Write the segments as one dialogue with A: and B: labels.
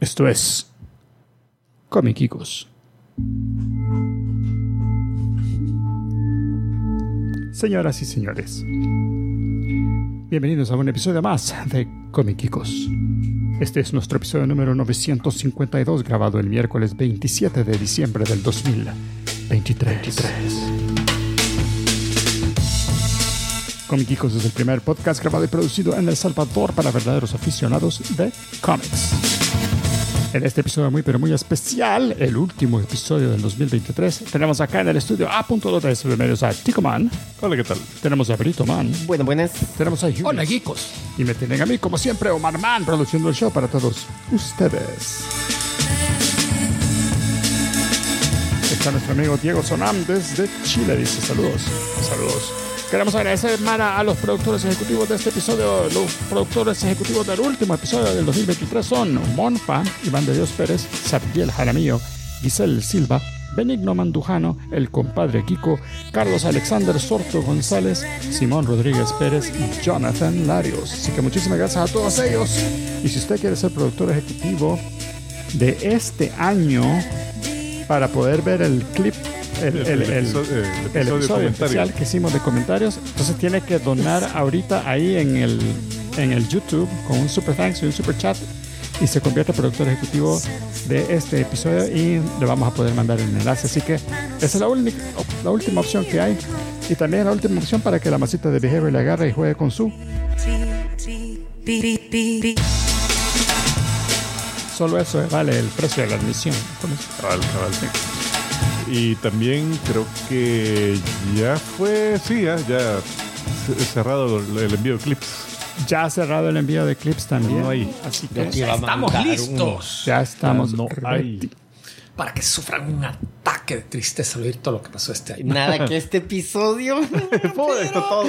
A: Esto es Comiquicos. Señoras y señores, bienvenidos a un episodio más de Comiquicos. Este es nuestro episodio número 952 grabado el miércoles 27 de diciembre del 2023. Comiquicos es el primer podcast grabado y producido en El Salvador para verdaderos aficionados de cómics. En este episodio muy pero muy especial, el último episodio del 2023, tenemos acá en el estudio A.2 de SB Medios a Tico Man,
B: Hola, ¿qué tal?
A: tenemos a Brito Man,
C: Bueno, buenas.
A: tenemos a Hughes,
D: Hola, geekos.
A: y me tienen a mí como siempre Omar Man produciendo el show para todos ustedes. Está nuestro amigo Diego Sonam desde Chile, dice saludos. Saludos. Queremos agradecer, Mara, a los productores ejecutivos de este episodio. Los productores ejecutivos del último episodio del 2023 son Monfa, Iván de Dios Pérez, Sabdiel Jaramillo, Giselle Silva, Benigno Mandujano, el compadre Kiko, Carlos Alexander Sorto González, Simón Rodríguez Pérez y Jonathan Larios. Así que muchísimas gracias a todos ellos. Y si usted quiere ser productor ejecutivo de este año, para poder ver el clip, el, el- el-
B: episodio,
A: el
B: el episodio
A: especial que hicimos de comentarios, entonces tiene que donar ahorita ahí en el, en el YouTube con un super thanks y un super chat y se convierte en productor ejecutivo de este episodio y le vamos a poder mandar el enlace. Así que esa es la, única, la última opción que hay y también la última opción para que la masita de Behavior le agarre y juegue con su. Solo eso vale el precio de la admisión.
B: Cabal, cabal, sí. Y también creo que ya fue, sí, ya, ya cerrado el envío de clips.
A: Ya ha cerrado el envío de clips también.
B: No hay.
A: Así que
D: Estamos listos
A: ya estamos.
B: no hay.
D: para que sufran un ataque de tristeza al oír todo lo que pasó este año.
C: Nada que este episodio.
B: Todo esto, todo.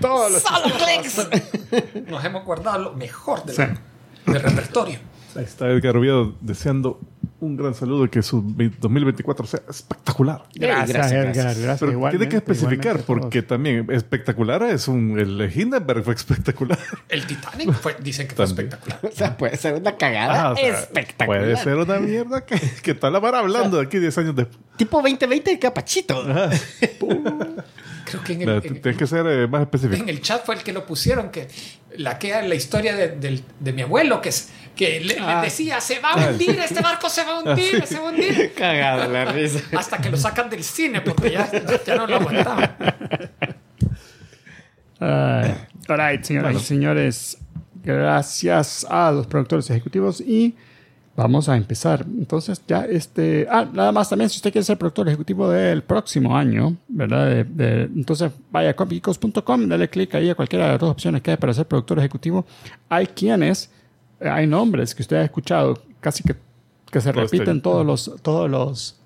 A: Todos los-
D: ¡Solo clics! Nos hemos guardado lo mejor del,
A: Sí.
D: del repertorio.
B: Ahí está Edgar Oviedo deseando un gran saludo y que su ve- 2024 sea espectacular.
A: Gracias,
C: Gracias,
A: Edgar.
C: gracias.
A: Gracias.
B: Pero tiene que especificar porque también espectacular es un. El Hindenburg fue espectacular.
D: El Titanic fue- dicen que fue
B: También.
D: espectacular.
C: O sea, puede ser una cagada
B: Ah, o sea,
C: espectacular.
B: Puede ser una mierda que, que tal la vara hablando de aquí 10 años después.
C: Tipo 2020 de Capachito.
D: Creo que en el, en-
B: Tienes que ser eh, más específico.
D: en el chat fue el que lo pusieron, que la que era la historia de, mi abuelo, que, que le, le
A: Ah.
D: decía, se va a hundir, este barco se va a hundir, se va a hundir.
C: Cagada la risa.
D: Hasta que lo sacan del cine porque ya, ya no lo aguantaban.
A: Ay, all right, señoras y señores, gracias a los productores ejecutivos y vamos a empezar. Entonces, ya este. Ah, nada más también, si usted quiere ser productor ejecutivo del próximo año, ¿verdad? De- de- entonces, vaya a copicos.com, dale clic ahí a cualquiera de las dos opciones que hay para ser productor ejecutivo. Hay quienes, eh, hay nombres que usted ha escuchado casi que, que se
B: Todo este-
A: repiten todos los, todos los,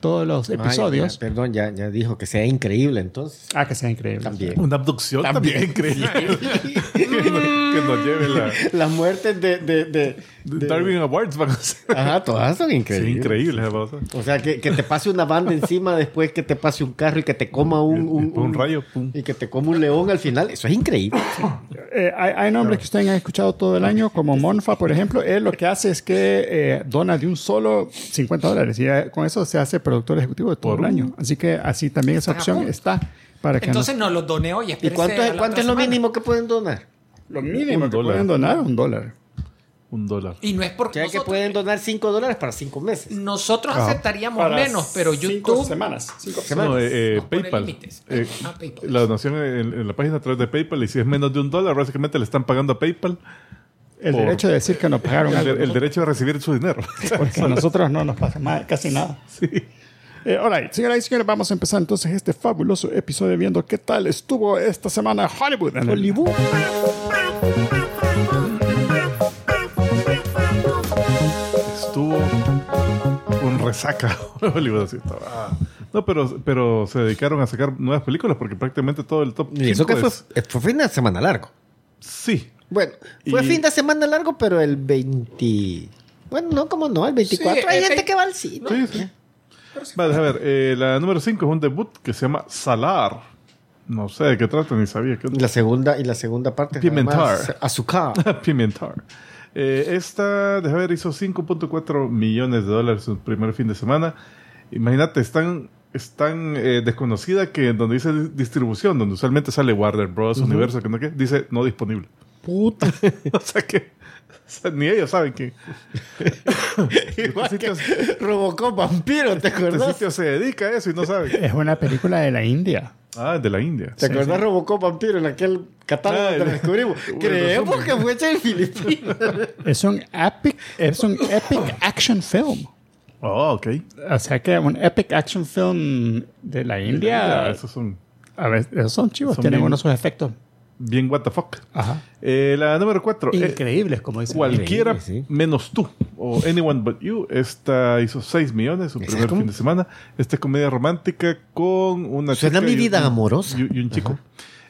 A: todos los episodios.
C: Ay, ya, perdón, ya, ya dijo que sea increíble entonces.
A: ah, que sea increíble.
C: También.
B: Una abducción también, increíble. que, nos, lleve la
C: Las muertes de. de, de- de-
B: Darwin Awards. Van a ser.
C: Ajá, todas son
B: Sí,
C: increíbles.
B: increíble. esa cosa.
C: O sea, que, que te pase una banda encima, después que te pase un carro y que te coma un, un,
B: Un rayo, pum.
C: Y que te coma un león al final. Eso es increíble.
A: Eh, hay, hay nombres que ustedes han escuchado todo el año, como Monfa, por ejemplo. Él lo que hace es que eh, dona de un solo 50 dólares y eh, con eso se hace productor ejecutivo de todo
B: Por
A: el año. Así que así también esa opción está para que
D: Entonces nos lo doné hoy.
C: ¿Y cuánto, cuánto es lo mínimo que pueden donar?
A: Lo mínimo
B: Un
A: que
B: dólar.
A: pueden donar un dólar.
B: Un dólar.
D: Y no es
C: O
D: porque
C: sea, que pueden donar 5 dólares para 5 meses.
D: nosotros
B: Ah.
D: aceptaríamos
A: Para
D: menos, pero
A: cinco
D: YouTube
A: semanas. Cinco
C: Semanas.
B: No, eh, eh,
D: Nos pone
B: PayPal.
D: límites.
B: Eh,
D: Ah, PayPal.
B: La donación en, en la página a través de PayPal y si es menos de un dólar, básicamente le están pagando a PayPal
A: El
B: por-
A: derecho de decir que nos pagaron
B: el,
A: algo.
B: el derecho de recibir su dinero.
A: Porque a nosotros no nos pasa ma- casi nada.
B: sí.
A: Eh, all right, señoras y señores, vamos a empezar entonces este fabuloso episodio viendo qué tal estuvo esta semana Hollywood. En
C: Hollywood.
B: Estuvo un resaca. Hollywood así estaba. Ah. No, pero, pero se dedicaron a sacar nuevas películas porque prácticamente todo el top.
C: Y eso que fue,
B: es-
C: fue fin de semana largo.
B: Sí.
C: Bueno, fue
B: Y-
C: fin de semana largo, pero el 20. Bueno, no, como no, el 24.
D: Sí,
C: Hay
D: el
C: gente que va al cine.
B: Sí, sí. Vale, a ver, eh, la número 5 es un debut que se llama Salar. No sé de qué trata, ni sabía. ¿Qué
C: la segunda, y la segunda parte.
B: Pimentar.
C: Azúcar.
B: Pimentar. Eh, esta, déjame ver, hizo 5.4 millones de dólares su primer fin de semana. Imagínate, están es tan eh, desconocida que donde dice di- distribución, donde usualmente sale Warner Bros. Universo, que no qué, dice no disponible.
A: Puta.
B: o sea que ni ellos saben que
C: Igual
B: este
C: que Robocop vampiro, ¿te
B: este
C: acuerdas?
B: sitio se dedica a eso y no saben.
A: Es una película de la India.
B: Ah, de la India.
C: ¿Te acuerdas Robocop vampiro en aquel catálogo
B: Ah,
C: donde
B: el-
C: descubrimos? Creemos que fue hecho en Filipinas.
A: Es un epic, es un epic action film.
B: Oh, ok.
A: O sea que un epic action film de la India.
B: Esos son
A: A ver, esos son chivos,
B: Son
A: tienen
B: bien-
A: unos efectos.
B: Bien what the fuck.
A: Ajá.
B: Eh, la número 4.
A: Increíbles, como dicen.
B: Cualquiera
C: sí.
B: menos tú o Anyone But You. Esta hizo 6 millones su
C: ¿Esa
B: primer fin de semana. Esta es comedia romántica con una
C: Suena
B: chica
C: mi
B: y
C: vida
B: un-
C: amorosa.
B: Y, y un chico.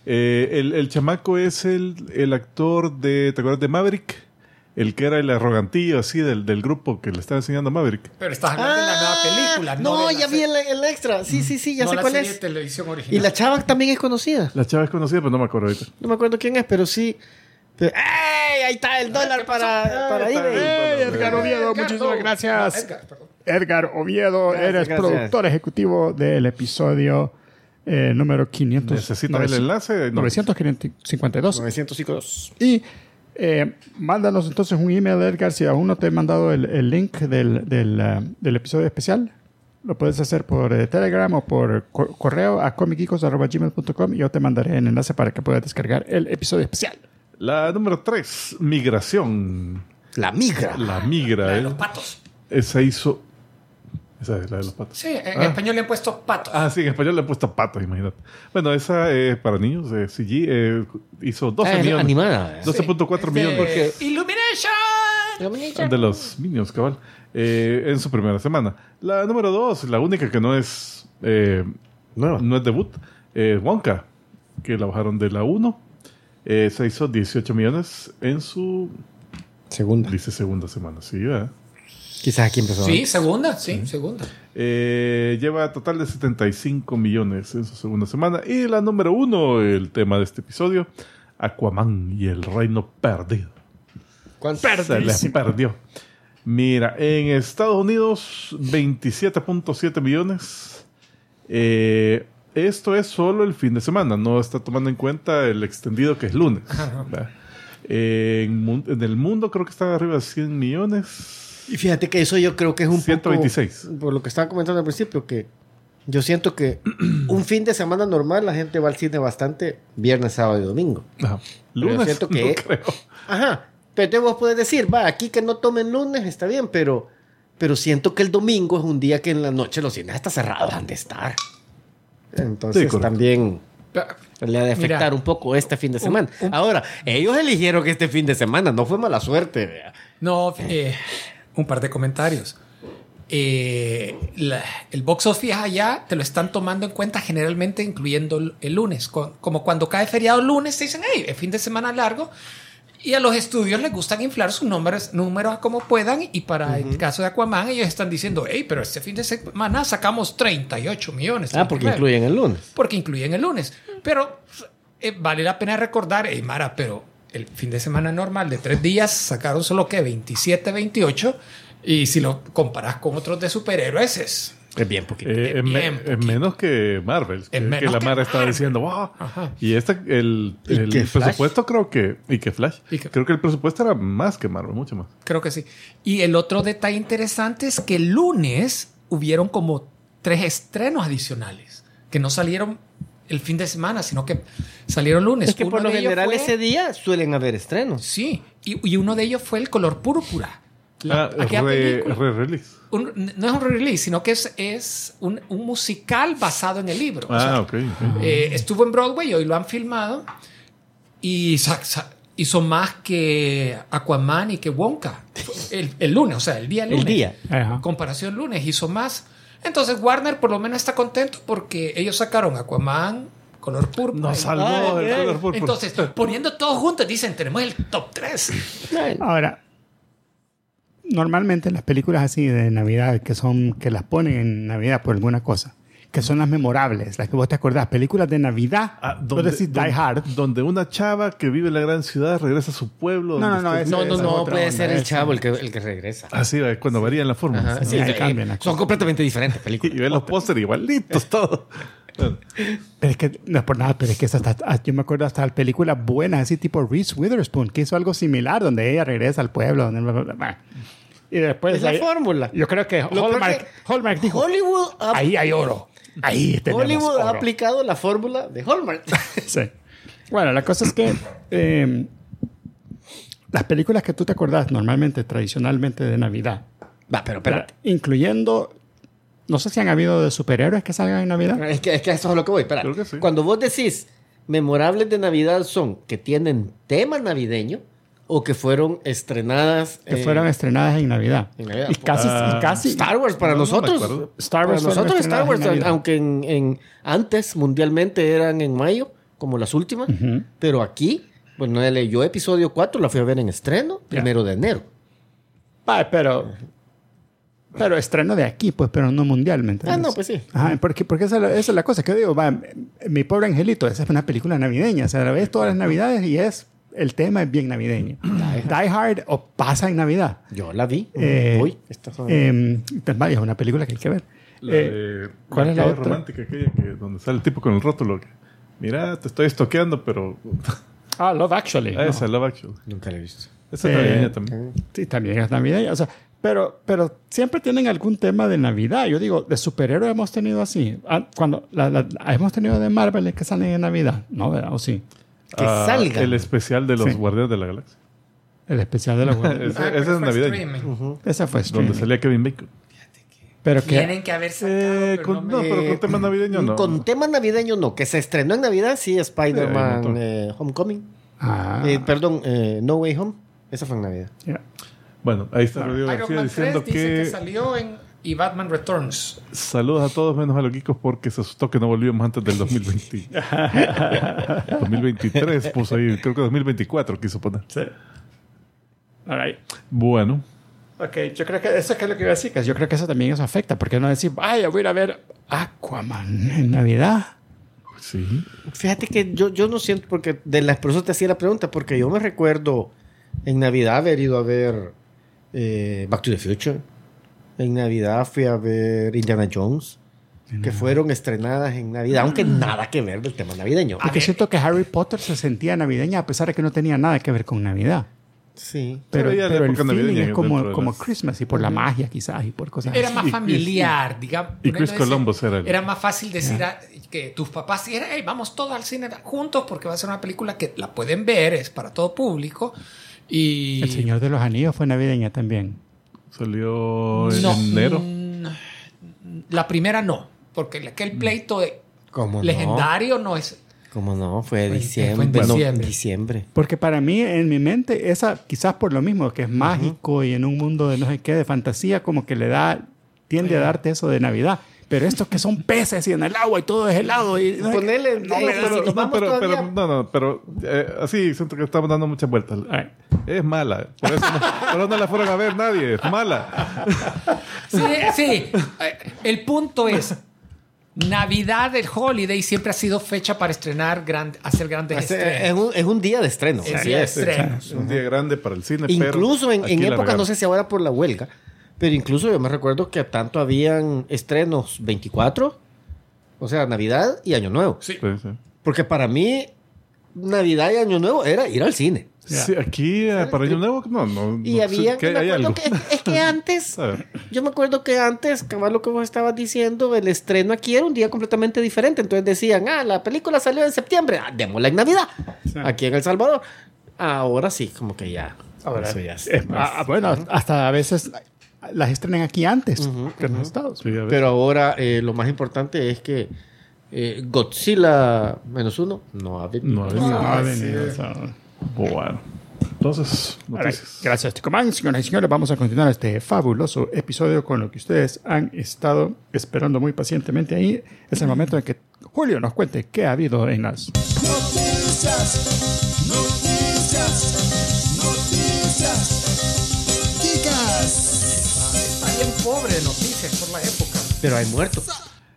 B: Eh, el, el chamaco es el, el actor de. ¿Te acuerdas de Maverick? El que era el arrogantillo así del, del grupo que le estaba enseñando a Maverick.
D: Pero estás hablando de la nueva película.
C: Ah, No,
D: de la
C: ya vi el, el extra. Sí, sí, sí, ya
D: no
C: sé
D: la
C: cuál
D: serie
C: es.
D: de televisión original.
C: Y la chava también es conocida.
B: La chava es conocida, pero no me acuerdo ahorita.
C: No me acuerdo quién es, pero sí. Pero- ¡Ey! Ahí está el dólar
D: ¿qué pasó?
C: para, para eBay.
B: dólar.
A: Hey, Edgar Oviedo,
D: Edgar,
A: muchísimas
D: no.
A: gracias.
D: No, Edgar, perdón.
A: Edgar Oviedo,
C: Gracias,
A: eres
C: gracias.
A: productor ejecutivo del episodio eh, número 500.
B: Necesita el enlace. No.
A: 952.
C: 952.
A: Y eh, mándanos entonces un email, Edgar, si aún no te he mandado el, el link del, del, eh, del episodio especial. Lo puedes hacer por eh, Telegram o por co- correo a comicicos.gmail.com y yo te mandaré el enlace para que puedas descargar el episodio especial.
B: La número 3, Migración.
C: La migra.
B: La migra.
D: La de
B: eh.
D: los patos.
B: Esa hizo. Esa es la de los patos.
D: Sí, en
B: Ah.
D: español le han puesto patos.
B: Ah, sí, en español le he puesto patos, imagínate. Bueno, esa es para niños, eh, CG, eh, hizo 12
C: Ah, es
B: millones.
C: animada.
B: 12.4 millones
D: Este, Illumination.
B: de los Minions, cabal, eh, en su primera semana. La número 2, la única que no es, eh,
C: Nueva.
B: no es debut, eh, Wonka, que la bajaron de la 1. Eh, se hizo 18 millones en su,
C: Segunda.
B: dice, segunda semana. Sí, ¿verdad?
C: Quizás aquí empezó.
D: Sí, segunda, sí, segunda.
B: Eh, lleva total de 75 millones en su segunda semana. Y la número uno, el tema de este episodio, Aquaman y el reino perdido.
C: ¿Cuánto?
B: Se les perdió. Mira, en Estados Unidos, 27.7 millones. Eh, esto es solo el fin de semana, no está tomando en cuenta el extendido que es lunes. Eh, en, en el mundo creo que está arriba de 100 millones.
C: Y fíjate que eso yo creo que es un
B: 126.
C: poco... Por lo que estaba comentando al principio, que yo siento que un fin de semana normal la gente va al cine bastante viernes, sábado y domingo.
B: Ajá.
C: Pero yo
B: Lunes,
C: siento que-
B: no creo.
C: Ajá. Pero vos puedes decir, va, aquí que no tomen lunes está bien, pero, pero siento que el domingo es un día que en la noche los cines están cerrados, han de estar. Entonces
B: Sí,
C: también le ha de
D: Mira,
C: afectar un poco este fin de semana.
D: un-
C: Ahora, ellos eligieron que este fin de semana, no fue mala suerte.
D: No, eh, un par de comentarios. Eh, la- el box office allá te lo están tomando en cuenta generalmente incluyendo el, el lunes. Co- como cuando cae feriado lunes, te dicen, hey, es fin de semana largo. Y a los estudios les gustan inflar sus números, números como puedan. Y para el caso de Aquaman, ellos están diciendo, hey, pero este fin de semana sacamos 38 millones.
C: Ah, porque
D: 39".
C: incluyen el lunes.
D: porque incluyen el lunes. Pero eh, vale la pena recordar, hey, Mara, pero el fin de semana normal de tres días sacaron solo que 27, 28. Y si lo comparas con otros de superhéroes, es.
C: Es bien poquito.
B: Eh, es,
D: bien poquito.
B: menos que Marvel. Que,
D: menos
B: que la Mara estaba
D: Marvel.
B: diciendo, wow.
D: Ajá.
B: Y este, el,
C: ¿Y
B: el
C: Flash?
B: presupuesto creo que. Y que Flash.
D: Y que-
B: Creo que el presupuesto era más que Marvel, mucho más.
D: Creo que sí. Y el otro detalle interesante es que el lunes hubieron como tres estrenos adicionales que no salieron el fin de semana, sino que salieron lunes.
C: Es que
D: Uno
C: por lo general
D: fue-
C: ese día suelen haber estrenos.
D: Sí, y, y uno de ellos fue el color púrpura. La-
B: ah,
D: aquella
B: re,
D: película.
B: re-release.
D: un- no es un release, sino que es, es un, un musical basado en el libro. O sea,
B: Ah, ok. ok.
D: eh, estuvo en Broadway, hoy lo han filmado y sa- sa- hizo más que Aquaman y que Wonka. El, el lunes, o sea, el día
C: El
D: lunes.
C: día.
A: Ajá.
D: Comparación lunes, hizo más. Entonces Warner por lo menos está contento porque ellos sacaron Aquaman, color púrpura.
B: Nos salvó
C: Ay,
B: el
C: ay.
B: color púrpura.
D: Entonces, poniendo todos juntos, dicen, tenemos el top 3.
A: Ahora, normalmente las películas así de Navidad, que son que las ponen en Navidad por alguna cosa, que son las memorables, las que vos te acordás, películas de Navidad.
B: Ah,
A: vos decís Die
B: donde-
A: Hard.
B: Donde una chava que vive en la gran ciudad regresa a su pueblo.
A: No,
B: donde
A: no, no,
C: No, no,
A: esa
C: no, puede
A: onda,
C: ser el chavo el que, el que regresa.
B: Así, eh, cuando varían la forma.
C: Ajá,
A: sí,
C: eh,
A: cambian las
C: son completamente diferentes
B: Y
C: películas.
B: ven los pósteres igualitos, todo. Bueno,
A: Pero es que, no es por nada, pero es que es hasta, hasta- yo me acuerdo hasta películas buenas, así tipo Reese Witherspoon, que hizo algo similar, donde ella regresa al pueblo. Donde, bla, bla, bla, bla. y después...
C: Es la
A: ahí-
C: fórmula.
A: Yo creo que Hallmark,
C: que-
A: Hallmark dijo,
C: Hollywood
A: ahí hay oro. Ahí tenemos
C: Hollywood ha
A: oro".
C: aplicado la fórmula de Hallmark.
A: Sí. Bueno, la cosa es que eh, las películas que tú te acordás normalmente, tradicionalmente de Navidad,
C: Va, pero espérate.
A: incluyendo, no sé si han habido de superhéroes que salgan en Navidad.
C: Es que, es que eso es lo que voy. Espera.
B: Creo que sí.
C: Cuando vos decís memorables de Navidad son que tienen tema navideño o que fueron estrenadas.
A: Que
C: eh,
A: fueron estrenadas en Navidad.
C: en Navidad.
A: Y casi,
B: Ah,
A: y casi
C: Star Wars para
B: No, no
C: nosotros.
B: acuerdo.
A: Star Wars
C: para nosotros Star Wars,
A: en Navidad.
C: aunque en, en- antes mundialmente eran en mayo, como las últimas,
A: Ujú.
C: pero aquí, bueno, yo episodio 4 la fui a ver en estreno, primero de enero.
A: Ah, pero, pero estreno de aquí, pues, pero no mundialmente.
C: Ah, no, pues sí.
A: Ajá, porque, porque esa, es la- esa es la cosa que yo digo, va, mi pobre angelito, esa es una película navideña, o sea, la ves todas las navidades y es, el tema es bien navideño. Die Hard o pasa en Navidad.
C: Yo la vi.
A: Eh,
C: Hoy. Esta son-
A: Eh, vaya, es una película que hay que ver.
B: la
A: Eh,
B: de-
A: ¿cuál es la otra?
B: romántica, aquella que, donde sale el tipo con el rótulo. que, Mira, te estoy estoqueando, pero.
A: ah, Love Actually.
B: Ah,
A: no.
B: Esa, Love Actually.
C: Nunca la he visto.
B: Esa
A: Eh,
B: es navideña también.
A: Sí, también es navideña. O sea, pero, pero siempre tienen algún tema de Navidad. Yo digo, de superhéroes hemos tenido así. Ah, Cuando la- la- hemos tenido de Marvel que salen en Navidad. No, ¿verdad? ¿O sí?
C: Que
B: Ah,
C: salga.
B: El especial de los
A: Sí.
B: Guardianes de la Galaxia.
A: El especial de la Guardia.
B: Ese-
D: Ah,
B: ese es
D: fue
B: navideño.
D: streaming.
A: Esa fue
B: Donde
A: streaming.
B: salía Kevin Bacon.
A: Pero que
D: Tienen que haber sacado.
B: Eh,
D: pero
B: con-
D: no me-
B: no, pero con tema navideño no.
C: Con tema navideño no, que se estrenó en Navidad, sí, Spider-Man eh, Homecoming.
A: Ah,
C: Eh, perdón, eh, No Way Home. Esa fue en Navidad.
A: mira.
B: Bueno, ahí está Rodrigo
D: Iron
B: García diciendo
D: 3 dice que...
B: que,
D: salió en y Batman Returns.
B: saludos a todos menos a los geekos porque se asustó que no volvíamos antes del 2020. 2023 puso ahí, creo que 2024 quiso poner.
A: Sí. All right.
B: Bueno,
A: Ok, yo creo que eso es lo que iba a decir, que yo creo que eso también eso afecta, porque no decir, vaya, voy a ir a ver Aquaman en Navidad.
B: sí.
C: Fíjate que yo, yo no siento, porque de las eso te hacía la pregunta, porque yo me recuerdo en Navidad haber ido a ver eh, Back to the Future. En Navidad fui a ver Indiana Jones, que fueron estrenadas en Navidad, aunque nada que ver del tema navideño.
A: Porque siento que Harry Potter se sentía navideña a pesar de que no tenía nada que ver con Navidad.
C: Sí.
A: Pero,
B: Pero
A: pero el feeling es como, como Christmas y por la magia quizás y por cosas
D: Era
A: así.
D: más
B: y-
D: familiar, digamos.
B: y Chris Columbus era el-
D: Era más fácil decir a- que tus papás dijeran, hey, vamos todos al cine juntos porque va a ser una película que la pueden ver, es para todo público. Y.
A: El Señor de los Anillos fue navideña también.
B: Salió en
D: No,
B: enero.
D: mm, La primera no, porque aquel pleito de-
C: ¿Cómo
D: legendario no es.
C: ¿Cómo no? Fue
D: Fue-
C: diciembre.
D: fue en
C: no,
D: diciembre.
C: diciembre.
A: Porque para mí, en mi mente, esa quizás por lo mismo, que es mágico y en un mundo de no sé qué, de fantasía, como que le da, tiende a darte eso de Navidad. Pero estos que son peces y en el agua y todo es helado y...
C: Ponele,
B: No,
C: eh,
B: pero,
C: si nos
B: no, pero, pero- no, no, pero eh, así siento que estamos dando muchas vueltas. Es mala. Por eso no, por eso no la fueron a ver nadie. Es mala.
D: Sí, sí. Eh, El punto es. Navidad, el holiday, siempre ha sido fecha para estrenar, gran- hacer grandes
C: es, es
D: estrenos.
C: un, es un día de estreno.
D: Es
C: Así
D: día de
C: es.
D: estrenos.
B: Es un día grande para el cine.
C: Incluso
B: pero
C: en, en
B: la
C: época,
B: regaron.
C: no sé si ahora por la huelga, pero incluso yo me recuerdo que tanto habían estrenos 24, o sea, Navidad y Año Nuevo.
D: Sí.
B: Sí, sí.
C: Porque para mí, Navidad y Año Nuevo era ir al cine.
B: Sí, aquí eh, para Año Nuevo, no, no.
C: Y
B: no,
C: había,
B: que
C: me
B: hay
C: acuerdo
B: algo.
C: que, es que antes, yo me acuerdo que antes, cabal lo que vos estabas diciendo, el estreno aquí era un día completamente diferente. Entonces decían, ah, la película salió en septiembre, ah, démosla en Navidad, aquí en El Salvador. Ahora sí, como que ya.
A: Ahora,
C: eso ya es
A: es-
C: más-
A: ah, bueno, hasta a veces las estrenan aquí antes que en los Estados.
B: Sí, a ver.
C: Pero ahora eh, lo más importante es que eh, Godzilla menos uno no ha venido.
B: No ha venido.
A: No ha venido,
D: sí.
B: Bueno. Entonces, noticias.
A: Gracias, Ticomán. Señoras y señores, vamos a continuar este fabuloso episodio con lo que ustedes han estado esperando muy pacientemente ahí. Es el momento en que Julio nos cuente qué ha habido en las...
E: Noticias,
D: de noticias por la época.
C: Pero hay muertos.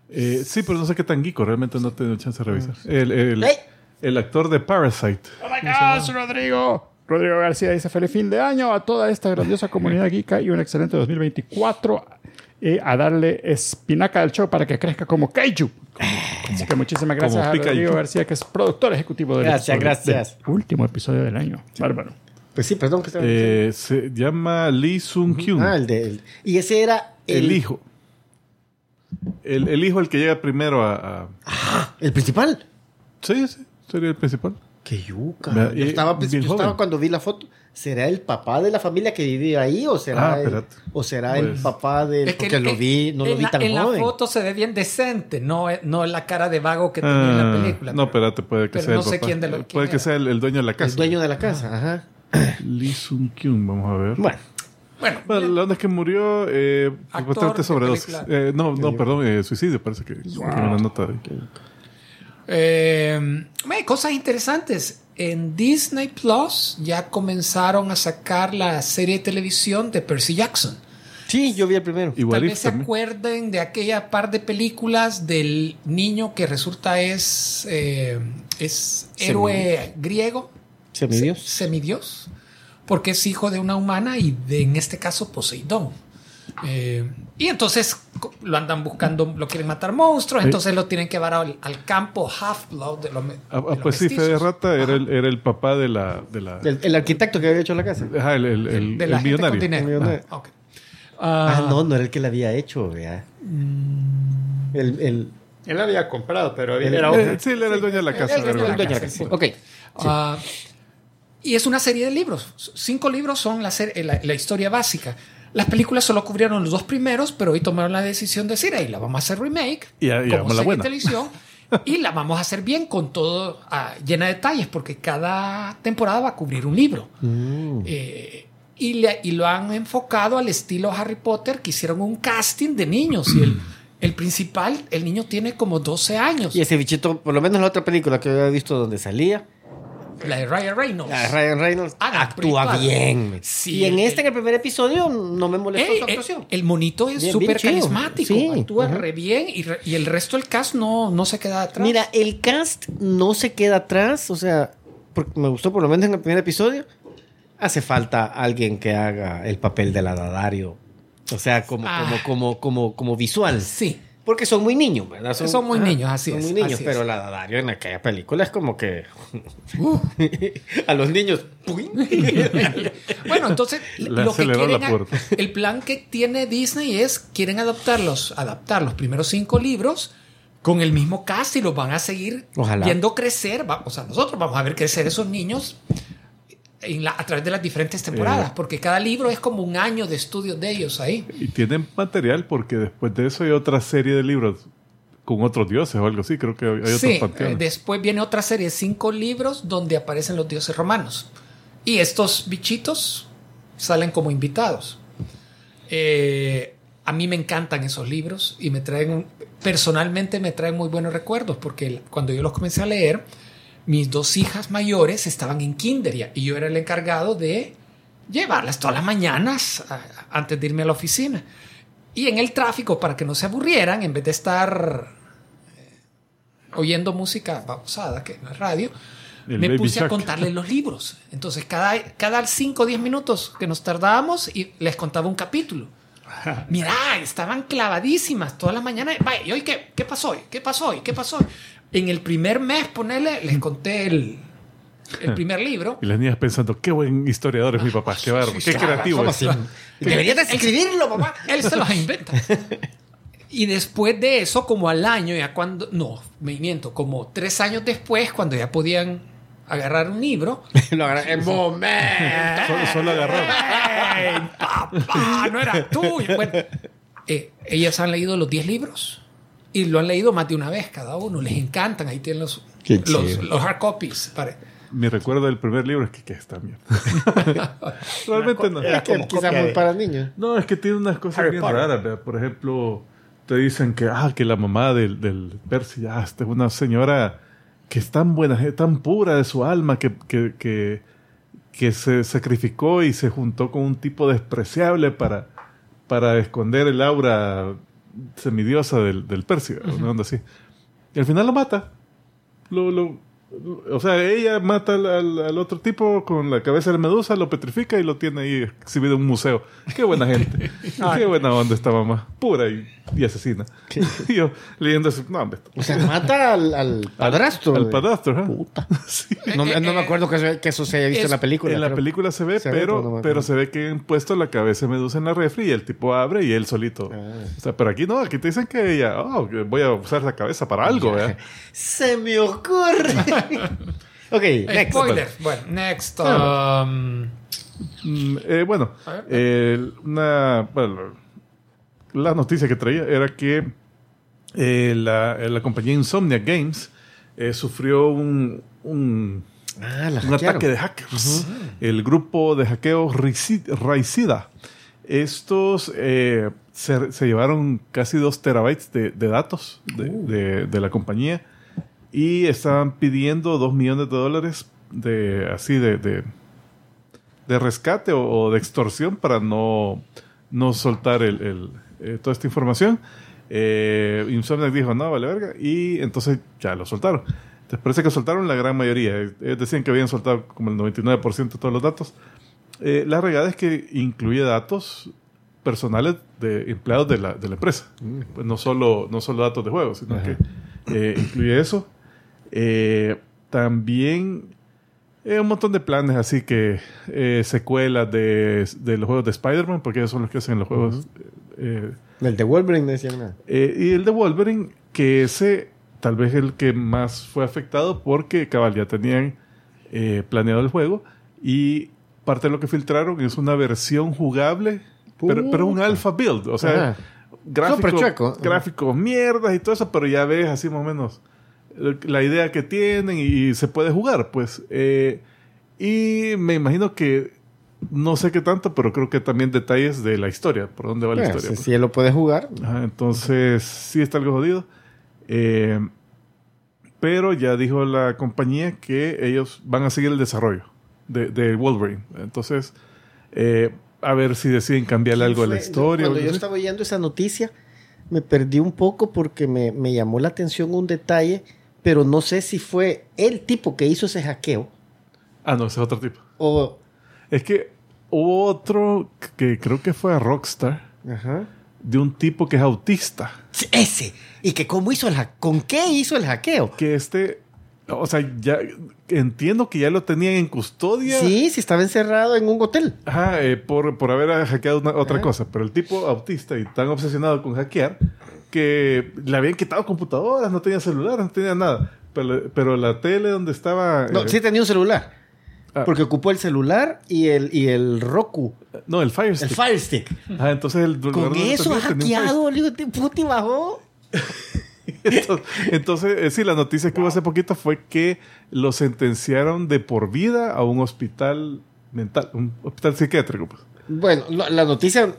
B: Eh, sí, pero no sé qué tan geeko. Realmente no he tenido chance de revisar. El, el-
C: ¡Ey!
B: el actor de Parasite.
A: ¡Oh, my gosh, Rodrigo! Rodrigo García dice feliz fin de año a toda esta grandiosa comunidad geeka y un excelente 2024 eh, a darle espinaca al show para que crezca como Kaiju. Así que muchísimas gracias a. Rodrigo García, que es productor ejecutivo del,
C: Gracias,
A: episodio-
C: gracias.
A: del último episodio del año. Bárbaro.
C: Pues sí, perdón que
B: Eh, se llama Lee Sung Kyun.
C: Ah, el de. el- y ese era
B: el,
C: el,
B: hijo. El, el hijo el que llega primero a... a-
C: el principal.
B: Sí, sí, sería el principal.
C: Qué yuca. Yo estaba, yo estaba cuando vi la foto. ¿Será el papá de la familia que vivía ahí o será,
B: Ah,
C: el,
B: espérate.
C: o será el
B: Pues-
C: papá del
D: Es que
C: porque
D: el-
C: lo vi, no lo
D: en
C: vi
D: la-
C: tan
D: en
C: joven?
D: la foto se ve bien decente, no, es- no es la cara de vago que tenía en la
B: Ah,
D: película.
B: no,
D: pero-
B: espérate, puede que
D: pero
B: sea
D: no
B: el
D: sé
B: papá.
D: quién de lo- quién
B: Puede que sea el, el dueño de la casa.
C: el dueño de la casa, ajá.
B: Lee Sung Kyun, vamos a ver.
C: Bueno,
D: Bueno,
B: Bueno, la onda es que murió eh,
D: Actor
B: bastante
D: de
B: sobredosis.
D: película.
B: Eh, no, no, perdón, eh, suicidio, parece que que una nota de...
D: Eh, hay cosas interesantes. En Disney Plus ya comenzaron a sacar la serie de televisión de Percy Jackson.
C: sí, yo vi el primero.
B: Igual
D: Tal vez se acuerden de aquella par de películas del niño que resulta es, eh, es héroe griego,
C: Semidios.
D: semidios, porque es hijo de una humana y de, en este caso, Poseidón. Eh, y entonces lo andan buscando, lo quieren matar monstruos, entonces lo tienen que llevar al, al campo Half-Blood de los,
B: Ah,
D: de
B: ah,
D: los
B: pues sí. Fede Rata era el, era el papá de la... De la,
C: El, el arquitecto que había hecho la casa.
B: ajá, el, el, el-
D: de la
B: millonario.
C: millonario.
D: Ah, ok.
C: Ah,
D: Ah,
C: no, no era el que la había hecho, vea. El, el,
A: Él había comprado, pero
C: El-
A: era
B: Eh, sí, él era el dueño de la casa.
D: el- el-
B: algo
D: el dueño de la
C: casa,
D: sí.
C: Ok.
D: Y es una serie de libros. Cinco libros son la, ser- la, la historia básica. Las películas solo cubrieron los dos primeros, pero hoy tomaron la decisión de decir, ahí la vamos a hacer remake,
B: Y- y
D: como
B: la
D: serie
B: buena.
D: televisión, y la vamos a hacer bien con todo ah, llena de detalles, porque cada temporada va a cubrir un libro.
C: Mm.
D: Eh, y, le- y lo han enfocado al estilo Harry Potter, que hicieron un casting de niños. Y el, el principal, el niño tiene como 12 años.
C: Y ese bichito, por lo menos en la otra película que había visto donde salía,
D: La de Ryan Reynolds.
C: ah, Ryan Reynolds
D: Ah, no,
C: actúa bien.
D: Sí,
C: y en
D: el-
C: este, en el primer episodio, no me molestó
D: Ey,
C: su
D: el,
C: actuación.
D: el monito es súper carismático,
C: Sí,
D: actúa re bien y, re- y el resto del cast no, no se queda atrás.
C: Mira, el cast no se queda atrás, o sea, porque me gustó por lo menos en el primer episodio. Hace falta alguien que haga el papel del Adadario. O sea, como,
D: Ah.
C: como, como, como, como visual.
D: sí,
C: Porque son muy niños, ¿verdad?
D: Son muy niños, así
C: son
D: es,
C: muy niños, pero
D: es.
C: el Adadario en aquella película es como que. a los niños.
D: bueno, entonces
B: Le
D: lo que
B: aceleró la
D: quieren,
B: puerta.
D: el plan que tiene Disney es quieren adaptarlos, adaptar los primeros cinco libros con el mismo cast y los van a seguir
C: Ojalá.
D: viendo crecer. Va- o sea, nosotros vamos a ver crecer esos niños en la- a través de las diferentes temporadas,
B: Eh.
D: porque cada libro es como un año de estudio de ellos ahí.
B: Y tienen material porque después de eso hay otra serie de libros con otros dioses o algo así. Creo que hay
D: Sí,
B: otros panteones.
D: eh, después viene otra serie de cinco libros donde aparecen los dioses romanos. Y estos bichitos salen como invitados. Eh, a mí me encantan esos libros y me traen, personalmente me traen muy buenos recuerdos porque cuando yo los comencé a leer, mis dos hijas mayores estaban en kinder y yo era el encargado de llevarlas todas las mañanas antes de irme a la oficina. Y en el tráfico, para que no se aburrieran, en vez de estar eh, oyendo música pausada, que no es radio,
B: El
D: me puse a contarles los libros. Entonces, cada, cada 5 o 10 minutos que nos tardábamos, y les contaba un capítulo. Mira, estaban clavadísimas todas las mañanas. Vaya, ¿y hoy qué, qué pasó hoy? ¿Qué pasó hoy? ¿Qué pasó hoy? En el primer mes, ponerle, les conté el, el primer libro.
B: Y las niñas pensando, qué buen historiador es mi papá, qué bárbaro, qué creativo
C: ¿Cómo
B: es.
C: Deberías de escribirlo, papá.
D: Él se los inventa. Y después de eso, como al año, ya cuando. No, me miento, como tres años después, cuando ya podían agarrar un libro.
C: Lo agarra- el momento.
B: Solo, solo agarrar.
D: ¡Ey, papá! No era tuyo. Bueno, eh, ellas han leído los 10 libros y lo han leído más de una vez cada uno. Les encantan. Ahí tienen los, los, hard copies. Para-
B: Mi recuerdo del primer libro es que, que está mierda. Realmente no.
A: Era
C: Es que
A: como
C: quizás muy
A: de-
C: para niños.
B: No, es que tiene unas cosas
A: Harry
B: bien
A: Potter.
B: raras. ¿verdad? Por ejemplo, te dicen que, ah, que la mamá del, del Percy, ah, esta es una señora que es tan buena, es tan pura de su alma, que, que, que, que se sacrificó y se juntó con un tipo despreciable para, para esconder el aura semidiosa del, del Persia, una onda así. Y al final lo mata. Lo, lo- o sea, ella mata al, al- al otro tipo con la cabeza de medusa, lo petrifica y lo tiene ahí exhibido en un museo. Qué buena gente. Qué buena onda esta mamá. Pura y, y asesina. y yo leyendo eso, no, hombre.
C: O sea, mata al, al padrastro.
B: Al padrastro, ajá.
C: Puta.
B: Sí.
C: No, no me acuerdo que, eso- que eso se haya visto
D: Es-
C: en la película.
B: En la película se ve,
C: Se ve,
B: pero,
C: no
B: se ve que han puesto la cabeza de medusa en la refri y el tipo abre y él solito.
C: Ah.
B: O sea, pero aquí no, aquí te dicen que ella, oh, voy a usar la cabeza para algo, ¿verdad?
C: Se me ocurre. ok, next.
D: Spoiler. Bueno, next. um,
B: Mm, eh, bueno,
D: A ver.
B: eh, una, bueno, la noticia que traía era que eh, la, eh, la compañía Insomnia Games eh, sufrió un, un,
C: Ah,
B: un ataque de hackers. El grupo de hackeo Raicid- Raicida. Estos eh, se, se llevaron casi dos terabytes de, de datos de, de- de la compañía y estaban pidiendo dos millones de dólares de así de, de, de rescate o, o de extorsión para no, no soltar el, el, eh, toda esta información. Eh, Insomniac dijo, no, vale verga, y entonces ya lo soltaron. Entonces parece que soltaron la gran mayoría. Eh, decían que habían soltado como el 99% de todos los datos. Eh, la regada es que incluye datos personales de empleados de la, de la empresa. Pues no, solo, no solo datos de juegos, sino que eh, incluye eso. Eh, también eh, un montón de planes, así que eh, secuelas de, de los juegos de Spider-Man, porque ellos son los que hacen los juegos. eh,
C: El de Wolverine no decían nada.
B: eh, y el de Wolverine, que ese tal vez el que más fue afectado porque cabal ya tenían eh, planeado el juego y parte de lo que filtraron es una versión jugable, pero, pero un alpha build, o sea,
C: Ajá. chueco.
B: gráficos mierdas y todo eso, pero ya ves así más o menos eh, la idea que tienen y, se puede jugar, pues. Eh, y me imagino que no sé qué tanto, pero creo que también detalles de la historia, por dónde va la
C: Eh,
B: historia.
C: si,
B: pues.
C: si él lo puede jugar.
B: Ajá, entonces sí está algo jodido. Eh, pero ya dijo la compañía que ellos van a seguir el desarrollo de, de Wolverine. Entonces, eh, a ver si deciden cambiarle algo a la historia.
C: Cuando yo
B: así.
C: estaba oyendo esa noticia, me perdí un poco porque me, me llamó la atención un detalle, pero no sé si fue el tipo que hizo ese hackeo
B: Ah, no, ese es otro tipo.
C: o...
B: Es que hubo otro que creo que fue a Rockstar,
C: Ajá.
B: de un tipo que es autista.
C: Ese. ¿Y que cómo hizo el hackeo? ¿Con qué hizo el hackeo?
B: Que este, o sea, ya entiendo que ya lo tenían en custodia.
C: Sí, sí estaba encerrado en un hotel.
B: Ajá, eh, por, por haber hackeado una- otra
C: Ajá.
B: cosa. Pero el tipo autista y tan obsesionado con hackear que le habían quitado computadoras, no tenía celular, no tenía nada. Pero, pero la tele donde estaba...
C: No,
B: eh,
C: sí tenía un celular.
B: Ah.
C: Porque ocupó el celular y el, y el Roku,
B: no, el Fire
C: el
B: Stick.
C: Fire Stick.
B: Ajá, entonces el
C: Con eso ha hackeado, le digo, "Te puta, y bajó.
B: Entonces, entonces, eh, sí, la noticia que hubo hace poquito fue que lo sentenciaron de por vida a un hospital mental, un hospital psiquiátrico. Pues.
C: Bueno, la noticia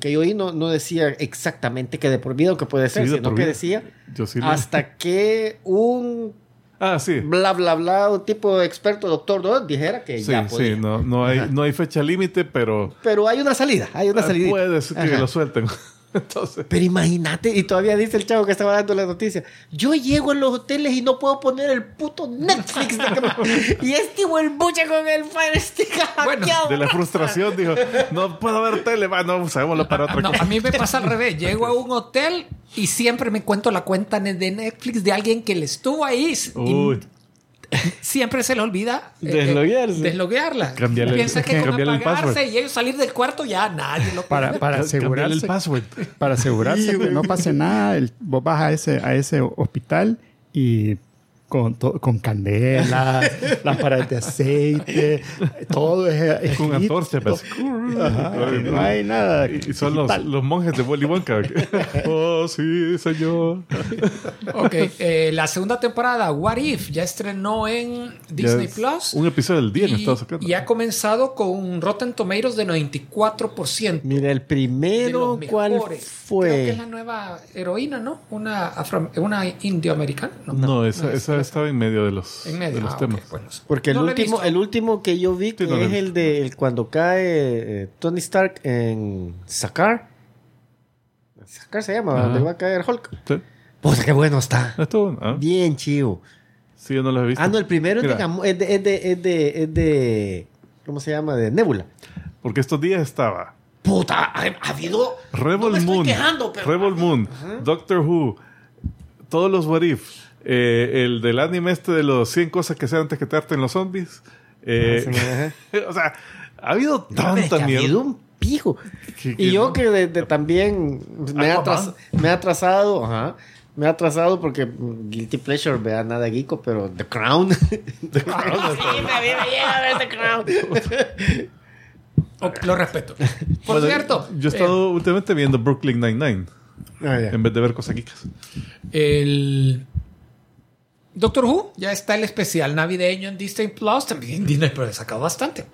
C: que yo oí no, no decía exactamente que de por vida o que puede ser,
B: Sí,
C: sino que decía
B: lo-
C: hasta que un
B: Ah, sí.
C: bla bla bla, un tipo de experto, doctor, ¿no? dijera que
B: Sí,
C: ya podía.
B: sí, no, no, hay,
C: Ajá.
B: no hay fecha límite, pero
C: Pero hay una salida, hay una
B: ah,
C: salida.
B: puede ser que
C: Ajá.
B: lo suelten. Entonces,
C: Pero imagínate, y todavía dice el chavo que estaba dando la noticia, yo llego a los hoteles y no puedo poner el puto Netflix. de que me- y este el buche con el Fire Stick
D: Bueno,
C: hackeado.
B: de la frustración dijo, no puedo ver tele, va, no, usémoslo para otra
D: No,
B: cosa.
D: a mí me pasa al revés. Llego a un hotel y siempre me cuento la cuenta de Netflix de alguien que le estuvo ahí. y
B: Uy,
D: siempre se le olvida eh,
C: Desloguearse.
D: desloguearla.
B: Cambiarle-
D: Piensa que con
B: el
D: apagarse
B: password.
D: y ellos salir del cuarto ya nadie lo
A: Para, para
B: cambiarle el
A: asegurarse,
B: password.
A: para asegurarse que no pase nada, el- vos vas a ese, a ese hospital y con, to- con candelas, lámparas de aceite, todo es, es
B: Con
A: escrito.
B: antorcha, pues.
A: No hay nada.
B: Y y son los, los monjes de Willy Wonka. oh, sí, señor.
D: Ok, eh, la segunda temporada, What If, ya estrenó en Disney
B: es
D: Plus.
B: Un episodio del día me
D: y,
B: estaba sacando.
D: y ha comenzado con un Rotten Tomatoes de 94%.
C: Mira, el primero, ¿cuál
D: mejores. Creo que
C: fue?
D: es la nueva heroína, ¿no? Una, afro- una indioamericana.
B: No, esa,
D: es-
B: esa estaba en medio de los,
D: En medio.
B: de los
D: Ah,
B: temas.
D: bueno.
C: Porque el,
D: No lo
C: último, el último que yo vi, que
B: Sí, no lo he
C: es el de el cuando cae eh, Tony Stark en Sakaar, Sacar se llama,
B: Ajá.
C: donde va a caer Hulk.
B: Sí.
C: Puta, qué bueno está.
B: Esto, ah,
C: Bien chivo.
B: sí, yo no los he visto.
C: Ah, no, el primero es de,
B: Mira,
C: es de, es de, es de, es de- ¿cómo se llama? De Nebula.
B: Porque estos días estaba
C: Puta, ha, ha habido...
B: Rebel
C: no me estoy
B: Moon,
C: quejando, pero...
B: Rebel Moon, Doctor Who, todos los What If, eh, el del anime este de los 100 cosas que sean antes que te harten los zombies. eh,
C: Ah,
B: o sea, ha habido
C: No, pero es que
B: tanta
C: ha
B: mierda.
C: habido un pijo. Y yo
B: no.
C: que de- de también me ha, me ha atrasado, ajá. Me ha atrasado porque Guilty Pleasure, vea nada geeko, pero The Crown. The Crown. sí, me había llegado a ver The Crown.
D: Lo respeto. Por
B: Bueno,
D: cierto,
B: Yo he estado últimamente viendo Brooklyn Nine-Nine
C: Ah, ya.
B: en vez de ver cosas geekas.
D: eh, el Doctor Who ya está el especial navideño en Disney Plus. También Disney pero le ha sacado bastante.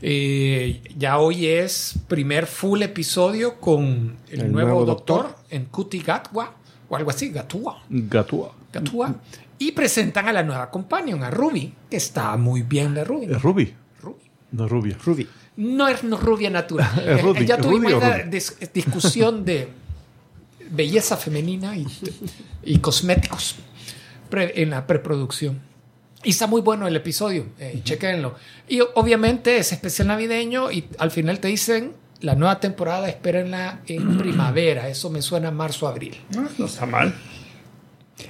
D: Eh, ya hoy es primer full episodio con el,
C: El
D: nuevo,
C: nuevo
D: doctor,
C: doctor.
D: en Kuti Gatwa o algo así, Gatua.
B: Gatua.
D: Gatua. Y presentan a la nueva companion, a Ruby, que está muy bien la Ruby.
B: Es Ruby,
D: Ruby.
B: no rubia.
C: Ruby.
D: No es no rubia natural.
B: Es Rudy,
D: ya tuvimos dis- discusión de belleza femenina y, y cosméticos pre- en la preproducción. Y está muy bueno el episodio, eh, chequenlo. Y obviamente es especial navideño y al final te dicen la nueva temporada, espérenla en primavera. Eso me suena a marzo-abril.
A: No, no está mal.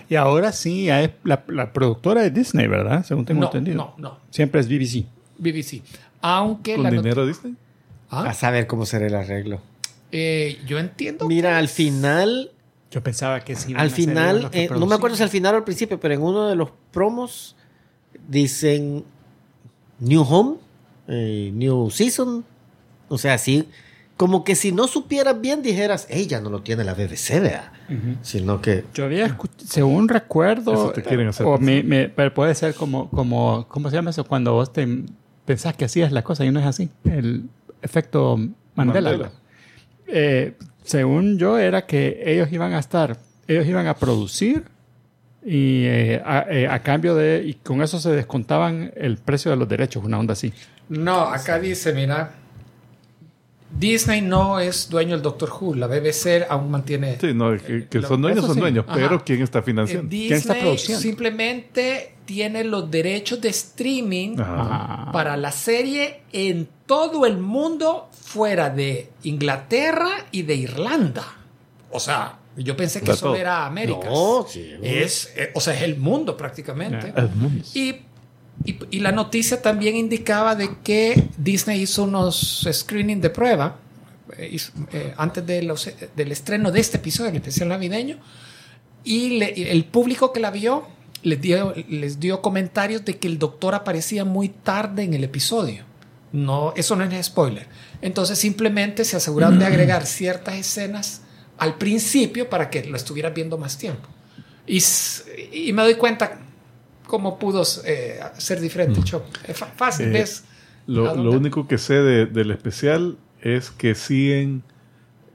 A: Y ahora sí, ya es la, la productora de Disney, ¿verdad? Según tengo
D: No,
A: entendido.
D: no, no.
A: Siempre es BBC.
D: BBC. Aunque
B: ¿Con
D: la
B: dinero Disney?
D: Ah,
C: A saber cómo será el arreglo.
D: eh, yo entiendo.
C: Mira, al final,
A: Yo pensaba que sí.
C: al final, eh, no me acuerdo si al final o al principio, pero en uno de los promos dicen New Home, eh, New Season. O sea, sí, como que si no supieras bien dijeras, ella no lo tiene la BBC, vea. Sino que
A: Yo había escuchado, según recuerdo,
B: Eso te quieren hacer
A: o
B: pensar.
A: me- me- pero puede ser como, como, ¿cómo se llama eso? Cuando vos te pensás que hacías la cosa y no es así. El efecto Mandela.
B: Mandela.
A: Eh, según yo, era que ellos iban a estar, ellos iban a producir y eh, a, eh, a cambio de, y con eso se descontaban el precio de los derechos, una onda así.
D: No, acá dice, mira, Disney no es dueño del Doctor Who, la BBC aún mantiene...
B: Sí, no, que, que
D: Lo-
B: son dueños, son
A: sí.
B: dueños,
D: Ajá.
B: pero ¿quién está
D: Eh,
B: financiando?
A: ¿Quién está
D: Disney
A: produciendo?
D: simplemente tiene los derechos de streaming
B: Ajá.
D: Para la serie en todo el mundo fuera de Inglaterra y de Irlanda. O sea, yo pensé que
B: todo.
D: era América.
C: No, sí.
D: Es, eh, o sea, es el mundo prácticamente.
B: El mundo.
D: Y, y- y la noticia también indicaba de que Disney hizo unos screening de prueba eh, hizo, eh, antes de los- del estreno de este episodio, el especial navideño, y le- y el público que la vio les dio, les dio comentarios de que el doctor aparecía muy tarde en el episodio. No, eso no es spoiler. Entonces simplemente se aseguraron de agregar ciertas escenas al principio para que lo estuvieras viendo más tiempo. Y, me doy cuenta cómo pudo eh, ser diferente el show. Es fácil,
B: Eh,
D: ¿ves?
B: Lo, único que sé de- del especial es que siguen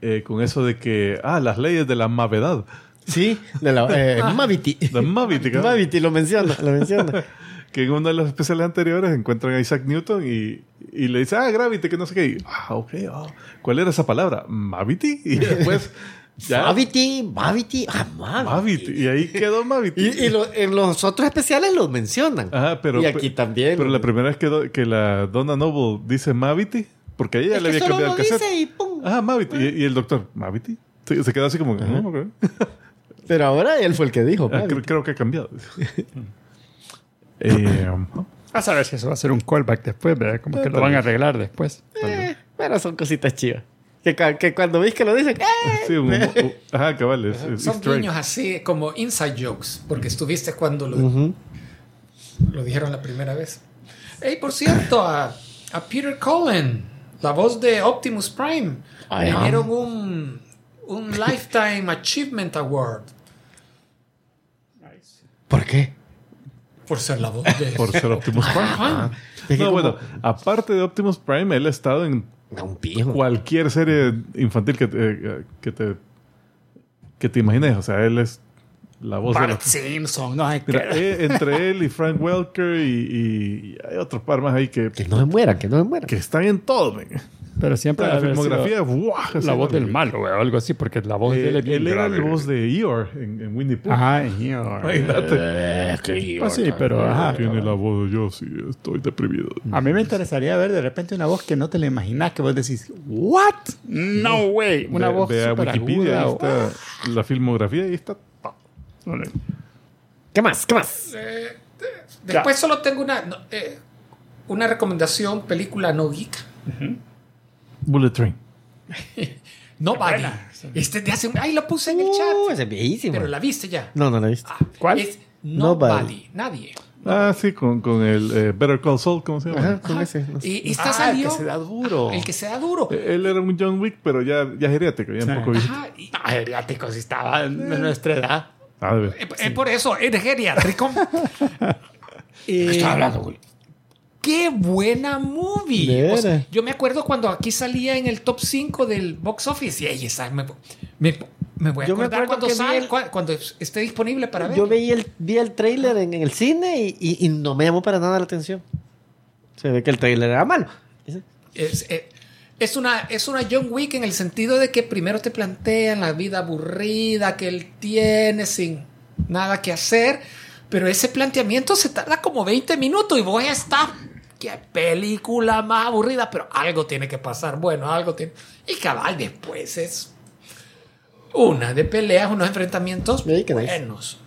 B: eh, con eso de que, ah, las leyes de la mavedad.
C: Sí, de la eh, Mavity.
B: De Mavity, cabrón.
C: Mavity lo menciona, lo menciona.
B: Que en uno de los especiales anteriores encuentran a Isaac Newton y, y le dice, ah, Gravity, que no sé qué. Y, ah, ok, ah, ¿cuál era esa palabra? ¿Mavity? Y después, ya.
C: Mavity, Mavity, ah, Mavity.
B: Mavity. Y ahí quedó Mavity.
C: Y, y lo- en los otros especiales los mencionan.
B: Ajá, pero,
C: y aquí también.
B: Pero la primera vez que, que la Donna Noble dice Mavity, porque a ella
C: Es
B: le había cambiado
C: lo
B: el cassette.
C: dice y pum.
B: Ah, Mavity. Y, y el doctor, ¿Mavity? Se, se quedó así como, "Ah, ok".
C: Pero ahora él fue el que dijo.
B: Ah, creo, creo que ha cambiado. eh,
A: a saber si eso va a ser un callback después, ¿verdad? Como que lo van a arreglar después.
C: Eh, pero son cositas chivas. Que, que cuando ves que lo dicen, ¡eh!
B: sí, un- un- ajá, cabal, es, es
D: Son guiños así como inside jokes, porque estuviste cuando lo,
C: Ujú.
D: lo dijeron la primera vez. Hey, por cierto, a, a Peter Cullen, la voz de Optimus Prime, le dieron un, un Lifetime Achievement Award
C: ¿Por qué?
D: Por ser la voz de...
B: Por ser Optimus Prime.
D: Ajá.
C: Que
B: No,
C: como-
B: bueno, aparte de Optimus Prime, él ha estado en
C: pijo.
B: cualquier serie infantil que te, que te, que te imagines. O sea, él es la voz de la...
A: Bart Simpson, no hay
B: Mira,
A: que...
B: eh, entre él y Frank Welker y, y- y hay otros par más ahí que,
C: Que no se mueran, que no se mueran.
B: que están en todo, men.
A: Pero siempre
B: La
A: de
B: filmografía, ¡buah!
A: La voz del
B: güey.
A: malo, güey, o algo así, porque la voz de él
B: Eh,
A: es bien
B: él era
A: grave.
B: voz de Eeyore en, en Winnie Pooh.
A: Ajá, Eeyore.
B: Imagínate.
A: Eh, Pues sí, pero ajá.
B: Tiene la voz de yo, sí, estoy deprimido.
A: A mí me interesaría ver de repente una voz que no te la imaginas, que vos decís, ¿What? No way. Una
B: Ve-
A: voz súper
B: Wikipedia, ahí está la filmografía, ahí está.
C: ¿Qué más? ¿Qué más?
D: Eh, Después solo tengo una, no, eh, una recomendación, película no geek.
B: Bullet Train.
D: Nobody. Este de hace un... Ahí lo puse en el chat.
C: Uh, ese es viejísimo.
D: Pero la viste ya.
C: No, no la he visto.
D: Ah,
A: ¿Cuál?
D: Es Nobody.
C: Nobody.
D: Nadie.
B: Ah, sí, con, con el eh, Better Call Saul, ¿cómo se llama?
C: Ajá, con
D: Ajá.
C: ese. no sé.
D: Y esta
A: Ah,
D: salió.
A: el que se da duro.
D: El que se da duro.
B: Eh, Él era un John Wick, pero ya, ya geriátrico, ya
A: Sí.
B: un poco.
D: Ajá. y-
A: Ah, geriátrico, si estaba en nuestra edad.
B: Ah, de ver.
D: eh, eh, por eso, es geriátrico. Eh,
C: Estaba hablando, güey.
D: ¡Qué buena movie! Yo me acuerdo cuando aquí salía en el top 5 del box office. Y ahí esa, me, me, me voy a
C: Yo
D: acordar cuando
C: el-
D: cua- cuando esté disponible para ver.
C: Yo veía el, vi el trailer en, en el cine y, y- y no me llamó para nada la atención. Se ve que el trailer era malo.
D: Es, eh, es una, es una John Wick en el sentido de que primero te plantean la vida aburrida que él tiene sin nada que hacer, pero ese planteamiento se tarda como 20 minutos y vos estás. Qué película más aburrida, pero algo tiene que pasar. Bueno, algo tiene. Y cabal, después es una de peleas, unos enfrentamientos
C: Ey, qué nice.
D: buenos.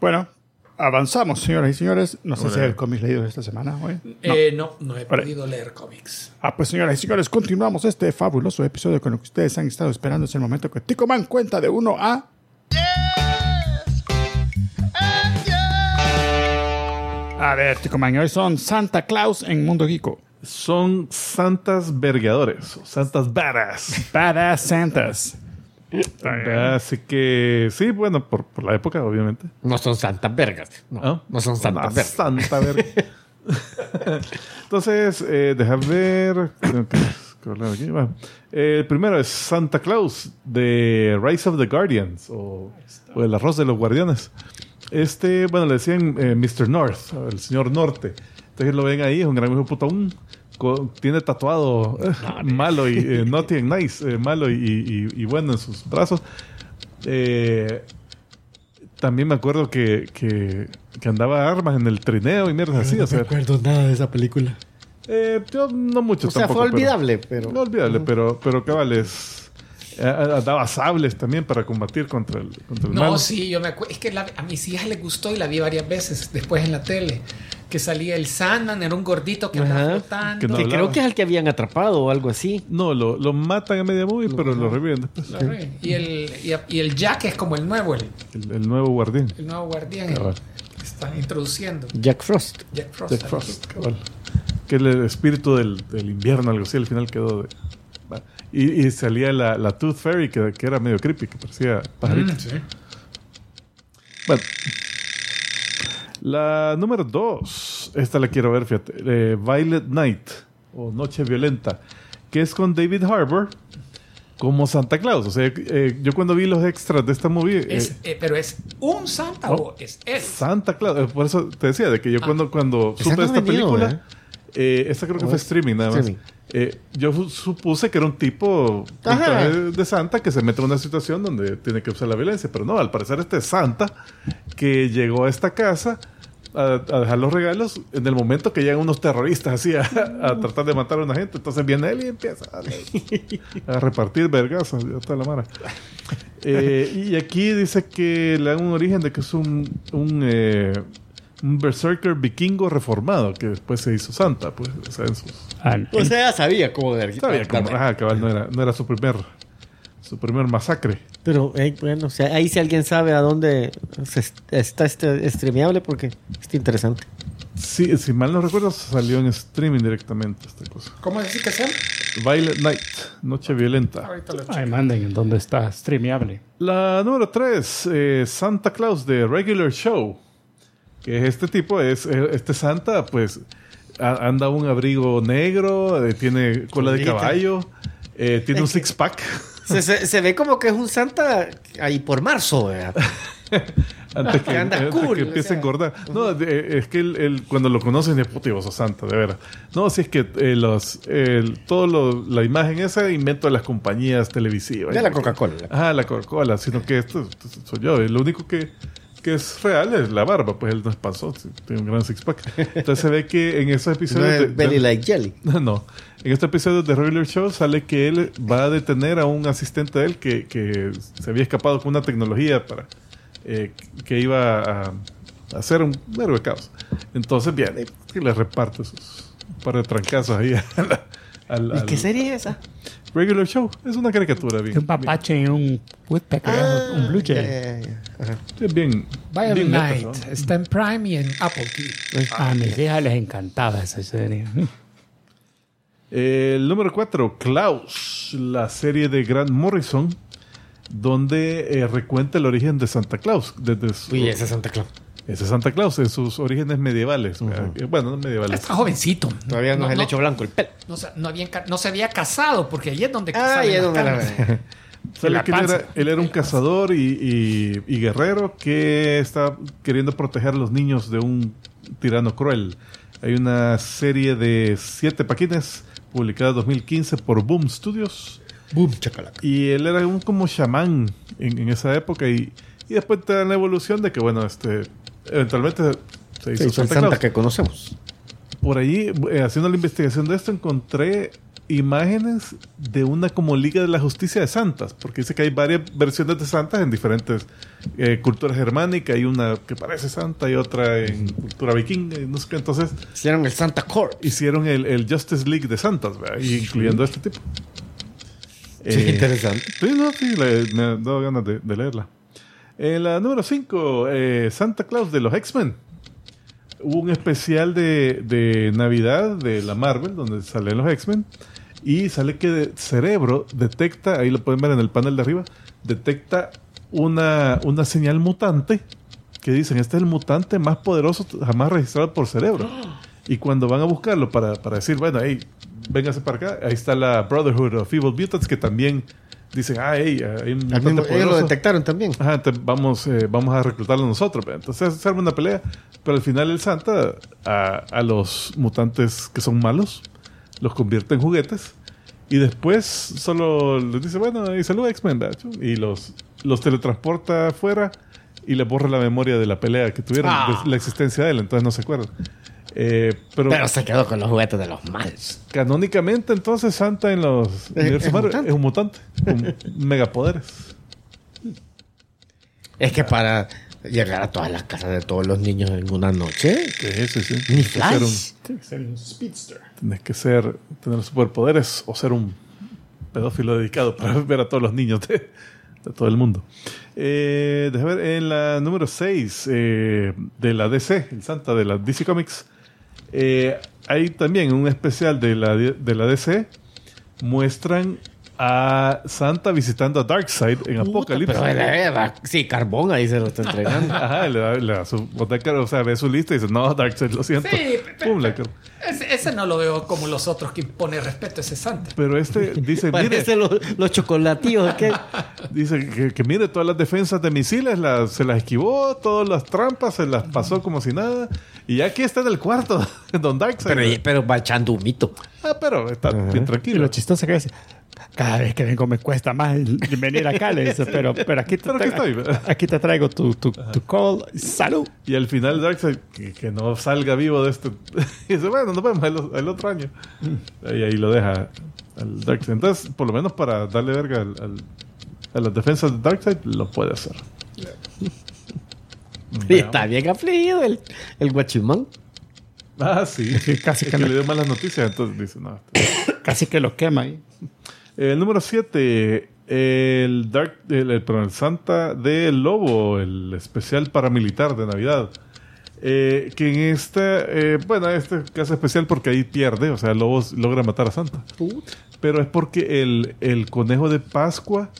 A: Bueno, avanzamos, señoras y señores. No sé si hay cómics leídos esta semana, güey. No.
D: Eh, no, no he
A: Vale.
D: podido leer cómics.
A: Ah, pues señoras y señores, continuamos este fabuloso episodio con lo que ustedes han estado esperando. Es el momento que Tico Man cuenta de 1 a... A ver, Tico Man, hoy son Santa Claus en Mundo Geeko.
B: Son santas vergadores, santas varas.
A: Badass Santas.
B: Así que, sí, bueno, por, por la época, obviamente.
C: No son santas vergas. No,
B: ¿Ah?
C: no son santas
B: Una
C: vergas.
B: Santa verga. Entonces, eh, deja ver. Aquí. Bueno, eh, el primero es Santa Claus de Rise of the Guardians o, o El Arroz de los Guardianes. Este, bueno, le decían eh, Mr. North, el señor Norte. Entonces lo ven ahí, es un gran hijo de puta. un- co- tiene tatuado eh, malo y eh, naughty and nice, eh, malo y, y- y bueno en sus brazos. Eh, también me acuerdo que, que, que andaba armas en el trineo y mierdas así. o sea,
C: acuerdo nada de esa película.
B: eh, yo no mucho
C: O sea, fue
B: pero-
C: olvidable, pero...
B: no olvidable, pero, pero cabales. Eh, daba sables también para combatir contra el, contra el
D: No,
B: mal.
D: sí, yo me acuerdo. Es que la- a mis hijas les gustó y la vi varias veces después en la tele. Que salía el Sandman, era un gordito que andaba flotando.
B: Que no
C: que creo que es el que habían atrapado o algo así.
B: No, lo, lo matan a media movie, pero lo reviven después.
D: Lo re- Y el, y, y el Jack es como el nuevo, el,
B: El, el nuevo guardián.
D: el nuevo guardián que están introduciendo.
C: Jack Frost.
D: Jack Frost.
B: Jack Frost, cabal. Que el espíritu del, del invierno, algo así, al final quedó de. Y, y salía la, la Tooth Fairy, que, que era medio creepy, que parecía pajarito.
D: Mm, sí.
B: Bueno. La número dos. Esta la quiero ver, fíjate. Eh, Violet Night. O Noche Violenta. Que es con David Harbour. Como Santa Claus. O sea, eh, yo cuando vi los extras de esta movie. eh,
D: Es, eh, pero es un Santa
B: no,
D: o es él.
B: Santa Claus. Por eso te decía, de que yo cuando, cuando
C: Esa
B: supe esta película. eh, esta creo que
C: ¿O
B: fue
C: es
B: streaming nada más.
C: streaming?
B: Eh, yo supuse que era un tipo de Santa que se mete en una situación donde tiene que usar la violencia. Pero no, al parecer este es Santa que llegó a esta casa a, a dejar los regalos en el momento que llegan unos terroristas así a, a tratar de matar a una gente. Entonces viene él y empieza a, a repartir vergazos. Ya está la mara. Eh, y aquí dice que le dan un origen de que es un, un, eh, un berserker vikingo reformado que después se hizo Santa. Pues, o sea, en sus
A: Ah,
C: O sea, sabía cómo de
B: Sabía como- ajá, cabal, no era, no era su primer su primer masacre.
C: Pero eh, bueno, o sea, ahí si alguien sabe a dónde se est- está este streameable porque está interesante.
B: Sí, si mal no recuerdo, salió en streaming directamente esta cosa.
D: ¿Cómo decir que sea?
B: Violet Night, Noche Violenta.
D: Ahorita lo
A: Ay, manden en dónde está streameable.
B: La número 3, Santa Claus de Regular Show. Que es este tipo, es eh, este Santa, pues a- anda un abrigo negro, eh, tiene cola de caballo, eh, tiene un
C: Es
B: six pack.
C: Se, se- se ve como que es un Santa ahí por marzo, ¿verdad?
B: Antes que,
C: anda
B: antes
C: cool, o
B: empiece
C: sea.
B: a engordar. No, de- es que él, él, cuando lo conocen, es puto, sos santa, de veras. No, si es que eh, los, el- todo lo- la imagen esa invento de las compañías televisivas.
C: De la Coca-Cola.
B: Ajá, la Coca-Cola, sino que esto, esto soy yo. Lo único que, que es real es la barba, pues él no es panzón, sí, tiene un gran six-pack. Entonces se ve que en esos
C: No
B: episodios. de-
C: es belly
B: de-
C: like jelly.
B: no, en este episodio de Regular Show sale que él va a detener a un asistente de él que, que se había escapado con una tecnología para eh, que iba a, a hacer un mero de caos. Entonces viene y le reparte sus un par de trancazos ahí al, al-
C: ¿Y
B: al
C: qué serie es esa?
B: Regular Show. Es una caricatura bien,
A: Un papache y un woodpecker,
C: Ah,
A: un blue jay.
C: ya, ya. Ajá.
B: bien, bien,
D: Violent
B: bien neta,
D: Night.
B: ¿no?
D: Está en Prime y en Apple TV.
A: A mis hijas les encantaba esa serie.
B: El número 4, Klaus, la serie de Grant Morrison, donde eh, recuenta el origen de Santa Claus. Desde su-
C: Uy, ese es Santa Claus.
B: Ese es Santa Claus en sus orígenes medievales. Eh, Bueno, no medievales.
D: Está jovencito.
C: Todavía no, es el
D: no,
C: hecho blanco el pelo.
D: no se, no no se había casado, porque ahí es donde
C: Ah, no me la
D: canas.
B: Sale que él, era, él era un cazador y, y- y guerrero que está queriendo proteger a los niños de un tirano cruel. Hay una serie de siete paquines publicada en 2015 por Boom Studios.
C: Boom, chacalaca.
B: Y él era un como chamán en, en esa época. Y, y después te dan la evolución de que, bueno, este eventualmente se hizo
C: Sí,
B: Santa
C: Santa
B: Claus.
C: que conocemos.
B: Por ahí, eh, haciendo la investigación de esto, encontré imágenes de una como Liga de la Justicia de Santas, porque dice que hay varias versiones de Santas en diferentes eh, culturas germánicas. Hay una que parece Santa y otra en cultura vikinga. Y no sé qué. Entonces
C: Hicieron el Santa Corps.
B: hicieron el, el Justice League de Santas, ¿verdad? Y incluyendo este tipo.
C: Sí,
B: Eh,
C: interesante.
B: Sí, no, sí, le- me ha dado ganas de, de leerla. En la número 5, Santa Claus de los X-Men. Hubo un especial de, de Navidad de la Marvel donde salen los X-Men. Y sale que Cerebro detecta, ahí lo pueden ver en el panel de arriba, detecta una, una señal mutante que dicen, este es el mutante más poderoso jamás registrado por Cerebro. Y cuando van a buscarlo para, para decir, bueno, hey, véngase para acá, ahí está la Brotherhood of Evil Mutants que también dicen, ah, hey, hay un
C: mismo- ellos lo detectaron también.
B: Ajá, vamos, eh, vamos a reclutarlo nosotros. Entonces se arma una pelea, pero al final el Santa a, a los mutantes que son malos los convierte en juguetes y después solo les dice, bueno, y saluda X-Men, y los, los teletransporta afuera y les borra la memoria de la pelea que tuvieron,
C: Ah.
B: de la existencia de él, entonces no se acuerdan. Eh, pero,
C: Pero se quedó con los juguetes de los males.
B: canónicamente entonces Santa en los universos
C: es
B: Marvel
C: mutante.
B: es un mutante con megapoderes.
C: Es que para llegar a todas las casas de todos los niños en una noche,
B: Sí, sí, sí.
C: ni
B: Tienes que ser un-
C: flash.
A: Tiene que ser un speedster.
B: Tienes que ser, tener superpoderes o ser un pedófilo dedicado para ver a todos los niños de, de todo el mundo. Eh, déjame ver, en la número 6 de la DC, el Santa de la DC Comics, eh, hay también un especial de la, de la DC. Muestran a Santa visitando a Darkseid en Apocalipsis.
C: Pero era, era- sí, carbón ahí se lo está entregando.
B: Ajá, le da, le da su boteca, o sea, ve su lista y dice, no, Darkseid, lo siento.
D: Sí, pero-
B: le-
D: Ese, ese no lo veo como los otros que impone respeto a ese Santa.
B: Pero este dice, mire,
C: Parece los, los chocolatillos. que
B: Dice que, que mire todas las defensas de misiles, se las esquivó, todas las trampas se las pasó como si nada. Y aquí está en el cuarto, Don Darkseid.
C: pero, pero va echando un mito.
B: ah, pero está bien
A: Y lo
B: tranquilo.
A: chistoso que es, cada vez que vengo me cuesta más venir acá, le dice, pero, pero aquí, te
B: Pero aquí
A: traigo,
B: estoy.
A: aquí te traigo tu, tu, tu call. Salud.
B: Y al final Darkseid, que, que no salga vivo de este. y dice, bueno, nos vemos el, el otro año. Y ahí lo deja al Darkseid. Entonces, por lo menos para darle verga al- al- a las defensas de Darkseid, lo puede hacer.
C: Y está bien afligido el, el guachimán.
B: Ah, sí.
A: Sí, casi
B: Es
A: que
B: le dio malas noticias, entonces dice, no. este-
A: Casi que lo quema ahí.
B: El número 7, el Dark, el, el- perdón, el Santa del Lobo, el especial paramilitar de Navidad. Eh, que en este, eh, bueno, este caso especial porque ahí pierde, o sea, el lobo logra matar a Santa. Pero es porque el, el conejo de Pascua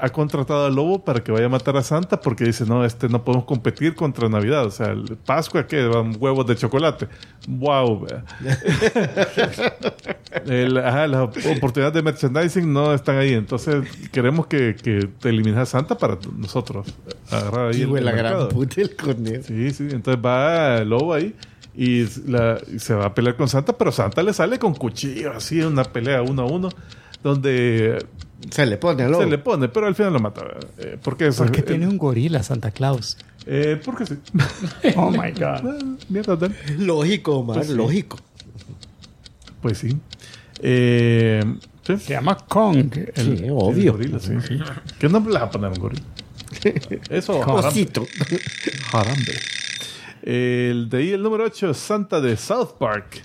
B: ha contratado al lobo para que vaya a matar a Santa porque dice, no, este no podemos competir contra Navidad. O sea, el Pascua, ¿qué? Van huevos de chocolate. ¡Wow! El- ajá, las oportunidades de merchandising no están ahí. Entonces, queremos que, que te elimines a Santa para nosotros agarrar ahí el, el
C: la
B: mercado.
C: gran puta el.
B: Sí, sí. Entonces va el lobo ahí y, la- y se va a pelear con Santa, pero Santa le sale con cuchillo, así, una pelea uno a uno, donde
C: Se le pone al lobo.
B: se le pone, pero al final lo mata. Eh, porque
F: Porque
B: eh,
F: tiene un gorila Santa Claus.
B: eh, porque sí.
A: Oh my God.
B: Mierda, Dan.
C: Lógico, Omar,
B: Pues sí.
C: lógico.
B: Pues sí. Eh, sí.
A: Se llama Kong.
B: El-
C: Sí, obvio.
B: el gorila, sí. ¿Qué nombre le vas a poner a un gorila? Eso, jarambe. Jarambe. El de ahí el número 8, Santa de South Park.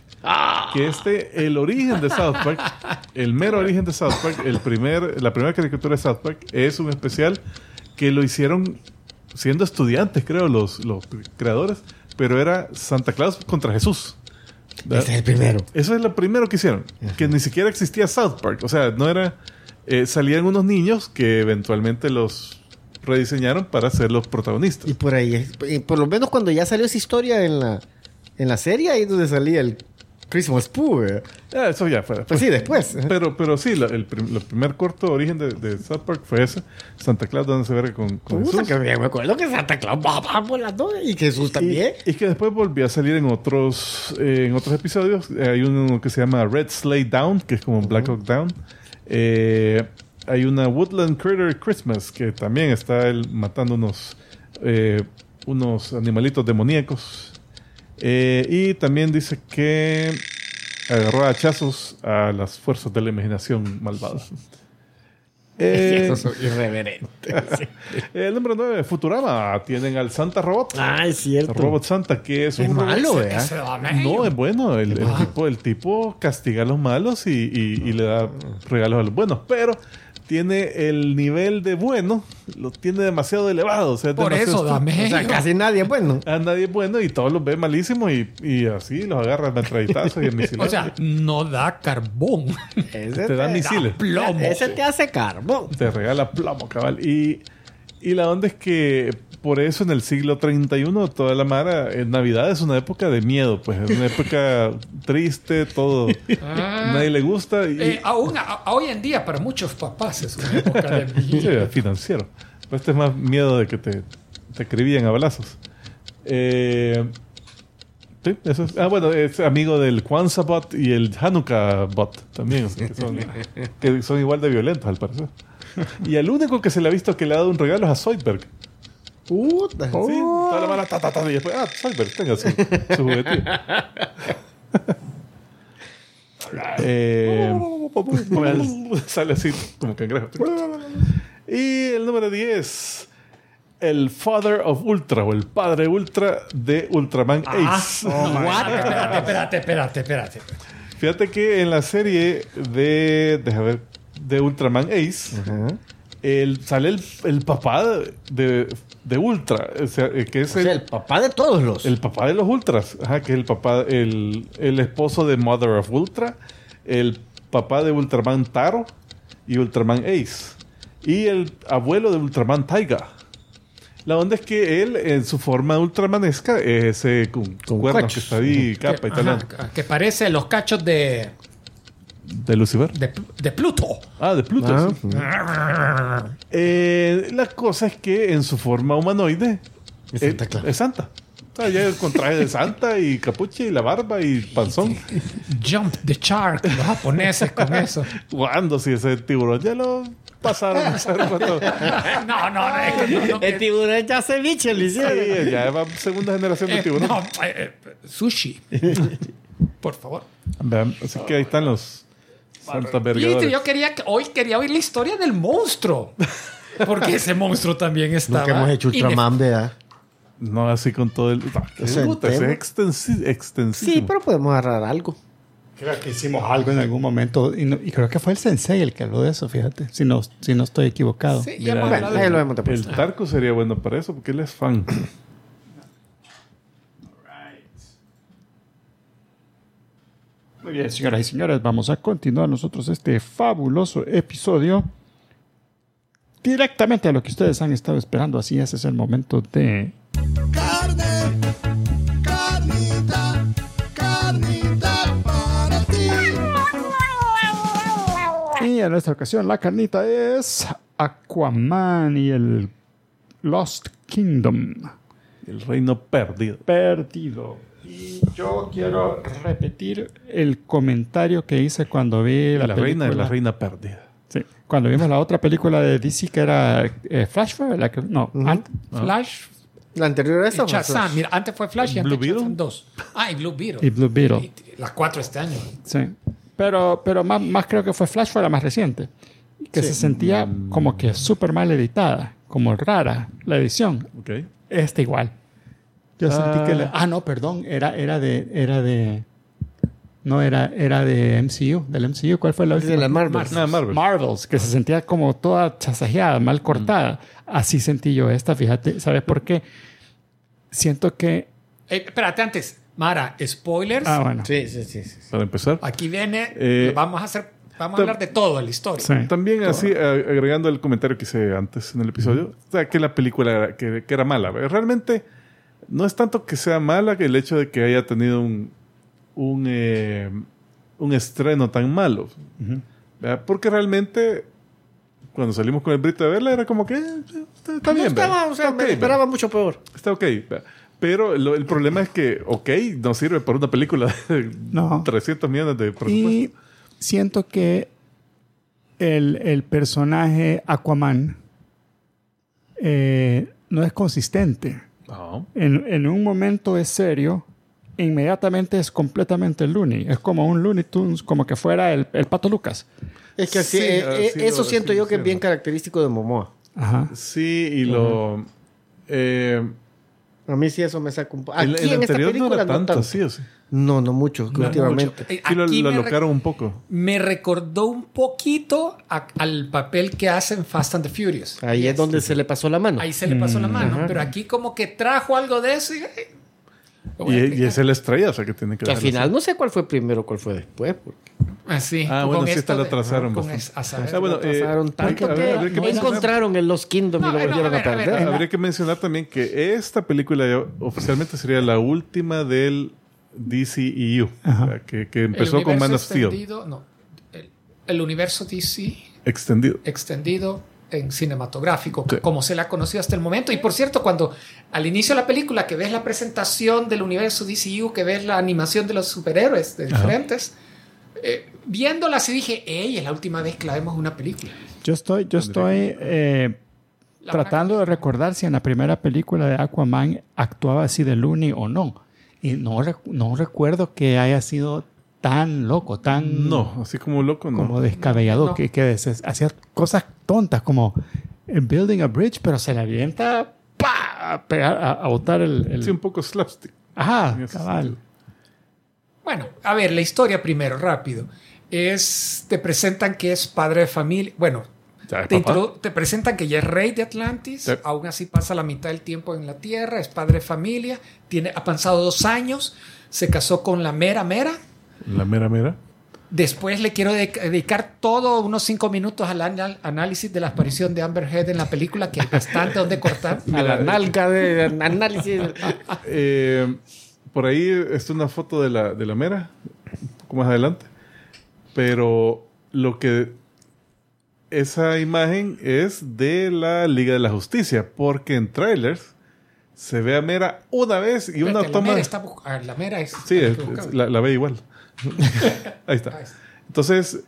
B: Que este, el origen de South Park, el mero origen de South Park, el primer, la primera caricatura de South Park es un especial que lo hicieron siendo estudiantes, creo, los, los creadores, pero era Santa Claus contra Jesús. ¿verdad?
C: Ese es el primero.
B: Eso es lo primero que hicieron. Que ni siquiera existía South Park. O sea, no era. eh, salían unos niños que eventualmente los rediseñaron para ser los protagonistas.
C: Y por ahí, es- y por lo menos cuando ya salió esa historia en la, en la serie, ahí es donde salía el Christmas Pooh. ¿verdad?
B: Ah, eso ya fue.
C: Pues sí, después.
B: Pero, pero sí, la- el, prim- el primer corto origen de, de South Park fue ese. Santa Claus dándose verga con, con
C: Puta,
B: Jesús.
C: que me acuerdo que Santa Claus va, volando y Jesús también.
B: Y, y que después volvió a salir en otros, eh, en otros episodios. Eh, hay uno que se llama Red Sleigh Down, que es como Black Hawk Down. Eh, hay una Woodland Critter Christmas, que también está él matando unos, eh, unos animalitos demoníacos. Eh, y también dice que agarró a hachazos a las fuerzas de la imaginación malvada. Eh,
C: Eso es irreverente.
B: el número 9, Futurama. Tienen al Santa Robot.
C: Ah, es cierto.
B: Robot Santa, que es
C: Es
B: un
C: malo,
D: medio.
B: No, es bueno. El, el tipo, el tipo castiga a los malos y, y- y le da regalos a los buenos. Pero tiene el nivel de bueno, lo tiene demasiado elevado. O sea, es
D: Por
B: demasiado
D: eso da
B: estúpido.
C: O sea, casi nadie es bueno.
B: A nadie es bueno y todos los ve malísimos y, y así los agarra a metrallitazos y a misiles.
D: O sea, no da carbón.
C: Ese
B: te dan misiles.
D: Plomo.
C: Ese te hace carbón.
B: Te regala plomo, cabal. Y, y la onda es que por eso en el siglo 31 toda la mara, en Navidad es una época de miedo, pues es una época triste, todo. Nadie le gusta. Y,
D: Eh, aún a- hoy en día, para muchos papás es una época de
B: Sí,
D: miedo.
B: financiero. Pero este es más miedo de que te, te escribían a balazos. Eh, sí, eso es. Ah, bueno, es amigo del Kwanzaa bot y el Hanukkah bot también, que, son, que son igual de violentos al parecer. Y el único que se le ha visto que le ha dado un regalo es a Zoidberg.
C: Puta.
B: Sí, toda la mala ta, ta, ta, y después, ah, Zoidberg, tenga su, su juguetito. Eh, sale así como cangrejo. Y el número 10, el Father of Ultra o el padre Ultra de Ultraman Ace.
D: Espérate, espérate, espérate, espérate.
B: Fíjate que en la serie de, deja ver, de Ultraman Ace, el, sale el, el papá de, de Ultra, o sea, eh, que es
C: O sea,
B: el,
C: el papá de todos los.
B: el papá de los Ultras, ajá, que es el papá, el, el esposo de Mother of Ultra, el papá de Ultraman Taro y Ultraman Ace, y el abuelo de Ultraman Taiga. La onda es que él, en su forma ultramanesca, es ese con,
C: Con
B: cuernos
C: cachos.
B: que está ahí, capa y tal,
D: que parece los cachos de,
B: de Lucifer.
D: de, de Pluto.
B: Ah, de Pluto.
C: Ah,
B: sí. Eh, la cosa es que en su forma humanoide
C: Es
B: eh,
C: Santa Claus.
B: es Santa. O sea, ya con traje de Santa y capucha y la barba y panzón.
D: Jump the Shark, los japoneses con eso.
B: Jugando si ese tiburón ya lo pasaron. a hacer cuando-
D: No, no, no, es que no, no,
C: El tiburón ya ceviche le hicieron.
B: Sí, ya va segunda generación de
D: eh,
B: tiburón.
D: no, eh, eh, sushi. Por favor.
B: Vean, así que ahí están los Santa
D: yo quería que- hoy quería oír la historia del monstruo. Porque ese monstruo también estaba.
C: Nunca hemos hecho Ultraman, ¿verdad?
B: No así con todo el.
C: Entero.
B: es extensi- extensísimo.
C: Sí, pero podemos agarrar algo.
F: Creo que hicimos algo en algún momento y, no- y creo que fue el sensei el que habló de eso, fíjate, si no, si no estoy equivocado.
D: Sí, ya
B: Mira,
C: lo hemos
B: El
C: puesto.
B: Tarco sería bueno para eso porque él es fan.
A: Muy bien, señoras y señores, vamos a continuar nosotros este fabuloso episodio directamente a lo que ustedes han estado esperando. Así es, es el momento de
E: Carne, carnita, carnita para ti.
A: Y en esta ocasión la carnita es Aquaman y el Lost Kingdom.
B: El reino perdido.
A: Perdido. Y yo quiero repetir el comentario que hice cuando vi la,
B: La, reina de la reina perdida.
A: Sí, cuando vimos la otra película de DC que era eh, Flash, ¿fue? La que- no, ant-
D: Flash
C: La anterior a esa.
D: Shazam.
C: Flash.
D: Mira, antes fue Flash y
B: Blue
D: antes. Shazam 2. Ah, y Blue Beetle.
A: y Blue Beetle.
D: Y las cuatro este año.
A: Sí. Pero, pero más, más creo que fue Flash, fue la más reciente. Que se sentía como que súper mal editada, como rara la edición.
B: Ok.
A: Esta igual. Yo sentí que...
B: Ah.
A: le- ah, no, perdón. Era, era de... Era de no, era, era de MCU. Del MCU. ¿Cuál fue la última?
C: De la Marvel.
B: Nada, Marvel.
A: Marvels, que se sentía como toda chasajeada, mal cortada. Así sentí yo esta, fíjate. ¿Sabes por qué? Siento que...
D: Eh, espérate, antes. Mara, spoilers.
A: Ah, bueno.
C: Sí, sí, sí. sí.
B: Para empezar.
D: Aquí viene.
B: Eh,
D: vamos a hacer. Vamos a hablar de todo la historia.
A: Sí.
B: También así, agregando el comentario que hice antes en el episodio, o sea, que la película era, que, que era mala. Realmente no es tanto que sea mala que el hecho de que haya tenido un, un, eh, un estreno tan malo. Porque realmente, cuando salimos con el Brito de verla, era como que eh, está, está
C: No
B: bien.
C: estaba,
B: ¿verdad?
C: o sea,
B: Está
C: me esperaba
B: ¿verdad?
C: mucho peor.
B: Está ok. ¿verdad? Pero lo- el problema es que, ok, no sirve para una película de
A: No.
B: 300 millones de presupuesto.
A: Y siento que el, el personaje Aquaman eh, no es consistente. En, en un momento es serio, inmediatamente es completamente loony. Es como un Looney Tunes, como que fuera el, el Pato Lucas.
C: Es que así,
B: Sí,
C: eh, eh, eso
B: lo-
C: siento yo que es bien característico de Momoa.
A: Ajá.
B: Sí, y lo... eh,
C: A mí sí eso me saca un poco.
B: el,
C: Aquí
B: el
C: en esta
B: anterior no
C: película
B: era tanto, sí o sí.
C: No, no mucho,
D: No
C: últimamente.
D: mucho. Eh,
B: Sí, lo, alocaron un poco.
D: me recordó un poquito a- al papel que hace en Fast and the Furious.
C: Ahí es donde se le pasó la mano.
D: Ahí se le pasó la mano. Pero aquí como que trajo algo de eso. Y, eh,
B: Y, y es el estrella, o sea que tiene que
C: Que al final no sé cuál fue primero, cuál fue después. porque
D: Ah, sí.
B: Ah, bueno, sí, esta la trazaron bastante. Ah, bueno, eh,
C: pasaron
B: hay que-
C: tanto
B: a ver,
C: que encontraron en los Kingdom
D: No,
C: y lo
D: ver,
C: volvieron
D: a
C: perder.
D: a ver.
B: Habría que mencionar también que esta película ya oficialmente sería la última del DCEU, o sea, que, que empezó con Man of Steel,
D: no, el, el universo DC
B: extendido.
D: extendido en cinematográfico,
B: Sí.
D: como se le ha conocido hasta el momento. Y por cierto, cuando al inicio de la película que ves la presentación del universo DCU, que ves la animación de los superhéroes de diferentes, eh, viéndola así dije, ey, es la última vez que la vemos en una película.
A: Yo estoy, yo estoy eh,
D: La
A: tratando de recordar si en la primera película de Aquaman actuaba así de loony o no. Y no, no recuerdo que haya sido tan loco, tan
B: No, así como loco, no.
A: como descabellado,
D: No.
A: que, que hacía cosas tontas como building a bridge, pero se le avienta ¡pa! a pegar, a, a botar el... el-
B: Sí, un poco slapstick.
A: Ajá, cabal.
D: Bueno, a ver, la historia primero, rápido. Es, te presentan que es padre de familia. Bueno, te, presentan que ya es rey de Atlantis.
B: Sí.
D: Aún así pasa la mitad del tiempo en la Tierra. Es padre de familia. Tiene, ha pasado dos años. Se casó con la mera mera.
B: La mera mera.
D: Después le quiero de- dedicar todo unos cinco minutos al anal- análisis de la aparición de Amber Heard en la película, que hay bastante donde cortar.
C: A la nalga de análisis.
B: Eh, por ahí está una foto de la, de la mera, un poco más adelante. Pero lo que. Esa imagen es de la Liga de la Justicia, porque en trailers se ve a Mera una vez y una
D: la
B: toma.
D: mera está bu- ah, la mera es.
B: Sí,
D: está
B: es- es- la, la ve igual. Ahí está. Entonces.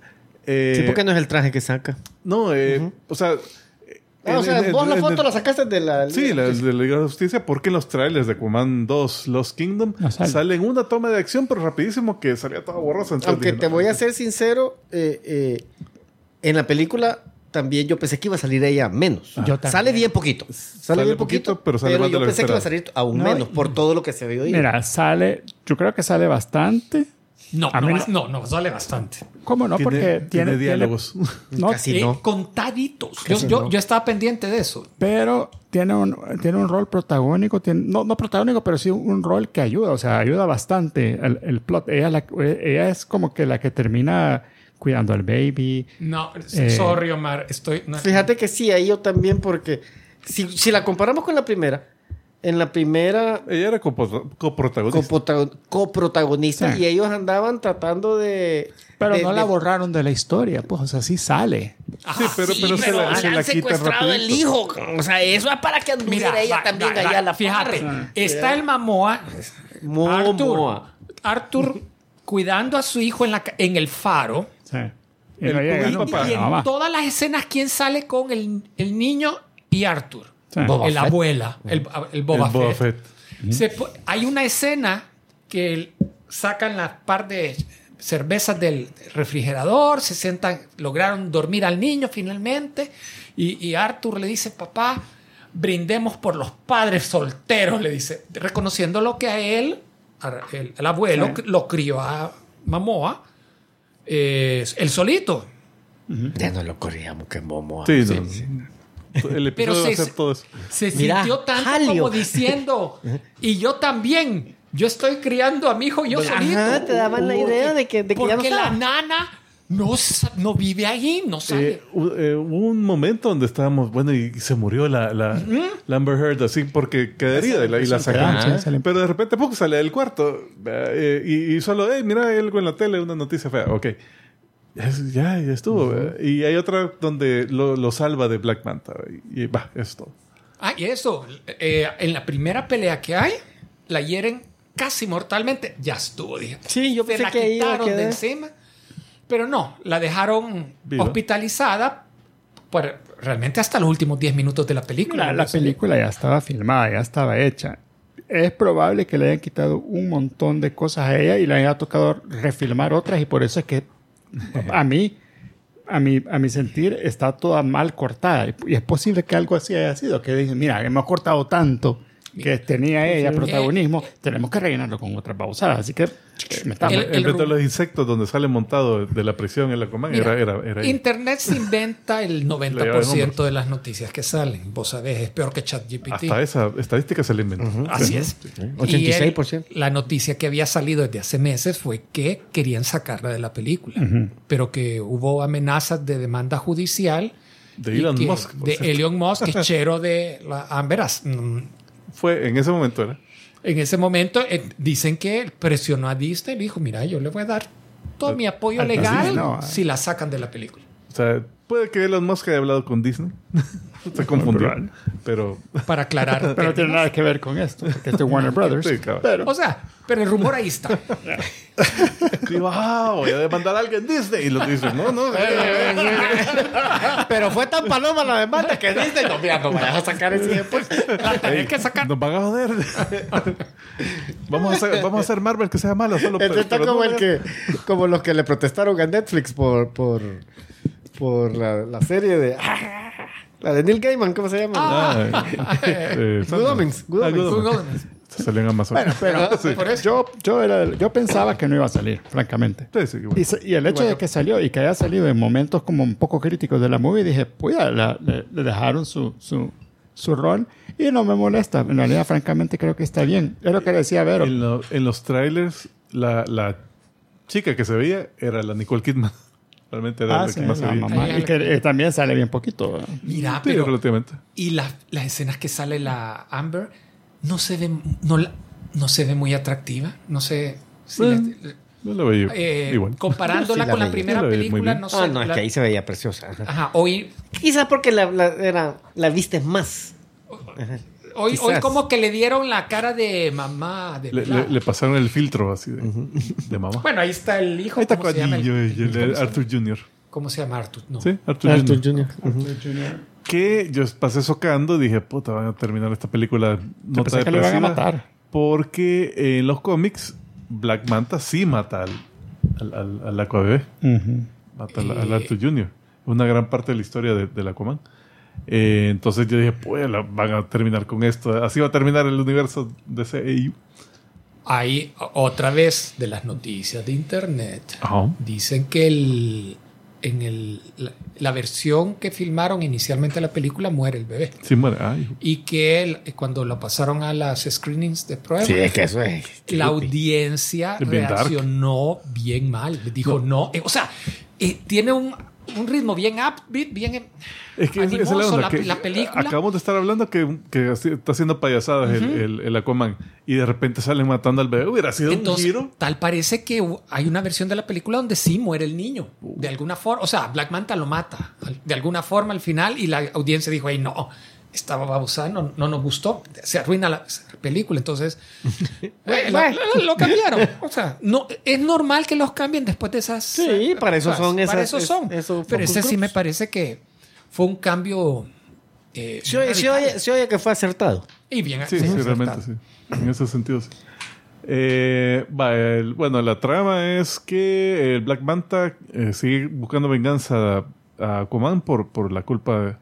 B: eh,
C: Sí, porque no es el traje que saca.
B: No, eh, o sea.
C: Ah, o sea,
B: en-
C: vos
B: en-
C: la
B: en
C: foto la sacaste de la...
B: Sí, la de la Liga de la Justicia, porque en los trailers de Aquaman 2 Lost Kingdom
A: No sale.
B: salen una toma de acción, pero rapidísimo que salía toda borrosa. entonces
C: Aunque
B: dije,
C: te
B: no,
C: voy a ser sincero, eh, eh, en la película también yo pensé que iba a salir ella menos.
A: Yo también.
C: Sale bien poquito. Sale,
B: Sale
C: bien
B: poquito,
C: poquito,
B: pero sale
C: pero
B: más de
C: yo
B: lo
C: pensé que iba a salir aún
A: No,
C: menos por todo lo que se vio ahí.
A: Mira, sale, yo creo que sale bastante.
D: No,
A: A
D: no, vas-
A: no-
D: no, sale bastante.
A: ¿Cómo no?
B: tiene,
A: Porque
B: tiene,
A: tiene,
B: diálogos.
A: tiene- no,
C: Casi
D: Eh,
C: no.
D: Contaditos. Yo,
C: Casi
D: yo,
C: no.
D: yo estaba pendiente de eso.
A: pero tiene un, tiene un rol protagónico, tiene, no, no protagónico, pero sí un rol que ayuda, o sea, ayuda bastante el, el plot. Ella, la- ella es como que la que termina cuidando al baby.
D: No,
A: Eh,
D: sorry, Omar. Estoy. no-
C: Fíjate que sí, ahí yo también, porque si, si la comparamos con la primera, en la primera
B: Ella era coprotagonista.
C: coprotagon- coprotagonista
A: Sí.
C: y ellos andaban tratando de...
A: Pero
C: de-
A: no la borraron de la historia, pues, o sea, sí sale.
B: Sí, pero- pero se la- se la
C: secuestrado el hijo. O sea, eso es para que anduviera
D: Mira,
C: ella también
D: va-
C: allá la
D: Fíjate,
C: par.
D: está el Mamoa.
C: Momoa.
D: Arthur, Arthur cuidando a su hijo en, la, en el faro.
A: Sí. Y
B: El
A: no llega
B: cubil
A: nunca,
B: papá.
D: Y en todas las escenas, ¿quién sale con el, el niño y Arthur?
A: Sí.
C: Boba
D: el
C: Fett.
D: abuela, el, el Boba,
B: el Boba
D: Fett.
B: Fett.
D: Se po- hay una escena que sacan las par de cervezas del refrigerador, se sientan, lograron dormir al niño finalmente, y, y Arthur le dice, papá, brindemos por los padres solteros, le dice, reconociendo lo que a él, a- el, el abuelo,
A: Sí.
D: lo crió a Mamoa, eh, el solito.
C: Ya no lo corríamos que Momoa.
B: Sí, no. El
D: Pero
B: episodio va a
D: se-
B: ser todo eso.
D: Se
C: Mira,
D: sintió tanto
C: Jalio.
D: como diciendo, y yo también, yo estoy criando a mi hijo yo
C: Ajá,
D: solito.
C: te daban la idea de que- de que ya no
D: porque la nana no, no vive ahí, no sabe.
B: Eh, hu- eh, hubo un momento donde estábamos, bueno, y se murió la, la, la Amber Heard así porque quedaría y la, y la.
A: Sí, sale-
B: Pero de repente poco sale del cuarto eh, y, y solo, hey, mira, hay algo en la tele, una noticia fea. Ok. Es- ya, ya estuvo. eh. Y hay otra donde lo, lo salva de Black Manta. Y, va, eso es todo.
D: Ah, y eso, eh, en la primera pelea que hay, la hieren casi mortalmente. Ya estuvo, dije.
C: Sí, yo
D: Se
C: pensé
D: la
C: que iba a
D: quitaron de encima. Pero no, la dejaron
B: Viva.
D: hospitalizada por realmente hasta los últimos 10 minutos de la película.
A: La, la película ya estaba filmada, ya estaba hecha. Es probable que le hayan quitado un montón de cosas a ella y le haya tocado refilmar otras y por eso es que a mí, a mi, a mi sentir, está toda mal cortada. Y es posible que algo así haya sido, que dicen, mira, hemos cortado tanto que tenía ella protagonismo, tenemos que rellenarlo con otras pausadas. Así que me está
D: El-
B: En vez de los insectos donde sale montado de la prisión en la comán, era, era, era.
D: Internet se inventa el
B: lleva en
D: 90%
B: hombros.
D: de las noticias que salen. Vos sabés, es peor que ChatGPT.
B: Hasta esa estadística se le inventó.
D: Así es.
C: 86%.
D: Y el- la noticia que había salido desde hace meses fue que querían sacarla de la película, pero que hubo amenazas de demanda judicial.
B: De Elon
D: que-
B: Musk,
D: De
B: cierto.
D: Elon Musk, que es chero de la Amber.
B: Fue en ese momento, era.
D: En ese momento eh, dicen que presionó a Disney y dijo, mira, yo le voy a dar todo mi apoyo
A: Al
D: legal
A: no,
D: si la sacan de la película.
B: Sea, puede que Elon Musk haya hablado con Disney. Se confundió. Pero
D: Para aclarar.
A: Pero no tiene nada que ver con esto, porque es Warner Brothers.
B: Sí,
A: pero
D: O sea, pero el rumor ahí está.
B: digo, ah, voy a demandar a alguien Disney. Y lo dice, no, no.
C: Pero fue tan paloma la demanda que Disney no, mira, no vayas a sacar ese después.
D: Hay que sacar.
B: Nos van a joder. vamos, a hacer, vamos a hacer Marvel que sea malo. Solo
C: Este está
B: pero
C: como
B: no-
C: el que, como los que le protestaron a Netflix por, por, por la, la serie de la de Neil Gaiman, ¿cómo se llama?
B: Ah, eh,
C: Good Omens, Good Omens.
B: Good
D: Google.
B: Omens. Se salió en Amazon.
A: Bueno, pero
B: Sí.
D: Por eso.
A: yo, yo, era, yo pensaba que no iba a salir, francamente.
B: Sí, sí, bueno.
A: Y, el hecho de que salió y que haya salido en momentos como un poco críticos de la movie, dije, pues ya, la- le, le dejaron su, su, su rol y no me molesta. En realidad, francamente, creo que está bien. Es lo que decía Vero.
B: En, lo- en los trailers, la, la chica que se veía era la Nicole Kidman. Realmente era
A: Ah,
B: la
A: sí,
B: que más se
A: la
B: veía.
A: mamá.
D: Ahí
A: Y que eh, también sale bien poquito. ¿verdad?
D: Mira,
B: Sí,
D: pero.
B: relativamente.
D: Y la- las escenas que sale la Amber no se ve, no, la- no se ve muy atractiva. No sé. si
B: Bueno,
D: la-
B: No lo veía
D: eh,
B: igual.
D: Comparándola
C: sí la
D: con la primera
B: la
D: película, no sé.
C: Ah, no, es
D: la-
C: que ahí se veía preciosa. Ajá.
D: Ajá, hoy,
C: Quizás porque la, la, era, la viste más.
D: Hoy,
C: Quizás.
D: hoy como que le dieron la cara de mamá. De
B: Le, le- le pasaron el filtro así de, de mamá.
D: Bueno, ahí está el hijo.
B: Ahí está
D: ¿cómo se llama?
B: Coadillo y el de
D: ¿Cómo se-
B: Arthur Jr.
D: ¿Cómo se llama Arthur? No.
B: Sí, Arthur,
C: Arthur
B: Jr.
C: Jr.
B: Que yo pasé socando y dije, puta, van a terminar esta película nota
A: pensé que lo iban a matar.
B: Porque en los cómics, Black Manta sí mata al, al, al, al Aquabebé. Mata al, al
D: Eh.
B: Arthur Jr. Una gran parte de la historia de- del Aquaman. Eh, entonces yo dije, pues la- van a terminar con esto. Así va a terminar el universo de CEU.
D: Ahí, o- otra vez, de las noticias de internet.
B: Ajá.
D: Dicen que el, en el, la, la versión que filmaron inicialmente la película muere el bebé.
B: Sí muere. Ay,
D: Y que el- cuando lo pasaron a las screenings de prueba,
C: Sí, es que eso es.
D: la audiencia
B: bien dark.
D: reaccionó bien mal. Dijo no. Eh, o sea, eh, tiene un, un ritmo bien upbeat, bien
B: Es que es la onda.
D: la,
B: que
D: la película.
B: Acabamos de estar hablando que, está haciendo payasadas el, el, el Aquaman. Y de repente salen matando al bebé. Hubiera sido un giro.
D: tal parece que hay una versión de la película donde sí muere el niño. De alguna forma. O sea, Black Manta lo mata. De alguna forma al final. Y la audiencia dijo, hey, no, estaba babosa, no, no nos gustó. Se arruina la película. Entonces, eh, la- la- lo cambiaron. O sea, no, es normal que los cambien después de esas.
C: Sí,
D: eh,
C: para eso son
D: Para
C: esas-
D: eso son.
C: es- esos
D: Pero ese sí me parece que fue un cambio. eh,
C: Se oye, se oye- se oye que fue acertado.
D: Y bien,
B: Sí,
D: bien
B: sí, realmente sí. En ese sentido, sí. Eh, va, el- bueno, la trama es que el Black Manta eh, sigue buscando venganza a Aquaman por, por la culpa de,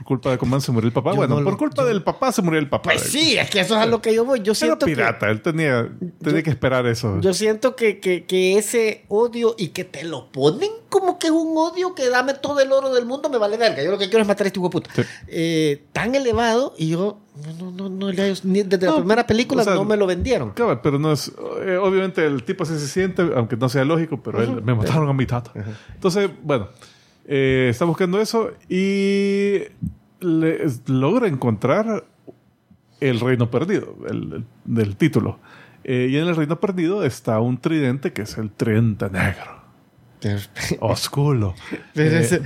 B: por culpa de Aquaman se murió el papá.
C: Yo
B: bueno,
C: no
B: por
C: lo-
B: culpa del papá se murió el papá.
C: Pues sí, es que eso es a lo que yo voy. Yo
B: Era
C: siento que,
B: pirata, él tenía, tenía que esperar eso.
C: yo siento que, que, que ese odio y que te lo ponen como que es un odio que dame todo el oro del mundo, me vale verga. Yo lo que quiero es matar a este hijo puta.
B: Sí.
C: Eh, tan elevado y yo no, no, no, ni desde la
B: No,
C: primera película
B: o sea,
C: no me lo vendieron.
B: Cabal, pero no es. eh, obviamente el tipo así se siente, aunque no sea lógico, pero él, me mataron a mi tata. Entonces, bueno, eh, está buscando eso y le- logra encontrar el reino perdido, el, el- del título. Eh, y en el reino perdido está un tridente que es el tridente negro, oscuro.
C: Pero
B: Eh,
C: ese-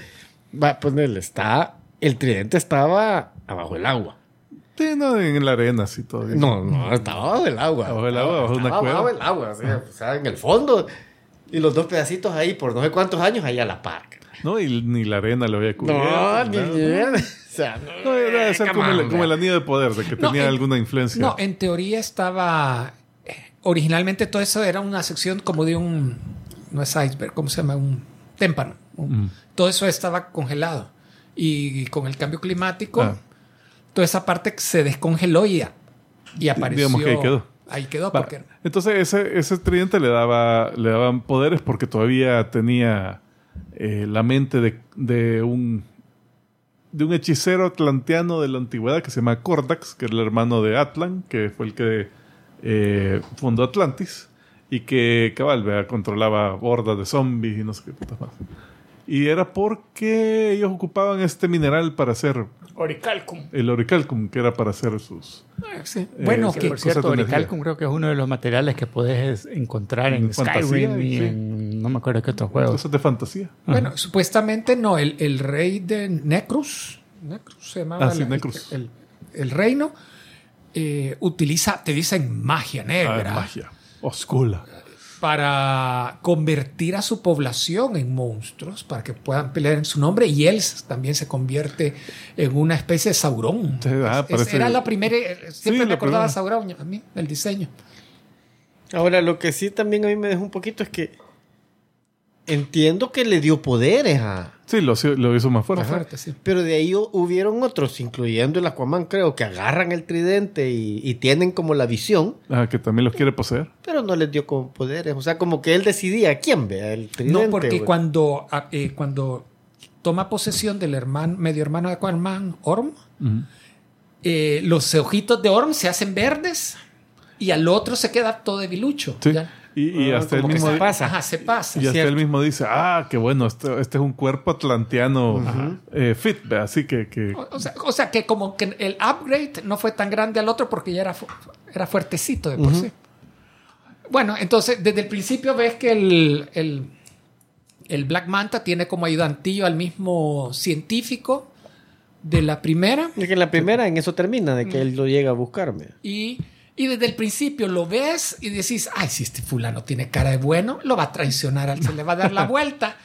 C: va a ponerle, está, el tridente estaba abajo del agua.
B: sí, no, en la arena, así todo.
C: No, no, estaba abajo del agua.
B: Abajo del agua, bajo una cueva.
C: Abajo del agua, o sea, en el fondo. Y los dos pedacitos ahí por no sé cuántos años ahí a la par.
B: No, y ni la arena lo había cubierto.
C: No, ni mierda. O sea, no,
B: No, debe ser
C: come
B: como, el, como el anillo de poder, de que
D: No,
B: tenía
D: en-
B: alguna influencia.
D: No, en teoría estaba. eh, Originalmente todo eso era una sección como de un. No es iceberg, ¿cómo se llama? Un témpano. Un-
B: Mm.
D: Todo eso estaba congelado. Y con el cambio climático,
B: Ah.
D: toda esa parte se descongeló y, y apareció.
B: digamos que ahí quedó.
D: Ahí quedó, porque.
B: Entonces ese, ese tridente le daba le daban poderes porque todavía tenía eh, la mente de, de un de un hechicero atlanteano de la antigüedad que se llama Cordax, que era el hermano de Atlan, que fue el que eh, fundó Atlantis y que cabal vea, controlaba hordas de zombies y no sé qué putas más. Y era porque ellos ocupaban este mineral para hacer
F: Oricalcum.
B: el oricalcum, que era para hacer sus
D: Sí. Bueno,
B: Eh,
D: que,
F: Por cierto. Oricalcum creo que es uno de los materiales que puedes encontrar en,
B: En
F: Skyrim y
B: sí.
F: en no me acuerdo qué otros juegos.
B: cosas de fantasía.
D: Bueno, supuestamente no, el, el rey de Necrus, Necrus se llamaba
B: Ah, sí,
D: la-
B: Necrus.
D: El, el reino, eh, utiliza, te dicen magia
B: Ah,
D: negra
B: magia. Oscura.
D: para convertir a su población en monstruos, para que puedan pelear en su nombre, y él también se convierte en una especie de Sauron.
B: Sí, ah, parece-
D: Era la primera, eh, siempre
B: Sí,
D: me acordaba
B: primera.
D: Sauron a mí, el diseño.
C: Ahora, lo que sí también a mí me dejó un poquito es que entiendo que le dio poderes a...
B: Sí, lo, lo hizo más fuerte.
D: Más fuerte, sí.
C: Pero de ahí hu- hubieron otros, incluyendo el Aquaman, creo, que agarran el tridente y, y tienen como la visión,
B: Ah, que también los quiere poseer.
C: pero no les dio como poderes. O sea, como que él decidía quién vea el tridente.
D: No, porque cuando, ah, eh, cuando toma posesión del hermano, medio hermano de Aquaman, Orm, eh, los ojitos de Orm se hacen verdes y al otro se queda todo debilucho.
B: Sí.
D: Ya.
B: Y, y
C: Ah,
B: hasta
C: que
B: mismo,
C: se pasa.
D: Ajá, se pasa.
B: y hasta él mismo dice, ah, qué bueno, este, este es un cuerpo atlanteano eh, fit, así que, que
D: O, o sea, o sea, que como que el upgrade no fue tan grande al otro porque ya era, fu- era fuertecito de por sí. Bueno, entonces desde el principio ves que el, el, el Black Manta tiene como ayudantillo al mismo científico de la primera.
C: Es que en la primera en eso termina, de que él lo llega a buscarme.
D: Y, y desde el principio lo ves y decís, ay, si este fulano tiene cara de bueno, lo va a traicionar, al- se le va a dar la vuelta.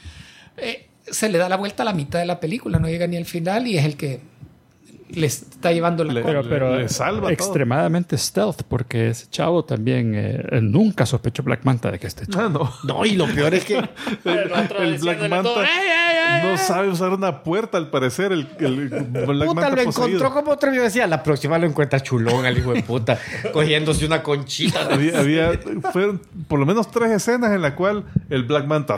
D: Eh, se le da la vuelta a la mitad de la película, no llega ni al final y es el que le está llevando la
B: Le-.
F: Pero, pero
B: le salva todo.
F: extremadamente stealth, porque ese chavo también eh, nunca sospechó Black Manta de que este chavo.
B: Ah, no.
C: No, y lo peor es que
B: el, el Black Manta no sabe usar una puerta, al parecer, el, el Black
C: Puta,
B: Manta
C: lo
B: poseído.
C: encontró como otro. Yo decía, la próxima lo encuentra chulón al hijo de puta, cogiéndose una conchita.
B: Había, había- fueron por lo menos tres escenas en la cual el Black Manta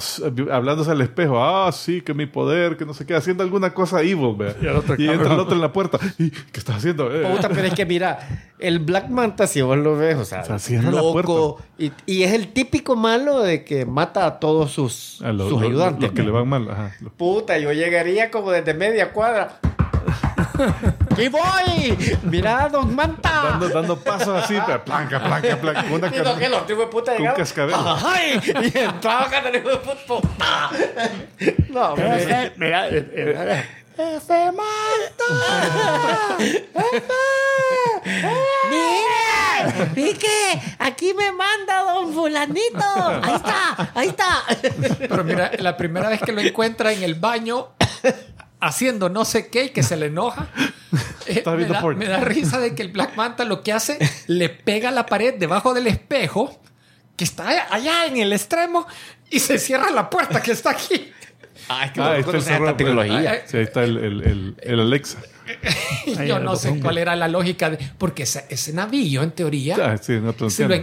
B: hablándose al espejo, ah, sí, que mi poder, que no sé qué, haciendo alguna cosa evil, vea.
F: Y el otro
B: Y entra el otro en la puerta. ¿Y qué estás haciendo? Eh,
C: Puta, pero es que mira, el Black Manta, si vos lo ves, o sea,
B: O sea, cierra la
C: loco. Y, y es el típico malo de que mata a todos sus,
B: a los,
C: sus
B: los-
C: ayudantes.
B: los que le van mal. Ajá. Los-
C: Puta, yo llegaría como desde media cuadra. ¡Aquí voy! ¡Mira, don Manta!
B: Dando, dando pasos así, pero planca, planca, planca. Una
C: Y no, que otro hijo de puta
B: con
C: llegaba.
B: cascabel.
C: ¡Ay! Y entraba acá el hijo de puta. puta. No, hombre.
F: Ese- Mira, eh, ese mata.
C: ¡Mira! ¡Vi que aquí me manda don fulanito! ¡Ahí está! ¡Ahí está!
D: Pero mira, la primera vez que lo encuentra en el baño haciendo no sé qué y que se le enoja, eh, me, da, me da risa de que el Black Manta lo que hace, le pega a la pared debajo del espejo, que está allá en el extremo, y se cierra la puerta que está aquí.
C: Ay, es que
B: Ah, el
C: conoces esta tecnología.
B: Sí, ahí está el, el, el, el Alexa.
D: Yo no sé cuál era la lógica, de, porque ese, ese navío, en teoría,
B: Ah, sí,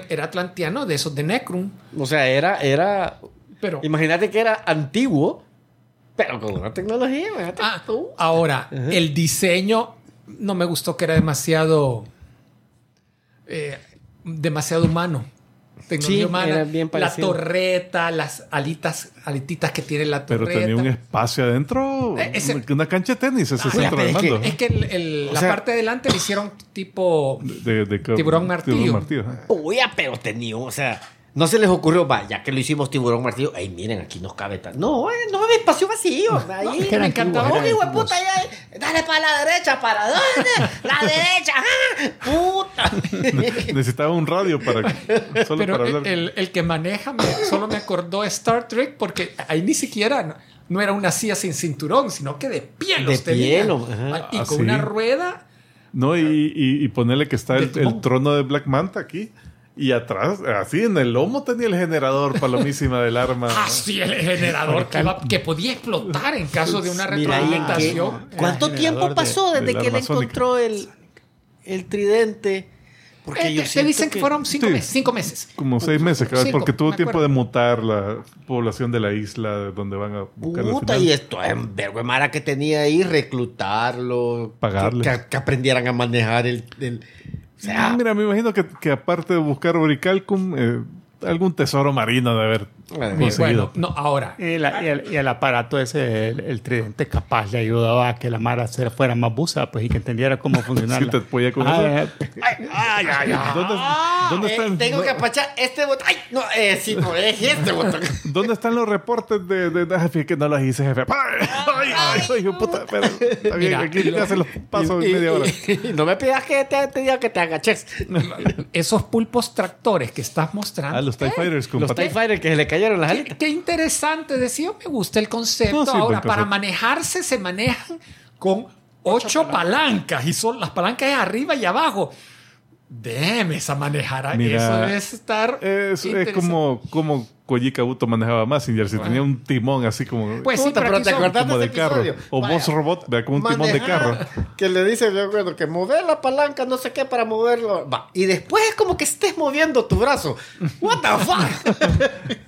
D: era atlanteano de esos de Necrum.
C: O sea, era, era.
D: Pero,
C: Imagínate que era antiguo, pero con una tecnología. Imagínate
D: ah,
C: tú.
D: ahora, el diseño no me gustó que era demasiado, eh, demasiado humano. Tecnología
C: Sí,
D: humana.
C: era bien
D: la torreta, las alitas, alititas que tiene la
B: Pero
D: torreta.
B: tenía un espacio adentro,
D: Eh, ese-
B: una cancha de tenis, ese
D: Ah,
B: centro
C: pero
B: de
C: es que-
B: mando.
D: Es que el- el- la
C: sea-
D: parte de adelante le hicieron tipo
B: De, de-
D: Tiburón martillo.
B: Tiburón martillo.
C: Uy, ah, pero tenía, o sea, no se les ocurrió, va, ya que lo hicimos tiburón martillo, ay, miren, aquí nos cabe tal. No, eh, no hay espacio vacío. Ahí
F: es que eran
C: me hijo de puta, ya, dale para la derecha, ¿para dónde? La derecha, ¡ah! puta.
B: Necesitaba un radio para solo
D: Pero
B: para
D: el,
B: hablar.
D: el- el que maneja me- solo me acordó Star Trek porque ahí ni siquiera no, no era una silla sin cinturón, sino que de pie los
C: De
D: tenía.
C: pie, lo- ajá.
D: Y
B: Ah,
D: con
B: sí.
D: una rueda.
B: No, y, y, y ponerle que está el trono de Black Manta aquí. Y atrás, así en el lomo tenía el generador palomísima del arma.
D: Así el generador que, iba- que podía explotar en caso de una
C: Mira, ¿y en qué-
D: retroalimentación.
C: ¿Cuánto tiempo
F: de-
C: pasó desde que él encontró el, el tridente? Porque
D: Eh,
C: yo
D: te dicen que, fueron cinco,
B: Sí.
D: meses, cinco meses.
B: Como seis meses,
D: Cinco,
B: porque tuvo
D: me
B: tiempo de mutar la población de la isla donde van a buscar
C: Puta, y esto es vergüenza mara que tenía ahí, reclutarlo,
B: Pagarle.
C: Que, que aprendieran a manejar el. el- o sea,
B: Mira, me imagino que, que aparte de buscar Oricalcum, eh, algún tesoro marino de haber
D: Eh,
B: conseguido.
D: bueno, no, ahora.
F: Y, la- y el, y el aparato ese, el, el tridente, capaz le ayudaba a que la Mara se fuera más busa, pues, y que entendiera cómo funcionaba.
B: Sí, te podía con
F: Ah,
B: eso.
C: ay, ay, ay.
B: ¿Dónde, dónde
C: Eh,
B: están,
C: tengo que apachar este botón. Ay, no, eh, sí, no es este botón.
B: ¿Dónde están los reportes de, de, de jefe? Que no los hice, jefe. ¡Ay, ay, ay, soy un puta! Pero está bien,
D: Mira,
B: aquí ya se los paso en
C: Y-
B: media hora.
C: y- y no me pidas que te, te diga que te agaches.
D: Esos pulpos tractores que estás mostrando.
B: Ah, los TIE Fighters con
C: Los. TIE Fighter que se le cayeron las
D: Qué,
C: alitas.
D: qué interesante, decía, me gusta el concepto.
B: No, sí, buen
D: Ahora, para manejarse se manejan con ocho, palancas. y son las palancas es arriba y abajo. Déjeme esa manejara.
B: Mira,
D: Eso debe estar.
B: Es, como, como Koji Kabuto manejaba Massinger. Si tenía un timón así como,
D: Pues sí, pero,
C: te
B: como
C: de
B: carro. O
C: Vaya.
B: Boss Robot, vea, con un timón de carro.
C: Manejar, Que le dice, yo recuerdo, que mover la palanca, no sé qué, para moverlo. Va. Y después es como que estés moviendo tu brazo. What the fuck?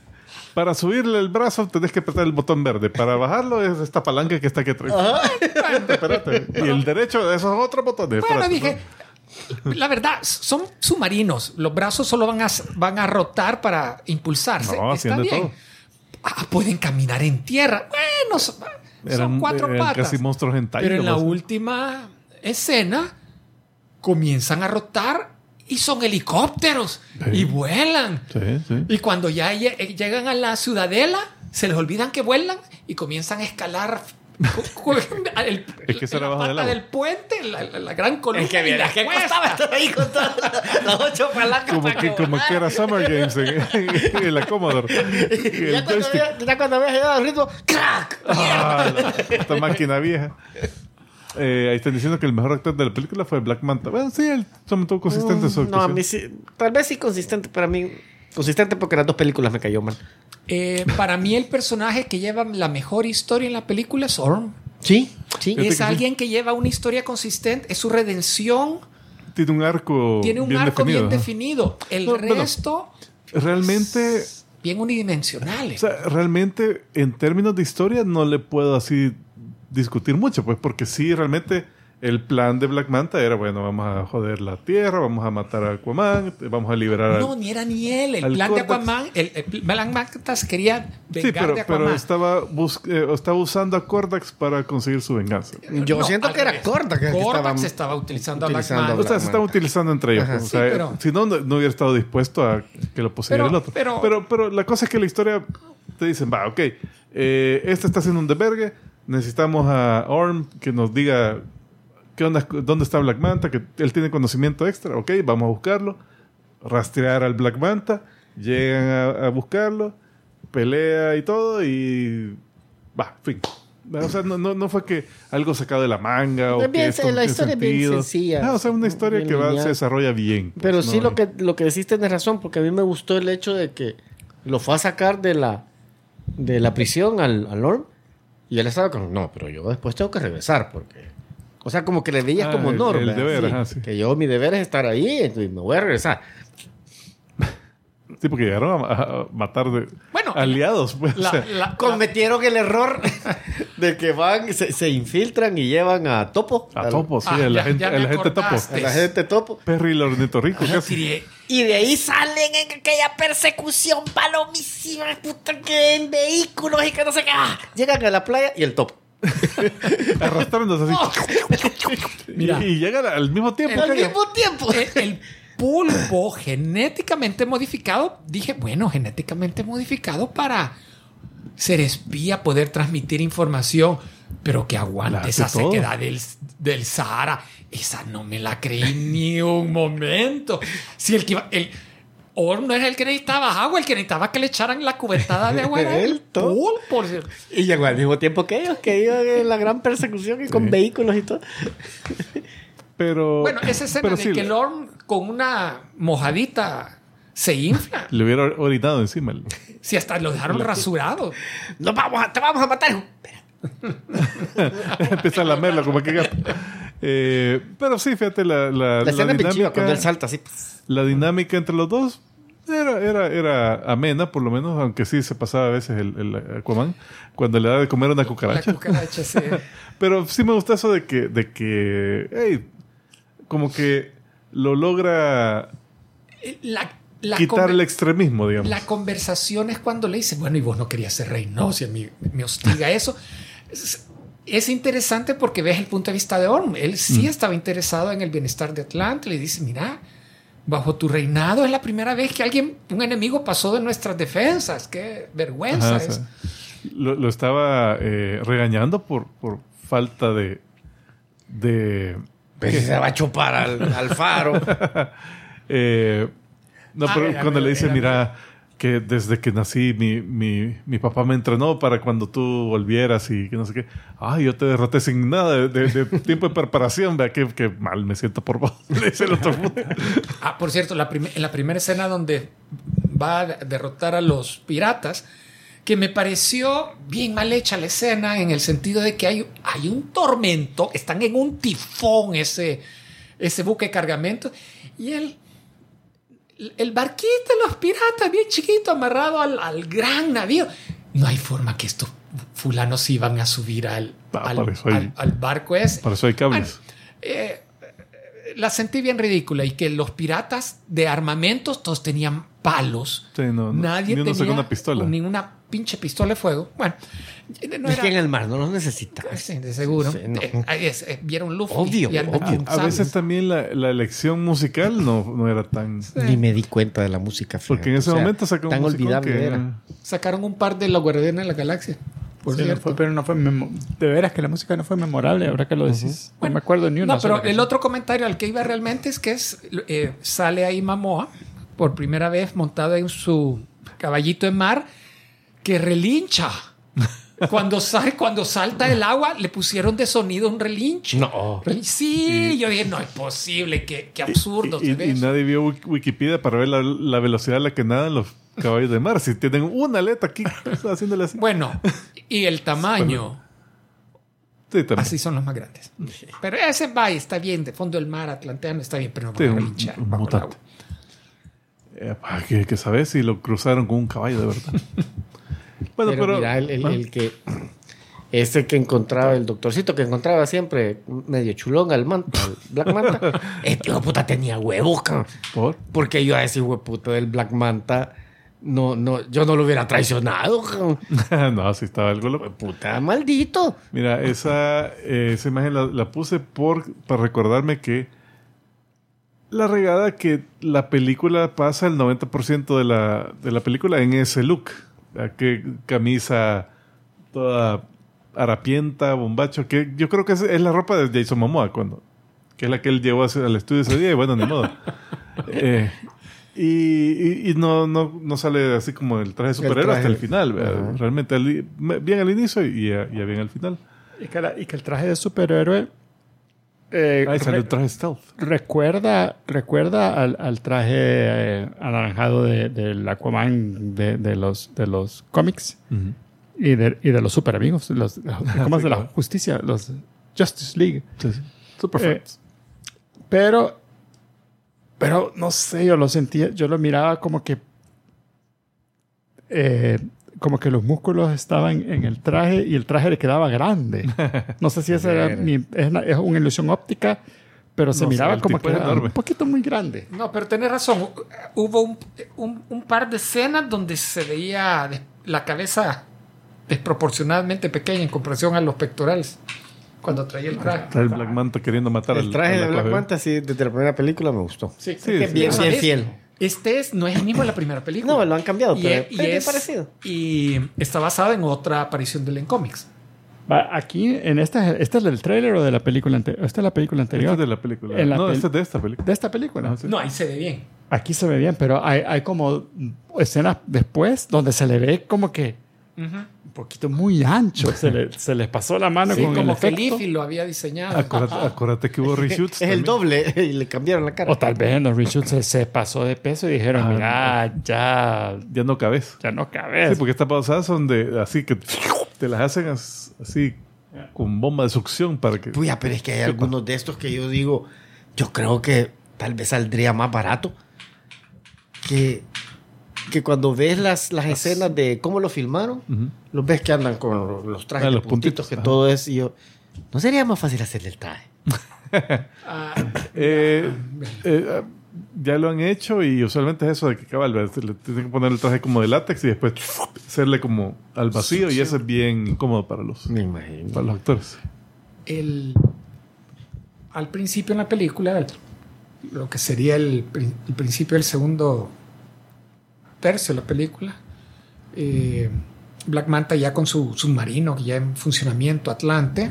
B: Para subirle el brazo tenés que apretar el botón verde. Para bajarlo es esta palanca que está aquí atrás. Espérate, espérate. Y el derecho, esos otros botones.
D: Bueno,
B: espérate,
D: dije, la verdad, son submarinos. Los brazos solo van a, van a rotar para impulsarse.
B: No,
D: Está bien.
B: todo.
D: Ah, pueden caminar en tierra. Bueno, son,
B: Eran,
D: cuatro
B: eran
D: patas.
B: casi monstruos en
D: Pero en la
B: última
D: escena comienzan a rotar y son helicópteros y vuelan.
B: Sí, sí.
D: Y cuando ya eh, llegan a la ciudadela, se les olvidan que vuelan y comienzan a escalar el-
B: Es que era
D: la
B: abajo del
D: pata
B: agua.
D: del puente, la, la- la gran columna.
C: Es que
D: la
C: que estar ahí con todas las ocho palancas.
B: Como
C: para
B: que, como que era Summer Games en, en la Commodore.
C: Y ya, cuando había, ya cuando había llegado al ritmo, ¡crack!
B: Ah, la- esta máquina vieja. Eh, ahí están diciendo que el mejor actor de la película fue Black Manta. Bueno, sí, él se mantuvo consistente en su
C: Mm, No, a mí sí, tal vez sí consistente, pero a mí consistente porque las dos películas me cayó mal.
D: Eh, para mí el personaje que lleva la mejor historia en la película es Orm.
C: Sí, sí.
B: Que
D: Es
B: sí.
D: alguien que lleva una historia consistente, es su redención,
B: Tiene un arco
D: tiene un
B: bien
D: arco
B: definido.
D: bien definido. El
B: No, bueno,
D: resto,
B: Realmente,
D: bien unidimensional.
B: o sea, realmente en términos de historia no le puedo así discutir mucho, pues porque sí, realmente el plan de Black Manta era, bueno, vamos a joder la Tierra, vamos a matar a Aquaman, vamos a liberar al...
D: no, ni era ni él. El plan de. Aquaman, el, el Black Manta se quería vengar
B: Sí, pero,
D: de
B: pero
D: Aquaman.
B: estaba, bus- eh, estaba usando a Cordax para conseguir su venganza.
C: Yo
D: No,
C: siento que era. Cordax que
D: Cordax
C: estaba
D: estaba utilizando,
C: utilizando
D: a
C: a
D: Black
B: O sea, se están
C: Manta.
B: utilizando entre ellos.
C: Ajá.
D: Sí, pero-
B: si no, no, hubiera estado dispuesto a que lo poseyera
D: Pero-
B: el otro.
D: pero-
B: Pero, pero, la cosa es que la historia te dicen, va, ok, eh, este está haciendo un desvergue, necesitamos a Orm que nos diga qué onda, dónde está Black Manta, que él tiene conocimiento extra, ok, vamos a buscarlo, rastrear al Black Manta, llegan a, a buscarlo, pelea y todo, y va, fin. O sea, no, no, no fue que algo sacado de la manga o que esto
C: la historia es bien sencilla.
B: Ah, o sea, una historia que va, se desarrolla bien.
C: Pero
B: pues,
C: sí
B: ¿no?
C: lo que, lo que decís tenés razón, porque a mí me gustó el hecho de que lo fue a sacar de la, de la prisión al, al Norm y él estaba como, no, pero yo después tengo que regresar, porque... O sea, como que le veías
B: Ah,
C: como
B: el-
C: Norm.
B: el deber,
C: Sí,
B: ajá, sí.
C: Que yo, mi deber es estar ahí, entonces me voy a regresar.
B: Sí, porque llegaron a, a matar de
D: Bueno,
B: aliados. Pues, o
D: La-
B: sea,
D: la-
C: Cometieron el error de que van, se, se infiltran y llevan a Topo.
B: a
C: al-
B: Topo, sí,
D: Ah,
B: a la
D: ya-
B: gente,
D: ya
B: Topo.
D: acordaste.
C: A la gente Topo.
B: Perry el ornitorrinco, casi.
D: Tiré-
C: Y de ahí salen en aquella persecución palomísima, puta, que en vehículos y que no sé qué. Ah, Llegan a la playa y el topo.
B: Arrastrándose así.
D: Mira.
B: y, y llegan al mismo tiempo.
C: Al mismo tiempo.
D: el, el pulpo genéticamente modificado, dije, bueno, genéticamente modificado para ser espía, poder transmitir información, pero que aguante esa
B: todo.
D: sequedad del, del Sahara. Esa no me la creí ni un momento. Si el que iba, el Orm no era el que necesitaba agua, el que necesitaba que le echaran la cubetada de agua era el pulpo.
C: Y llegó al mismo tiempo que ellos, que iban en la gran persecución y con
B: Sí.
C: vehículos y todo.
B: Pero.
D: Bueno, esa escena
B: pero
D: de
B: sí,
D: que el Orm con una mojadita se infla.
B: Le hubiera orinado encima.
D: Si hasta lo dejaron rasurado.
C: Nos vamos a, te vamos a matar.
B: Empieza a lamerlo como que gato. Eh, pero sí, fíjate, la, la,
C: La escena chiva
B: dinámica,
C: cuando él salta así.
B: la dinámica entre los dos era, era, era amena, por lo menos, aunque sí se pasaba a veces el, el Aquaman cuando le da de comer una
D: La
B: cucaracha.
D: cucaracha sí.
B: Pero sí me gusta eso de que, de que hey, como que lo logra
D: La, la
B: quitar el extremismo, digamos.
D: la conversación es cuando le dice, bueno, y vos no querías ser rey. No, si a mí me hostiga eso. Es, es interesante porque ves el punto de vista de Orm. Él sí estaba interesado en el bienestar de Atlanta. Le dice, mira, bajo tu reinado es la primera vez que alguien, un enemigo pasó de nuestras defensas. Qué vergüenza
B: Ajá, o
D: es.
B: sea, lo, lo estaba eh, regañando por, por falta de... de
C: Pues se va a chupar al, al faro.
B: eh, no,
D: Ah,
B: pero cuando le dice, mira, que desde que nací mi, mi, mi papá me entrenó para cuando tú volvieras y que no sé qué. Ay, yo te derroté sin nada de, de- de tiempo de preparación. Vea qué, qué mal me siento por vos. Le dice el otro puto.
D: Ah, por cierto, la en la primera escena donde va a derrotar a los piratas, que me pareció bien mal hecha la escena en el sentido de que hay, hay un tormento, están en un tifón ese, ese buque de cargamento y el, el barquito de los piratas, bien chiquito, amarrado al, al gran navío. No hay forma que estos fulanos iban a subir al,
B: Ah,
D: al, al- barco ese.
B: Por eso hay cables.
D: Eh, la sentí bien ridícula y que los piratas de armamentos todos tenían palos.
B: Sí, no, no,
D: Nadie
B: ni
D: tenía
B: una pistola.
D: ni una pinche pistola de fuego. Bueno, no
C: es
D: era-
C: que en el mar no los necesitas.
D: Sí, de seguro.
C: Sí, no.
D: Eh, eh, vieron Luffy
C: Obvio, obvio.
B: A veces también la, la elección musical no, no era tan...
C: Ni me di cuenta de la música.
B: Porque en ese
C: O sea,
B: momento sacó un
C: Tan olvidable
B: que
C: era.
D: sacaron un par de los guardianes de la galaxia. Por
F: Sí, no fue- pero no fue de veras que la música no fue memorable, ahora que lo decís. no me acuerdo ni una.
D: No, pero
F: sola
D: el otro comentario al que iba realmente es que es, eh, sale ahí Mamoa por primera vez montado en su caballito de mar que relincha. Cuando, sale, cuando salta el agua, le pusieron de sonido un relinche.
C: No.
D: Sí, yo dije, no es posible, qué, qué absurdo.
B: Y, y- y nadie vio Wik- Wikipedia para ver la, la velocidad a la que nadan los caballo de mar. Si tienen una aleta aquí, está haciéndole así.
D: Bueno, y el tamaño.
B: Sí, también.
D: Así son los más grandes. Pero ese va está bien, de fondo del mar atlanteano está bien, pero no
B: Sí,
D: va a
B: un-
D: relinchar
B: un mutante. Eh, pa, que, que sabes si lo cruzaron con un caballo de verdad. bueno,
C: pero,
B: pero.
C: mira, el, el-
B: Ah,
C: el que. Ese que encontraba, el doctorcito que encontraba siempre medio chulón al manta, al Black Manta. Este hijo puta tenía huevos, cabrón.
B: ¿por?
C: Porque yo a ese hijo puta del Black Manta, no, no, yo no lo hubiera traicionado,
B: no, sí estaba algo loco.
C: Puta maldito.
B: Mira, esa, eh, esa imagen la, la puse por, para recordarme que la regada que la película pasa el 90% de la, de la película en ese look. Que camisa toda harapienta, bombacho, que yo creo que es, es la ropa de Jason Momoa cuando que es la que él llevó al estudio ese día y bueno, ni modo. Eh, y, y- y no, no, no sale así como el traje de superhéroe
C: traje.
B: hasta el final. Realmente al- bien al inicio y ya, ya bien al final.
A: Y que, la- y que el traje de superhéroe eh,
B: Ahí sale
A: re-
B: el traje stealth.
A: recuerda, recuerda al, al traje eh, anaranjado de- del Aquaman de, de los, de los cómics y, de, y de los super amigos, los, ¿cómo es de la justicia? Los Justice League.
B: Super
A: Eh,
B: Friends.
A: Pero, pero no sé, yo lo sentía, yo lo miraba como que, eh, como que los músculos estaban en el traje y el traje le quedaba grande. No sé si esa era mi- es, una, es una ilusión óptica, pero se
B: No
A: miraba como que era
B: enorme.
A: un poquito muy grande.
D: No, pero tenés razón. Hubo un, un- un par de escenas donde se veía la cabeza desproporcionadamente pequeña en comparación a los pectorales cuando traía el traje.
B: El Black Manta queriendo matar
C: El
B: al
C: traje
B: al
C: de Black. Manta, sí, desde la primera película me gustó.
D: Sí,
B: Sí,
C: Que
B: sí.
C: bien, bien fiel.
D: Este es, no es el mismo de la primera película.
C: No, lo han cambiado,
D: y,
C: pero
D: es, y es-
C: parecido.
D: y está basado en otra aparición de él en cómics.
A: Aquí, en esta, ¿este es del tráiler o de la película anterior? Esta es la película
B: Este
A: anterior.
B: es de la película.
A: En la
B: no,
A: pel-
B: este es de esta película.
A: de esta película.
B: Ah, sí.
D: No, ahí se ve bien.
A: Aquí se ve bien, pero hay, hay como escenas después donde se le ve como que un poquito muy ancho. Se, le- se les pasó la mano
D: Sí,
A: con el
D: como que
A: efecto.
D: Lo había diseñado.
B: Acuérdate, acuérdate que hubo reshoots.
C: Es el doble y le cambiaron la cara.
A: O tal vez en los reshoots se, se pasó de peso y dijeron,
B: Ah,
A: mira, ya,
B: Ya no cabes.
A: ya no
B: Sí,
A: cabes.
B: porque estas pausadas son de así que te las hacen as- así con bomba de succión para que.
C: Puya, pero es que hay algunos de estos que yo digo, yo creo que tal vez saldría más barato que, que cuando ves las, las escenas de cómo lo filmaron, los ves que andan con los, los trajes
B: Ah, los
C: puntitos,
B: puntitos,
C: que
B: ajá.
C: todo es, y yo, ¿no sería más fácil hacerle el traje?
D: Ah,
B: Eh, eh, ya lo han hecho y usualmente es eso de que cabal, le tienen que poner el traje como de látex y después hacerle como al vacío y eso es bien incómodo para los,
C: Me imagino.
B: para los actores.
D: el, al principio en la película, el- lo que sería el principio del segundo tercio de la película, eh, Black Manta ya con su submarino, ya en funcionamiento Atlante,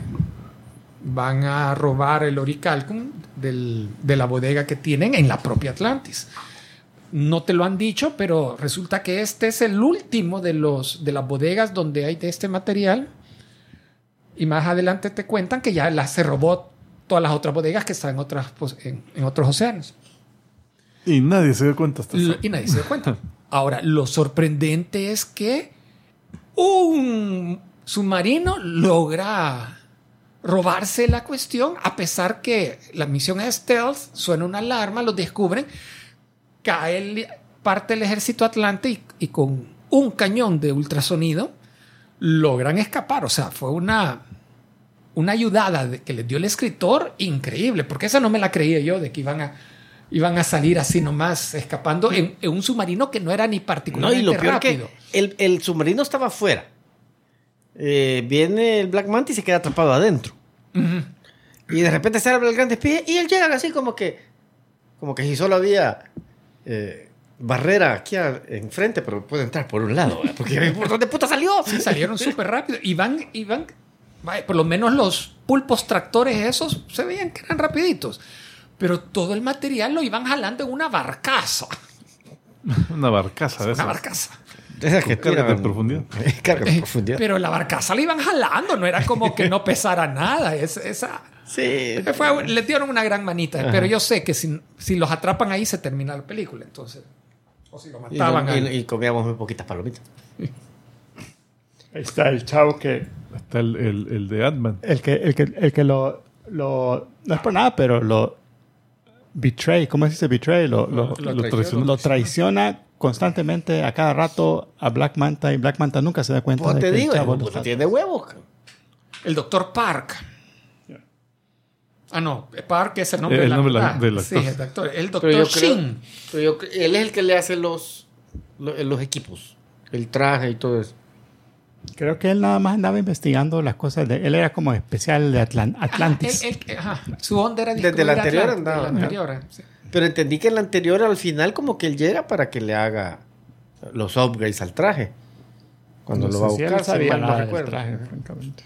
D: van a robar el Oricalcum del- de la bodega que tienen en la propia Atlantis. No te lo han dicho, pero resulta que este es el último de, los, de las bodegas donde hay de este material. Y más adelante te cuentan que ya la, se robó todas las otras bodegas que están en, otras, en, en otros océanos.
B: Y nadie se dio cuenta hasta
D: Y nadie se dio cuenta. Ahora, lo sorprendente es que un submarino logra robarse la cuestión, a pesar que la misión es stealth, suena una alarma, los descubren, cae parte del ejército atlante y, con un cañón de ultrasonido logran escapar. O sea, fue una, una ayudada que les dio el escritor increíble, porque esa no me la creía yo, de que iban a, iban a salir así nomás escapando en, en un submarino que no era ni
C: No, y
D: particularmente
C: lo peor
D: rápido.
C: que el, el submarino estaba afuera. Eh, viene el Black Manta y se queda atrapado adentro. Y de repente se abre el gran despegue y él llega así como que, como que si solo había eh, barrera aquí a- enfrente, pero puede entrar por un lado. Porque ¿por dónde puta salió?
D: Sí, salieron súper rápido. Y van, y van, por lo menos los pulpos tractores esos se veían que eran rapiditos. Pero todo el material lo iban jalando en una barcaza.
B: una barcaza de
D: Una
B: esas.
D: barcaza.
C: Esas que
B: Carga de
C: tiran-
B: profundidad.
C: Carga de profundidad.
D: Pero la barcaza la iban jalando, no era como que no pesara nada. Es, esa,
C: Sí.
D: fue- le dieron una gran manita. Pero yo sé que si, si los atrapan ahí se termina la película. Entonces, O si lo
C: Y,
D: mataban.
C: no- y- y comíamos muy poquitas palomitas.
A: Ahí está el chavo que
B: Está el, el, el de Ant-Man.
A: el que el que el que lo lo no es por nada, pero lo betray, ¿cómo se dice betray? Lo, lo,
D: Lo
A: lo
D: traiciona.
A: traiciona, lo traiciona constantemente a cada rato a Black Manta y Black Manta nunca se da cuenta
C: Pues
A: de
C: te
A: que
C: digo,
A: el chavo
C: el tiene huevos.
D: El doctor Park. Ah, no. Park es el nombre,
B: El nombre de la-
D: actor.
B: del
D: Ah, Sí,
B: actor.
D: el doctor. El
C: Pero
D: doctor
C: yo creo- pero yo él es el que le hace los, los, los equipos, el traje y todo eso.
A: Creo que él nada más andaba investigando las cosas de él era como especial de Atlan-
D: Ajá,
A: Atlantis.
D: él- él- ajá, Su onda era
C: Desde la anterior
D: Atlant-
C: andaba,
D: la anterior, eh, sí.
C: Pero entendí que en la anterior, al final, como que él llega para que le haga los upgrades al traje. Cuando
A: No
C: lo va a buscar, si
A: sabía
C: mal no
A: del traje, francamente.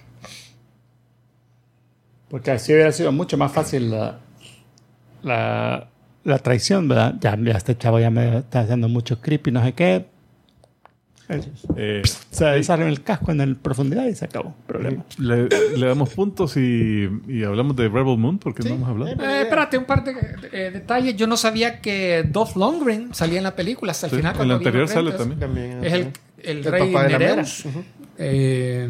A: Porque así hubiera sido mucho más fácil la, la, la traición, ¿verdad? Ya, ya este chavo ya me está haciendo mucho creepy, no sé qué.
B: Eh,
A: Se desarrolla el casco en el profundidad y se acabó. Problema.
B: le, le damos puntos y, y hablamos de Rebel Moon porque no hemos hablado.
D: Eh, espérate, un par de eh, detalles. Yo no sabía que Dolph Lundgren salía en la película hasta el
B: Sí,
D: final.
B: en la anterior sale también.
C: También,
D: Es el, el
C: El
D: rey
C: papá de
D: Nereus.
C: Mera. Ujú.
D: Eh,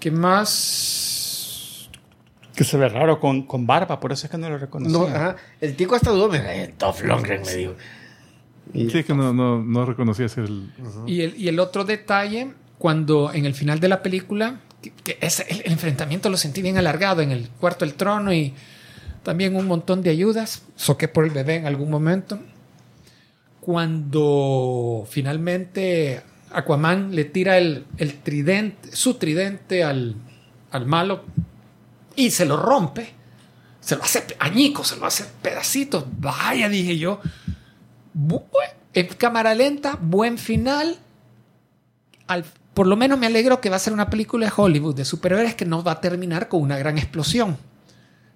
D: ¿Qué más?
A: Que se ve raro con, con barba, por eso es que no lo reconocí.
C: No, ajá. El tico hasta dudó, me eh, Dolph Lundgren me dijo. Y-
B: Sí, es que no, no, no reconocía ese el,
D: Y el, y el otro detalle, cuando en el final de la película, que, que ese- el, el enfrentamiento lo sentí bien alargado en el cuarto del trono y también un montón de ayudas. Soqué por el bebé en algún momento. Cuando finalmente Aquaman le tira el, el tridente, su tridente al, al malo y se lo rompe, se lo hace añicos, se lo hace pedacitos. Vaya, dije yo. Bu- en cámara lenta, buen final. Al- por lo menos me alegro que va a ser una película de Hollywood de superhéroes que no va a terminar con una gran explosión.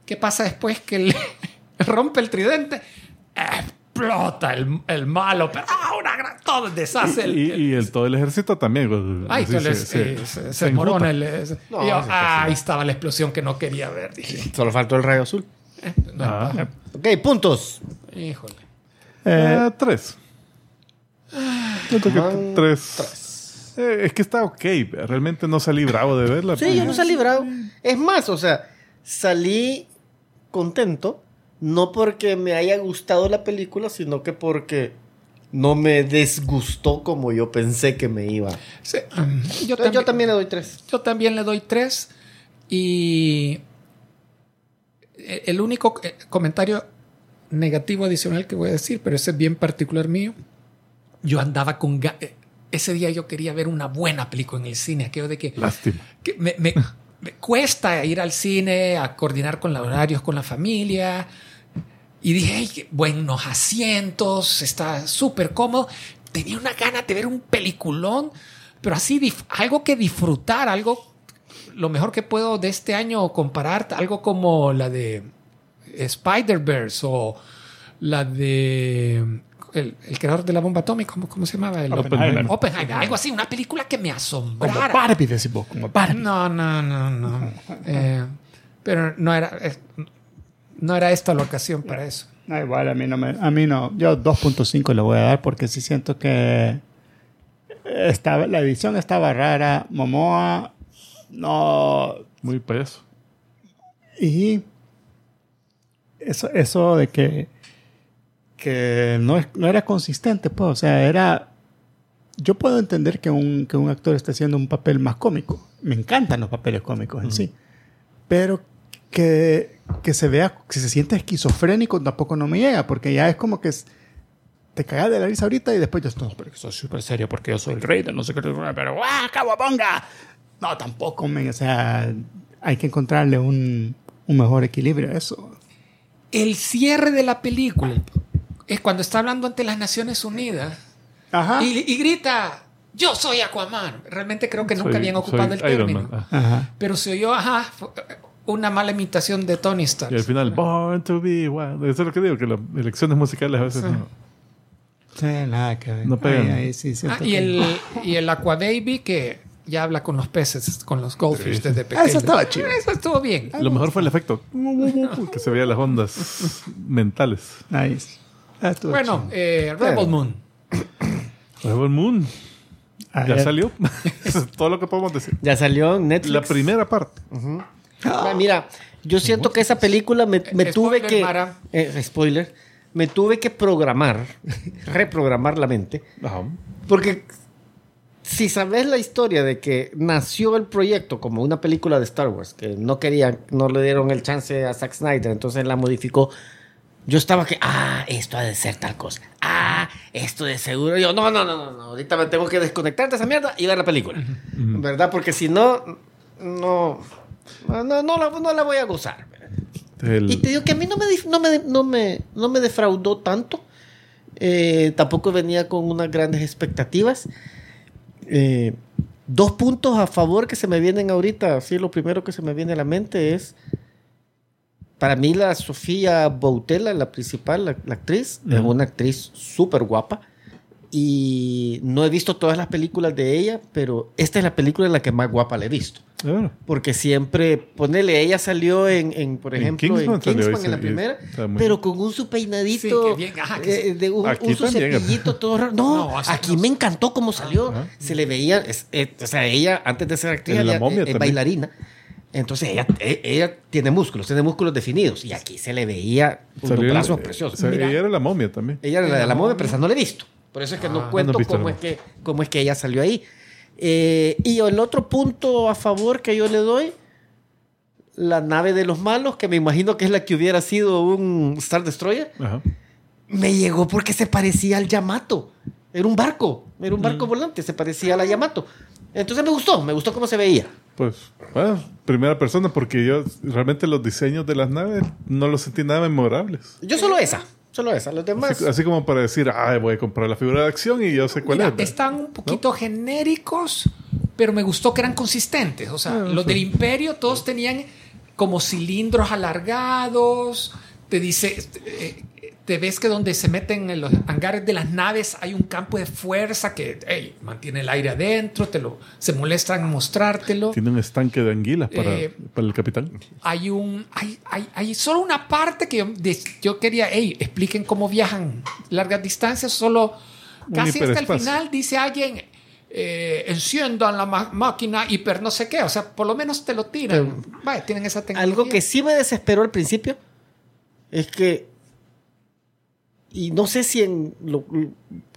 D: ¿Qué pasa después que le rompe el tridente? Explota el, el malo, pero ¡ah, una gran, todo deshace el,
B: y,
D: el-
B: y el, todo el ejército también.
D: Ay, se, le-
B: se-
D: se,
B: se-
D: se-
B: se
D: se desmorona
B: enjuta.
D: el- ese-
C: No,
D: y yo,
C: sí,
D: ah, ahí estaba la explosión que no quería ver. Dije,
C: Solo faltó el rayo azul.
D: eh, no,
B: Ah.
C: Ok, puntos.
D: híjole.
A: Eh,
B: Ah, tres. Siento que
C: Van
B: tres. Eh, es que está ok. Realmente no salí bravo de verla.
C: Sí, yo no salí bravo. Es más, o sea, salí contento, no porque me haya gustado la película, sino que porque no me desgustó como yo pensé que me iba.
D: Sí, yo,
C: Yo, yo también le doy tres.
D: Yo también le doy tres. Y eh, el único eh, comentario negativo adicional que voy a decir, pero ese es bien particular mío. Yo andaba con... eh, Ese día yo quería ver una buena película en el cine, aquello de que,
B: Lástima.
D: que me, me- me cuesta ir al cine, a coordinar con los horarios, con la familia. Y dije, "Ay, qué buenos asientos, está súper cómodo. Tenía una gana de ver un peliculón, pero así algo que disfrutar, algo lo mejor que puedo de este año comparar, algo como la de Spider-Verse o la de el, el creador de la bomba atómica, ¿cómo, cómo se llamaba? El
A: Oppenheimer.
D: Oppenheimer, algo así, una película que me
A: como
D: asombrara.
A: Barbie, decís vos, como Barbie.
D: No, no, no, no. Eh, pero no era, eh, no era esta la ocasión para eso.
A: No, igual a mí no me, a mí no, yo 2.5 le voy a dar porque sí siento que estaba, la edición estaba rara, Momoa no
B: Muy payaso.
A: y eso, eso de que que no, es- no era consistente, pues, o sea, era yo puedo entender que un, que un actor esté haciendo un papel más cómico. Me encantan los papeles cómicos en sí. Pero que, que se vea, que se siente esquizofrénico tampoco no me llega, porque ya es como que es- te cagas de la risa ahorita y después ya no, pero que soy súper serio porque yo soy el rey de no sé qué, pero ¡guau, caguabonga! No, tampoco, men, o sea, hay que encontrarle un, un mejor equilibrio a eso.
D: El cierre de la película es cuando está hablando ante las Naciones Unidas
A: Ajá.
D: y, y grita, yo soy Aquaman. Realmente creo que nunca
B: Soy-
D: habían ocupado el
B: Iron
D: término.
A: Ajá.
D: Pero se oyó, ajá, una mala imitación de Tony Stark.
B: Y al final, Born to be wild. Eso es lo que digo, que las elecciones musicales a veces
D: Sí.
B: no.
A: Sí, nada que ver.
B: No pegan.
A: Sí
D: Ah, y,
A: que-
D: el, y el Aquababy que ya habla con los peces, con los goldfish desde
A: Ah,
D: pequeño.
A: eso estaba chido.
D: Eso estuvo bien.
B: Lo mejor fue el efecto. Que se veían las ondas mentales.
A: Nice. Ah,
D: Bueno, eh, Rebel. Moon.
B: Rebel Moon.
F: Ah,
B: Ya
F: ya.
B: salió. Eso es todo lo que podemos decir.
C: Ya salió en Netflix.
B: La primera parte.
C: Ah, Mira, yo siento que esa película me, me
D: Eh,
C: tuve que.
D: Mara.
C: eh, spoiler. Me tuve que programar, reprogramar la mente.
B: Ajá.
C: Porque si sabes la historia de que nació el proyecto como una película de Star Wars, que no querían, no le dieron el chance a Zack Snyder, entonces la modificó. Yo estaba que, ah, esto ha de ser tal cosa. Ah, esto de seguro. Yo, no, no, no, no, no. Ahorita me tengo que desconectar de esa mierda y ver la película. ¿Verdad? Porque si no, no, no, no, no la, no la voy a gozar.
B: El-
C: Y te digo que a mí no me, no me, no me, no me defraudó tanto. Eh, tampoco venía con unas grandes expectativas. Eh, dos puntos a favor que se me vienen ahorita. Sí, lo primero que se me viene a la mente es. Para mí, la Sofía Boutella, la principal, la, la actriz, es una actriz súper guapa. Y no he visto todas las películas de ella, pero esta es la película en la que más guapa la he visto.
B: Ah,
C: Porque siempre, ponele, ella salió en, en, por
B: En
C: ejemplo, en
B: Kingsman
C: Kingsman,
B: salió
C: en la primera,
B: muy-
C: pero con un su peinadito,
D: Sí, bien, ajá, que
C: eh, de un, un su cepillito todo raro. No,
D: No,
C: aquí
D: no.
C: me encantó cómo salió.
B: Ajá.
C: Se le veía, es- eh, o sea, ella antes de ser actriz,
B: En La
C: ella,
B: Momia
C: eh, eh, bailarina. Entonces ella, eh, ella tiene músculos, tiene músculos definidos. Y aquí se le veía unos
B: salió-
C: brazos preciosos.
B: o sea,
C: Mira,
B: ella era la momia también.
C: ella era la de la
D: momia.
C: pero esa no la he visto. Por eso es que
D: Ah,
C: no cuento cómo es, que, cómo es que ella salió ahí. Eh, y el otro punto a favor que yo le doy, la nave de los malos, que me imagino que es la que hubiera sido un Star Destroyer,
B: Ajá.
C: me llegó porque se parecía al Yamato. Era un barco, era un barco volante, se parecía a la Yamato. Entonces me gustó, me gustó cómo se veía.
B: Pues, bueno, primera persona, porque yo realmente los diseños de las naves no los sentí nada memorables.
C: Yo solo esa, solo esa. Los demás...
B: Así, así como para decir, ah, voy a comprar la figura de acción y yo sé cuál
D: Mira,
B: es.
D: están un poquito genéricos, pero me gustó que eran consistentes. O sea,
B: Ah,
D: los
B: sí.
D: del Imperio todos tenían como cilindros alargados. Te dice, eh, te ves que donde se meten en los hangares de las naves hay un campo de fuerza que hey, mantiene el aire adentro, te lo, se molestan en mostrártelo.
B: Tiene un estanque de anguilas para,
D: Eh,
B: para el capitán.
D: Hay un, hay, hay, hay solo una parte que yo, de- yo quería, hey, expliquen cómo viajan largas distancias, solo
B: Un
D: casi hasta el final dice alguien, eh, enciendan la máquina hiper no sé qué, o sea, por lo menos te lo tiran. Vaya, tienen esa tecnología.
C: Algo que sí me desesperó al principio es que, y no sé si en lo-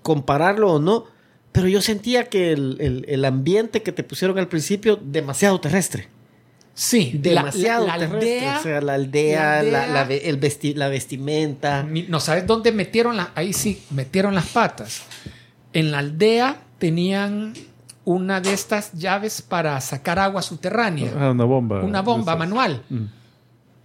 C: compararlo o no, pero yo sentía que el, el- el ambiente que te pusieron al principio demasiado terrestre.
D: Sí,
C: Demasiado
D: la, la
C: terrestre.
D: aldea.
C: o sea, la aldea,
D: la
C: la,
D: aldea-
C: la ve- el vesti- la vestimenta.
D: No sabes dónde metieron la, ahí sí, metieron las patas. En la aldea tenían una de estas llaves para sacar agua subterránea.
B: Ah, una bomba.
D: una bomba manual.
B: Mm.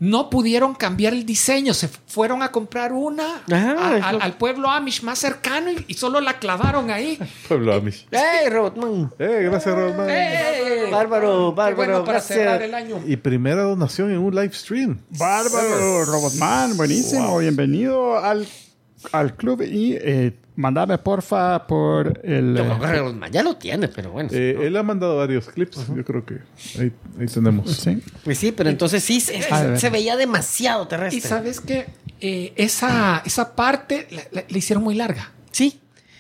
D: No pudieron cambiar el diseño, se fueron a comprar una
C: Ajá,
D: a-
C: es
D: al-
C: lo-
D: al pueblo Amish más cercano y, y solo la clavaron ahí.
B: Pueblo Amish.
C: ¡Ey, Robotman!
B: Eh, gracias, Rodman.
D: ¡Eh!
C: Bárbaro, bárbaro,
D: bueno para
C: gracias.
D: cerrar el año.
B: Y primera donación en un live stream.
F: Bárbaro, Robotman, buenísimo. Bienvenido al, al club y eh, mandame porfa por el...
C: Yo
F: eh,
C: creo que Robotman ya lo tiene, pero bueno.
B: Eh, Él ha mandado varios clips. Yo creo que ahí, ahí tenemos.
F: sí.
C: Pues sí, pero entonces sí, se, veía demasiado terrestre.
D: Y sabes que esa, esa parte la, la- la hicieron muy larga.
C: Sí.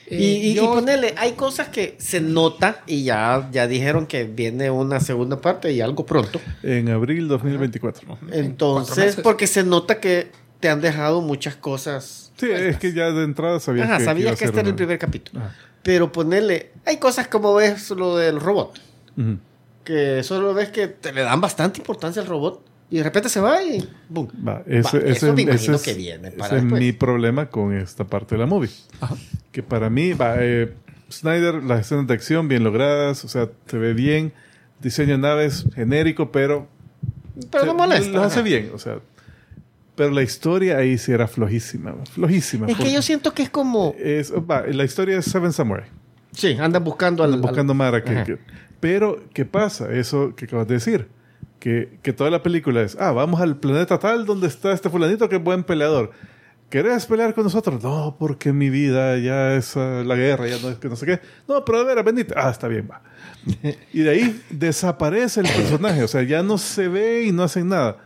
D: Eh,
C: y, y,
D: yo-
C: y ponele, hay cosas que se nota y ya, ya dijeron que viene una segunda parte y algo pronto.
B: En abril 2024.
D: cuatro
C: Entonces, porque se nota que te han dejado muchas cosas.
B: Sí, es que ya de entrada sabías
C: Ajá,
B: que,
C: sabías
B: iba a
C: que este era el primer capítulo.
B: Ajá.
C: Pero ponele, hay cosas como ves lo del robot,
B: Ujú.
C: que solo ves que te le dan bastante importancia al robot y de repente se va y boom.
B: Va, ese,
C: Va,
B: ese-
C: eso me
B: ese
C: imagino
B: es,
C: que viene para
B: ese es mi problema con esta parte de la movie. Que para mí, va, eh, Snyder, las escenas de acción bien logradas, o sea, se ve bien. Diseño de naves genérico, pero.
C: Pero no molesta.
B: Lo hace
C: ajá.
B: bien, o sea. Pero la historia ahí sí era flojísima, flojísima.
C: Es que yo siento que es como...
B: es- va, la historia es Seven Samurai.
C: Sí, andan buscando al...
B: buscando
C: al-
B: Mara. Que, que- pero, ¿qué pasa? Eso que acabas de decir. Que, que toda la película es, ah, vamos al planeta tal donde está este fulanito que es buen peleador. ¿Querés pelear con nosotros? No, porque mi vida ya es ah, la guerra, ya no es que no sé qué. No, pero a ver, bendita. Ah, está bien, va. Y de ahí desaparece el personaje. O sea, ya no se ve y no hacen nada.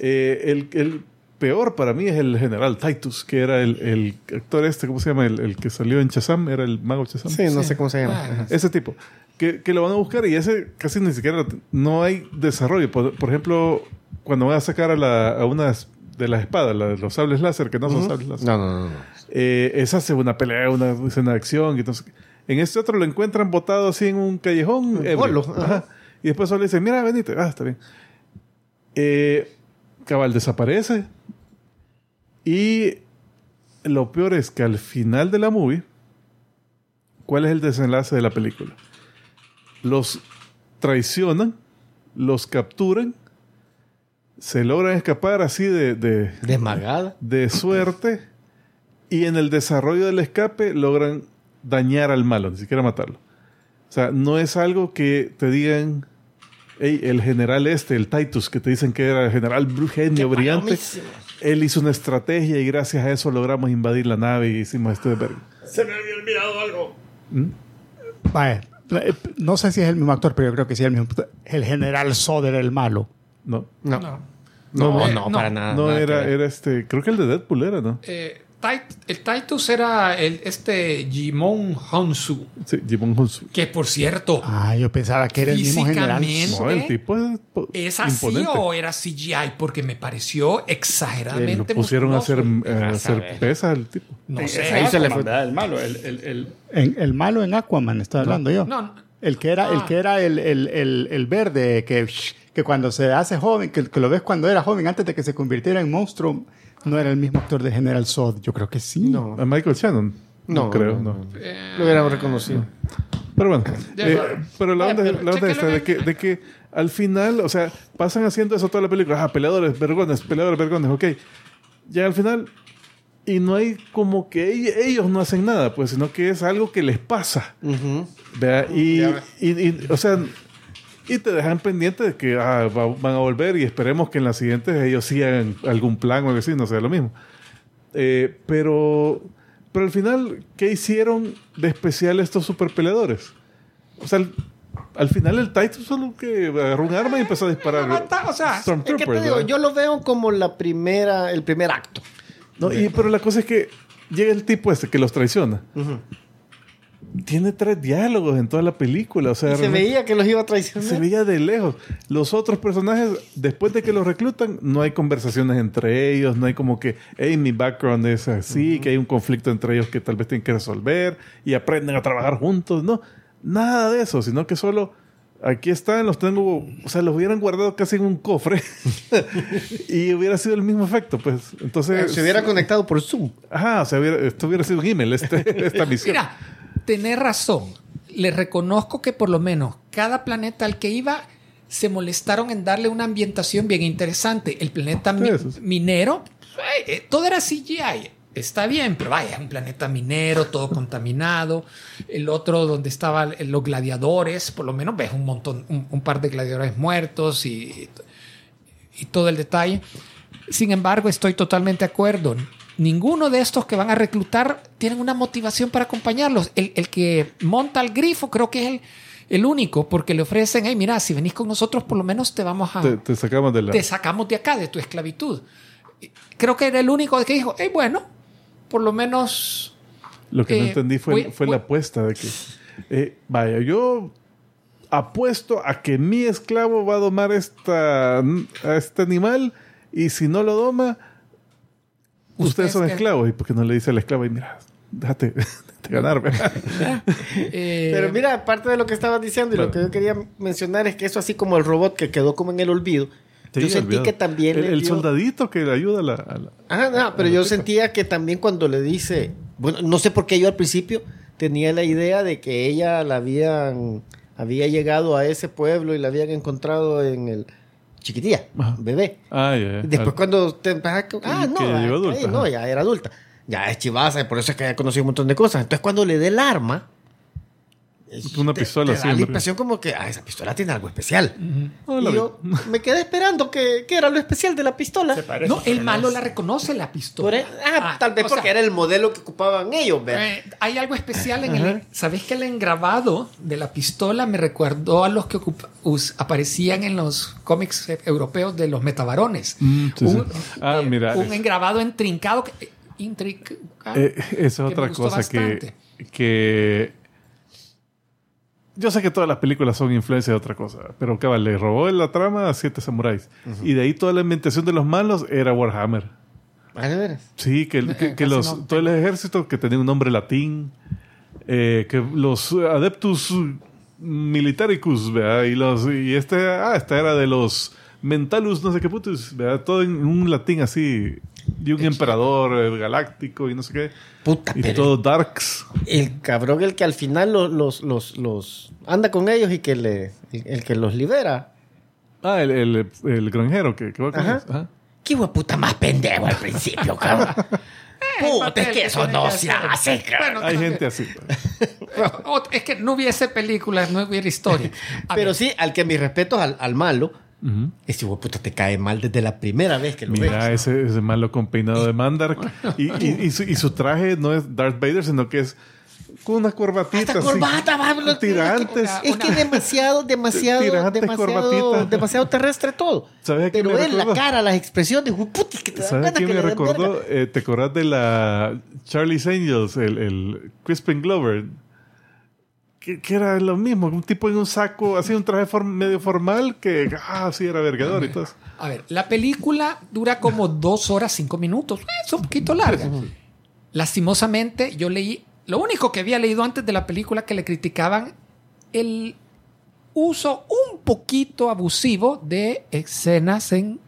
B: Eh, el, el peor para mí es el general Titus, que era el, el actor este, ¿cómo se llama? El, el que salió en Shazam, era el mago Shazam.
C: Sí, no
D: Sí.
C: sé cómo se llama. Ajá.
B: Ese tipo. Que, que lo van a buscar y ese casi ni siquiera no hay desarrollo. Por, por ejemplo, cuando van a sacar a, la, a una de las espadas, la los sables láser, que no son sables láser.
C: No, no, no. no.
B: Eh, esa hace una pelea, una escena de acción. Entonces, en este otro lo encuentran botado así en un callejón.
C: ajá.
B: Ajá. Y después solo le dicen, mira, venite. Ah, está bien. Eh, Cabal desaparece. Y lo peor es que al final de la movie, ¿cuál es el desenlace de la película? Los traicionan, los capturan, se logran escapar así de, de,
C: Desmagada.
B: de suerte y en el desarrollo del escape logran dañar al malo, ni siquiera matarlo. O sea, no es algo que te digan, "Ey, el general este, el Titus, que te dicen que era el general genio brillante,
C: palomísimo.
B: él hizo una estrategia y gracias a eso logramos invadir la nave y hicimos esto de verga.
A: Se me había olvidado algo.
F: Vaya, eh, no sé si es el mismo actor, pero yo creo que sí es el mismo. El general Soder, el malo.
B: No,
C: No.
D: No.
C: No, no,
D: no.
C: para nada.
B: no
C: nada
B: era, era este, creo que el de Deadpool era, ¿no?
D: Eh, el Titus era el, este Jimon Hansu,
B: Sí, Jimon Hunsu.
D: que por cierto,
F: Ah, yo pensaba que era el mismo general.
D: Físicamente.
B: No, el tipo es
D: ¿es así
B: imponente.
D: o era CGI? Porque me pareció
B: Eh,
D: exageradamente
B: lo pusieron a hacer, eh, a hacer pesas al tipo.
D: No
F: Ahí
D: sé.
C: ahí se le fue.
F: El malo, el, el- el- en- el malo en Aquaman, estaba hablando yo.
D: No.
F: El que era, el,
D: Ah.
F: que era el, el- el- el verde, que, que cuando se hace joven, que, que lo ves cuando era joven, antes de que se convirtiera en monstruo, no era el mismo actor de General Zod. Yo creo que sí.
C: No.
B: A Michael Shannon. No,
C: No,
B: creo,
C: no.
D: Eh,
C: Lo hubiéramos reconocido.
B: Pero bueno, eh, pero la
D: Eh,
B: onda,
D: pero
B: la onda
D: chéquele
B: está de que, de que al final, o sea, pasan haciendo eso toda la película. Ah, peleadores, vergones, peleadores, vergones, ok. Ya al final, y no hay como que ell- ellos no hacen nada, pues, sino que es algo que les pasa.
C: Ujú.
B: ¿vea? Y, y, o sea, y te dejan pendiente de que ah, va- van a volver y esperemos que en las siguientes ellos sí hagan algún plan o algo así, no sea lo mismo. Eh, pero, pero al final, ¿qué hicieron de especial estos super peleadores? O sea, al, al final el Titus solo que agarró un arma y empezó a disparar.
D: Mata- o sea,
C: Es que te digo,
B: ¿verdad?
C: yo lo veo como la primera, el primer acto.
B: No, y, pero la cosa es que llega el tipo este que los traiciona. Tiene tres diálogos en toda la película. O sea,
C: Y se veía que los iba a traicionar.
B: Se veía de lejos. Los otros personajes, después de que los reclutan, no hay conversaciones entre ellos, no hay como que, hey, mi background es así, que hay un conflicto entre ellos que tal vez tienen que resolver y aprenden a trabajar juntos. No, nada de eso, sino que solo aquí están, los tengo, o sea, los hubieran guardado casi en un cofre y hubiera sido el mismo efecto, pues. Entonces,
C: Se hubiera conectado por Zoom.
B: ajá, o sea, hubiera- esto hubiera sido un email, este, esta misión.
D: Mira, tenés razón. Le reconozco que por lo menos cada planeta al que iba se molestaron en darle una ambientación bien interesante. El planeta mi- minero, eh, eh, todo era CGI. Está bien, pero vaya, un planeta minero, todo contaminado. El otro donde estaban los gladiadores, por lo menos ves un montón, un, un par de gladiadores muertos y, y todo el detalle. Sin embargo, estoy totalmente de acuerdo. Ninguno de estos que van a reclutar tienen una motivación para acompañarlos. El, el que monta el grifo creo que es el, el único, porque le ofrecen, hey, mira, si venís con nosotros, por lo menos te vamos a...
B: Te, te sacamos de la...
D: te sacamos de acá, de tu esclavitud. Creo que era el único que dijo, hey, bueno, por lo menos...
B: Lo que no
D: Eh,
B: entendí fue,
D: voy-
B: fue
D: voy-
B: la apuesta de que, eh, vaya, yo apuesto a que mi esclavo va a domar esta, a este animal y si no lo doma, ustedes,
D: Ustedes
B: son
D: que-
B: esclavos. ¿Y por qué no le dice al esclavo? Y mira, déjate, déjate ganar. ¿verdad?
D: eh,
C: Pero mira, aparte de lo que estabas diciendo y lo que yo quería mencionar es que eso así como el robot que quedó como en el olvido,
B: Sí,
C: yo sentí
B: olvidado.
C: que también
B: El,
C: le
B: el
C: dio-
B: soldadito que le ayuda a la... a la-
C: Ajá, no, pero yo sentía que también cuando le dice, bueno, no sé por qué yo al principio tenía la idea de que ella la habían, había llegado a ese pueblo y la habían encontrado en el chiquitilla,
B: Ajá.
C: bebé.
B: Ah, ya, ya.
C: Después
B: Ah,
C: cuando te ah, ah, no,
B: ya llegó adulta,
C: ahí no, ya era adulta. Ya es chivaza, y por eso es que ha conocido un montón de cosas. Entonces cuando le dé el arma,
B: Una
C: te-
B: pistola
C: te da la impresión como que ah, esa pistola tiene algo especial. Y yo me quedé esperando que, que era lo especial de la pistola.
D: No, el malo la reconoce la pistola.
C: E- ah, tal vez porque
D: sea,
C: era el modelo que ocupaban ellos, ¿verdad?
D: eh, hay algo especial en el. ¿Sabes que el engrabado de la pistola me recordó a los que ocupa- us- aparecían en los cómics eh, europeos de los metabarones?
B: Mm, sí, sí. Ah,
D: eh,
B: mira,
D: Un
B: es-
D: engrabado intrincado. Que, intrincado,
B: Eh, esa es otra cosa que, que... Yo sé que todas las películas son influencia de otra cosa, pero cabal, le robó la trama a Siete Samuráis. Y de ahí toda la ambientación de los malos era Warhammer.
C: Ah, ¿de veras?
B: Sí, que, que- que
D: casi
B: los,
D: no.
B: todo el ejército que tenía un nombre latín, eh, que los Adeptus Militaricus, ¿verdad? Y, los, y este, ah, esta era de los Mentalus, no sé qué putos, ¿verdad? Todo en un latín así, y un emperador eh, galáctico y no sé qué.
C: Puta,
B: Y
C: pero
B: todo darks.
C: el cabrón el que al final los, los, los, los anda con ellos y que le, el, el que los libera.
B: Ah, el, el, el granjero que, que va con
C: Ajá.
B: ellos. Ajá.
C: Qué de puta más pendejo al principio, cabrón. Puta, es que eso no se hace, cabrón.
B: Hay gente así.
D: O- Es que no hubiese películas, no hubiera historia. A
C: Pero
D: ver,
C: sí, al que mis respetos al, al malo,
B: Ujú.
C: ese hijo de puta te cae mal desde la primera vez que lo
B: Mira
C: ves.
B: ese, ese malo con peinado de Mandark. Y, y, y su, y su traje no es Darth Vader, sino que es con una corbatita. Así.
C: corbata, va,
B: Tirantes.
D: Una-
C: Es que demasiado, demasiado,
B: Tirantes,
C: demasiado, demasiado terrestre todo.
B: ¿Sabes
C: Pero es la cara, las expresiones, hijo es que te
B: ¿Sabes quién me recordó? Eh, ¿Te acordás de la Charlie's Angels, el, el Crispin Glover? Que, que era lo mismo, un tipo en un saco, así un traje form- medio formal que, ah, sí, era vergador y todo eso.
D: a ver, la película dura como dos horas, cinco minutos. Es un poquito larga. Lastimosamente, yo leí. Lo único que había leído antes de la película que le criticaban el uso un poquito abusivo de escenas en,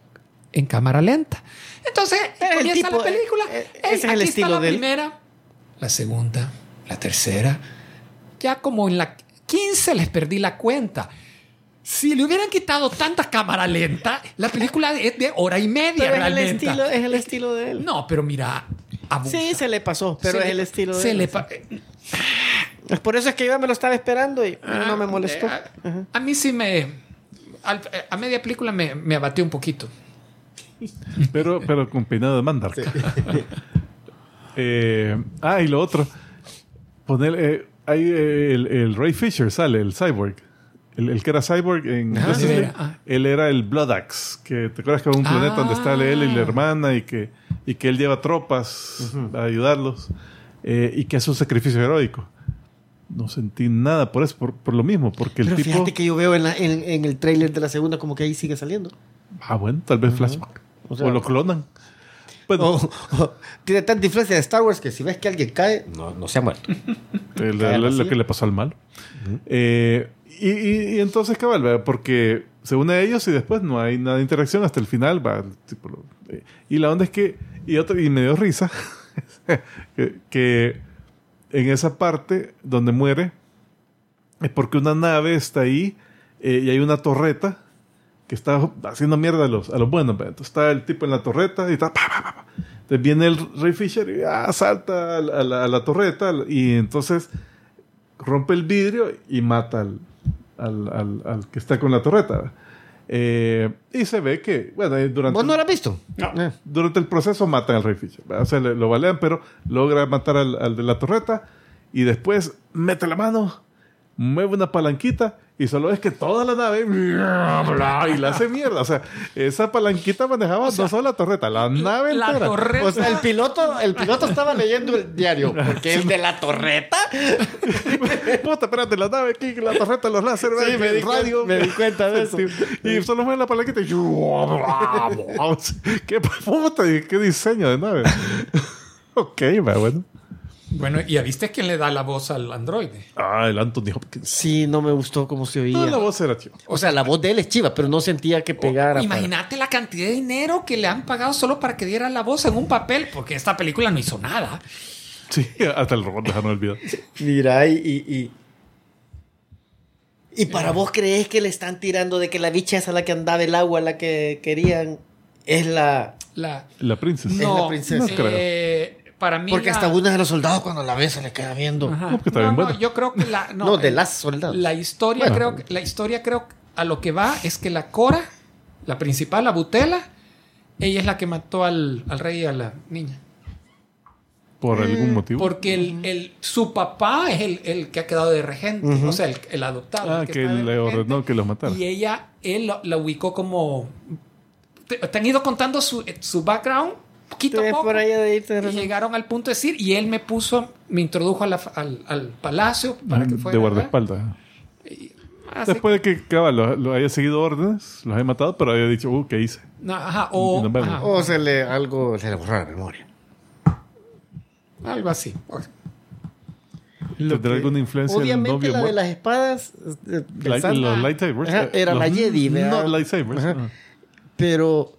D: en cámara lenta. Entonces,
C: el
D: comienza la película.
C: eh, eh,
D: Ey,
C: ese es el
D: aquí
C: estilo
D: está la
C: de él.
D: primera, la segunda, la tercera. Ya como en la 15 les perdí la cuenta. Si le hubieran quitado tanta cámara lenta, la película es de hora y media
C: Pero es el,
D: realmente.
C: estilo, es el estilo de él.
D: No, pero mira, abusa.
C: Sí, se le pasó, pero
D: Se
C: es
D: le-
C: el estilo de
D: se
C: él.
D: le pa-
C: Es por eso es que yo me lo estaba esperando y no me molestó.
D: Eh, A, a mí sí me. al- a media película me, me abatió un poquito.
B: Pero, pero con peinado de Mandark. Eh, ah, y lo otro. Poner, eh, ahí eh, el, el Ray Fisher sale, el cyborg. El, el que era cyborg en. Justice League,
D: veras, ah.
B: Él era el Blood Axe. Que, ¿Te acuerdas que era un planeta
D: Ah.
B: donde está él y la hermana y que, y que él lleva tropas a ayudarlos? eh, y que hace un sacrificio heroico. No sentí nada por eso, por, por lo mismo, porque el
C: Pero
B: tipo...
C: fíjate que yo veo en, la- en- en el tráiler de la segunda como que ahí sigue saliendo.
B: Ah, bueno, tal vez flashback.
C: O
B: lo clonan. Bueno,
C: O- o tiene tanta influencia de Star Wars que si ves que alguien cae, no, no se ha muerto.
B: El- el- lo que le pasó al malo. Eh, y, y- y entonces, cabal, ¿verdad? porque se une a ellos y después no hay nada de interacción hasta el final. va, tipo, lo- eh, y la onda es que, y, otra, y me dio risa, que, que en esa parte donde muere, es porque una nave está ahí eh, y hay una torreta que está haciendo mierda a los, a los buenos. ¿verdad? Entonces está el tipo en la torreta y está... pa, pa, pa, pa. Entonces viene el Ray Fisher y ah, salta a la, a la- a la torreta y entonces rompe el vidrio y mata al, al, al- al que está con la torreta. Eh, y se ve que, bueno, eh, durante,
C: ¿Vos no lo has visto? Eh.
B: durante el proceso matan al Rey Fisher. ¿verdad? O sea, le- lo balean, pero logra matar al, al de la torreta y después mete la mano, mueve una palanquita y solo es que toda la nave y la hace mierda. O sea, esa palanquita manejaba no solo la torreta, la nave
D: La
B: entera.
D: torreta.
C: O sea, el piloto, el piloto estaba leyendo el diario. Porque el de la torreta.
B: Puta, espérate, la nave aquí, la torreta, los láser,
C: Sí,
B: el
C: me di
B: radio.
C: me di cuenta de eso.
B: Y solo mueve la palanquita y... ¿Qué puta? ¿Qué diseño de nave? ok, va, bueno.
D: Bueno, ¿y ya viste quién le da la voz al androide?
B: Ah, el Anthony Hopkins.
C: Sí, no me gustó cómo se oía.
B: No, la voz era chiva.
C: O sea, la voz de él es chiva, pero no sentía que pegara. para-
D: Imagínate la cantidad de dinero que le han pagado solo para que diera la voz en un papel, porque esta película no hizo nada.
B: Sí, hasta el robot dejaron olvidar.
C: Mira, y, y, y- ¿Y para vos crees que le están tirando de que la bicha esa la que andaba el agua, la que querían, es la...
D: La,
B: La princesa.
C: Es la princesa.
B: No creo.
D: eh, para mí.
C: Porque
D: la-
C: hasta uno de los soldados cuando la ve se le queda viendo.
D: Ajá.
B: No, porque está
D: No,
B: bien
D: no,
B: buena.
D: yo creo que la.
C: No,
D: No,
C: de
D: eh,
C: las soldados.
D: La historia,
C: Bueno.
D: creo, que- la historia creo que a lo que va es que la Cora, la principal, la Butela, ella es la que mató al, al rey y a la niña.
B: Por algún motivo.
D: Porque el, el- su papá es el, el que ha quedado de regente, o sea, el, el adoptado.
B: Ah,
D: el
B: que
D: de
B: le ordenó que los matara.
D: Y ella, él la ubicó como. Te, te han ido contando su, su background poquito a
C: Te ves
D: poco.
C: por ahí de irte de
D: y llegaron al punto de decir, y él me puso, me introdujo a la- al, al palacio para que fuera.
B: de guardaespaldas. Después de que cabal, lo, lo haya seguido órdenes, los haya matado, pero había dicho, uh, ¿qué hice?
D: No, ajá, o, ajá,
C: se le, algo se le borró la memoria.
D: algo así.
B: ¿Tendrá alguna influencia el
C: Obviamente
B: novio
C: la de las espadas
B: Light- los lightsabers.
C: Ajá, era
B: los
C: la Jedi, ¿verdad?
B: No lightsabers.
C: Pero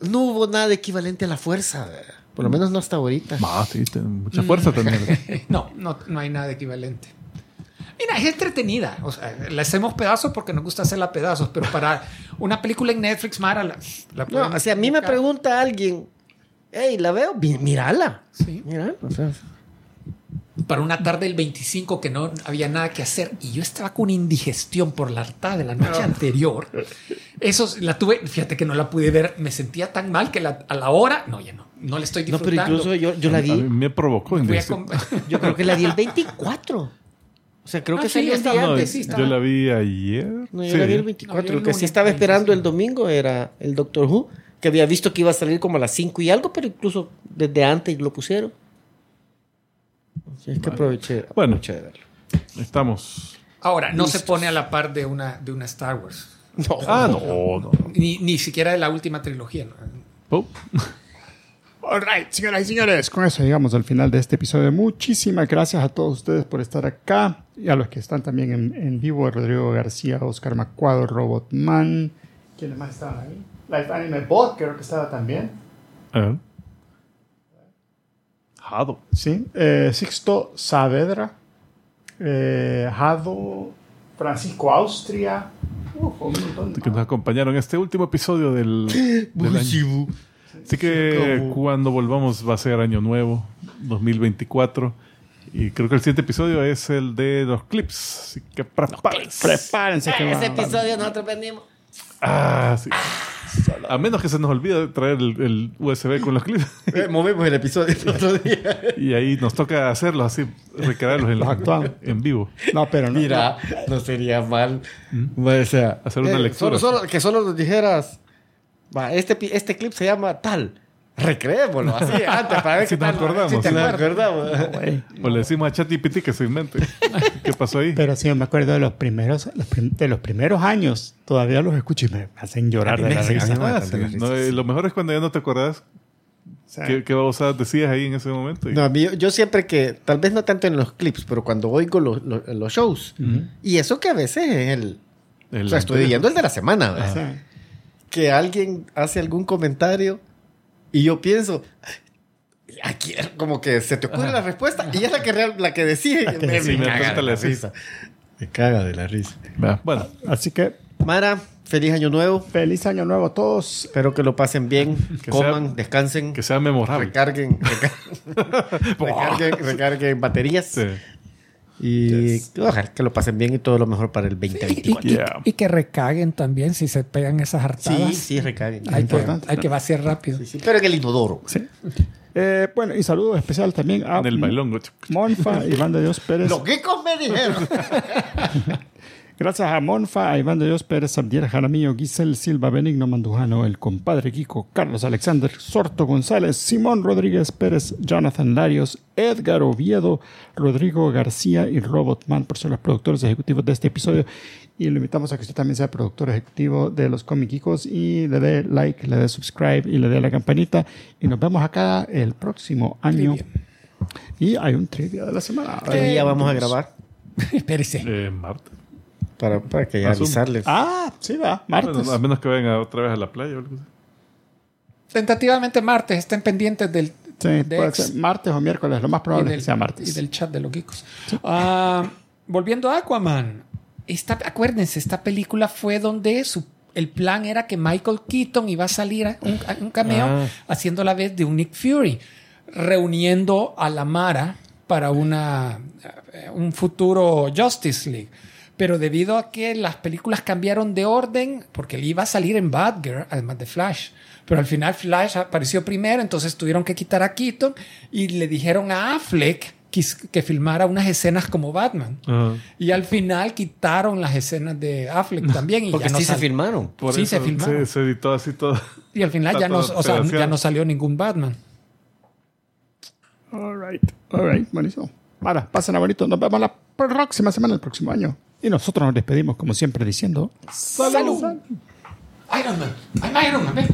C: no hubo nada equivalente a la fuerza. Por lo menos no hasta ahorita.
B: Ah, sí, mucha fuerza también.
D: No, no, no hay nada equivalente. Mira, es entretenida. O sea, la hacemos pedazos porque nos gusta hacerla pedazos, pero para una película en Netflix, Mara, la, la
C: No, o sea, a mí me pregunta alguien, hey, ¿la veo? Mírala.
D: Sí.
C: Mírala. O sea,
D: Para una tarde del 25 que no había nada que hacer y yo estaba con indigestión por la tarde de la noche anterior. Eso la tuve, fíjate que no la pude ver, me sentía tan mal que la- a la hora, no, ya no, no le estoy
C: no, pero
D: disfrutando.
C: incluso yo, yo la
B: A mí
C: vi,
B: me provocó.
D: Com-
C: yo creo que la vi el 24. O sea, creo
D: Ah,
C: que
D: sí,
C: salió el día
B: No,
C: antes.
D: sí,
B: yo la vi ayer.
C: No, yo
B: Sí.
C: la vi el
D: No,
C: 24.
D: yo el
C: Lo que sí estaba
D: 26.
C: esperando el domingo era el Doctor Who, que había visto que iba a salir como a las 5 y algo, pero incluso desde antes lo pusieron. Así es que aproveché,
B: Bueno.
C: aproveché de verlo.
B: Estamos.
D: Ahora, no se pone a la par de una, de una Star Wars.
C: No,
B: Ah, no, no.
D: Ni, ni siquiera de la última trilogía. ¿no?
B: Oh,
A: All right, señoras y señores, con eso llegamos al final de este episodio. Muchísimas gracias a todos ustedes por estar acá y a los que están también en, en vivo: Rodrigo García, Oscar Macuado, Robotman. ¿Quiénes más estaban ahí? Life Anime Bot, creo que estaba también.
B: a ver. Jado.
A: Sí. Eh, Sixto Saavedra, eh, Jado, Francisco Austria. Uf, un montón.
B: que nos acompañaron en este último episodio del, del año. Así que cuando volvamos va a ser año nuevo, 2024. Y creo que el siguiente episodio es el de los clips. Así que prepárense.
A: Prepárense que
C: Ese
A: va-
C: episodio nosotros vendimos.
B: Ah, sí. A menos que se nos olvide traer el, el USB con los clips.
C: Eh, movimos el episodio el otro día.
B: Y ahí nos toca hacerlos así, recrearlos en,
A: Los actuamos.
B: en vivo.
A: No, pero no.
C: Mira, no sería mal. O sea,
B: Hacer una
C: eh,
B: lectura.
C: Solo, solo- que solo nos dijeras, va, este, este clip se llama tal. Recreémoslo así antes para ver
B: Si
C: qué
B: nos
C: tal.
B: acordamos,
C: Si te
B: sí.
C: acordamos.
A: güey.
B: O le decimos a ChatGPT que se invente. ¿Qué pasó ahí?
A: Pero sí, me acuerdo de los primeros, los prim- de los primeros años. Todavía los escucho y me hacen llorar de la risa.
B: Ah, sí. No, lo mejor es cuando ya no te acordás
A: O sea,
B: qué, qué babosadas decías ahí en ese momento.
C: No, a mí, yo siempre que, tal vez no tanto en los clips, pero cuando oigo los, los, los shows, y eso que a veces es el...
B: el
C: o sea, estoy viendo el de la semana, ¿verdad? que alguien hace algún comentario y yo pienso, aquí como que se te ocurre la respuesta y es la que, real- la que decía.
A: que
C: me,
A: decía,
C: me
B: me
C: caga de la risa. Me caga de la risa.
B: Bueno,
A: así que
C: Mara, feliz año nuevo.
A: feliz año nuevo a todos.
C: Espero que lo pasen bien,
B: Que
C: coman,
B: sea-
C: descansen,
B: que sea memorable.
C: recarguen, reca- recarguen, recarguen baterías
B: Sí.
C: Y ojalá que lo pasen bien y todo lo mejor para el
D: Y,
C: 2024.
D: y-
B: Yeah.
D: y que recaguen también si se pegan esas hartadas.
C: Sí, sí, recarguen.
D: Hay, que,
A: Importante.
D: hay que vaciar rápido.
C: Sí, sí, pero en el inodoro.
A: Sí. Eh, bueno, y saludo especial también a
B: En el bailongo.
A: Monfa, Iván de Dios Pérez.
C: Los geekos me dijeron.
A: Gracias a Monfa, a Iván de Dios Pérez, Abdiel Jaramillo, Giselle Silva, Benigno Mandujano, el compadre Kiko, Carlos Alexander, Sorto González, Simón Rodríguez Pérez, Jonathan Larios, Edgar Oviedo, Rodrigo García y Robotman por ser los productores ejecutivos de este episodio. Y lo invitamos a que usted también sea productor ejecutivo de los Comic Geekos y le dé like, le dé subscribe y le dé la campanita. Y nos vemos acá el próximo año. Y hay un trivia de la semana.
C: ¿Qué día vamos a grabar?
D: Espérese.
B: Eh, Marte.
C: Para, para que
B: Asumo.
C: avisarles.
A: Ah, sí, va, martes.
B: Bueno, a menos que vayan a- otra vez a la playa o algo así.
D: Tentativamente martes, estén pendientes del,
A: Sí,
D: de
A: puede ser martes o miércoles, lo más probable es
D: del,
A: que sea martes.
D: y del chat de los geekos. Ah, volviendo a Aquaman. Esta, acuérdense, esta película fue donde su, el plan era que Michael Keaton iba a salir a un, a un cameo
C: Ah.
D: haciendo la vez de un Nick Fury. reuniendo a la Mara para una, eh, un futuro Justice League. Pero debido a que las películas cambiaron de orden, porque él iba a salir en Batgirl, además de Flash. Pero al final Flash apareció primero, entonces tuvieron que quitar a Keaton y le dijeron a Affleck que, que filmara unas escenas como Batman. Y al final quitaron las escenas de Affleck también. Y
C: Porque
D: ya no
C: sí se filmaron.
B: Por
D: Sí,
B: eso
D: se filmaron.
B: Se, se editó así todo.
D: Y al final ya no, o sea, ya no salió ningún Batman.
A: All right. All right. Buenísimo. Para, pasen a bonito. Nos vemos la próxima semana, el próximo año. Y nosotros nos despedimos, como siempre, diciendo...
D: ¡Salud! Iron Man. I'm Iron Man.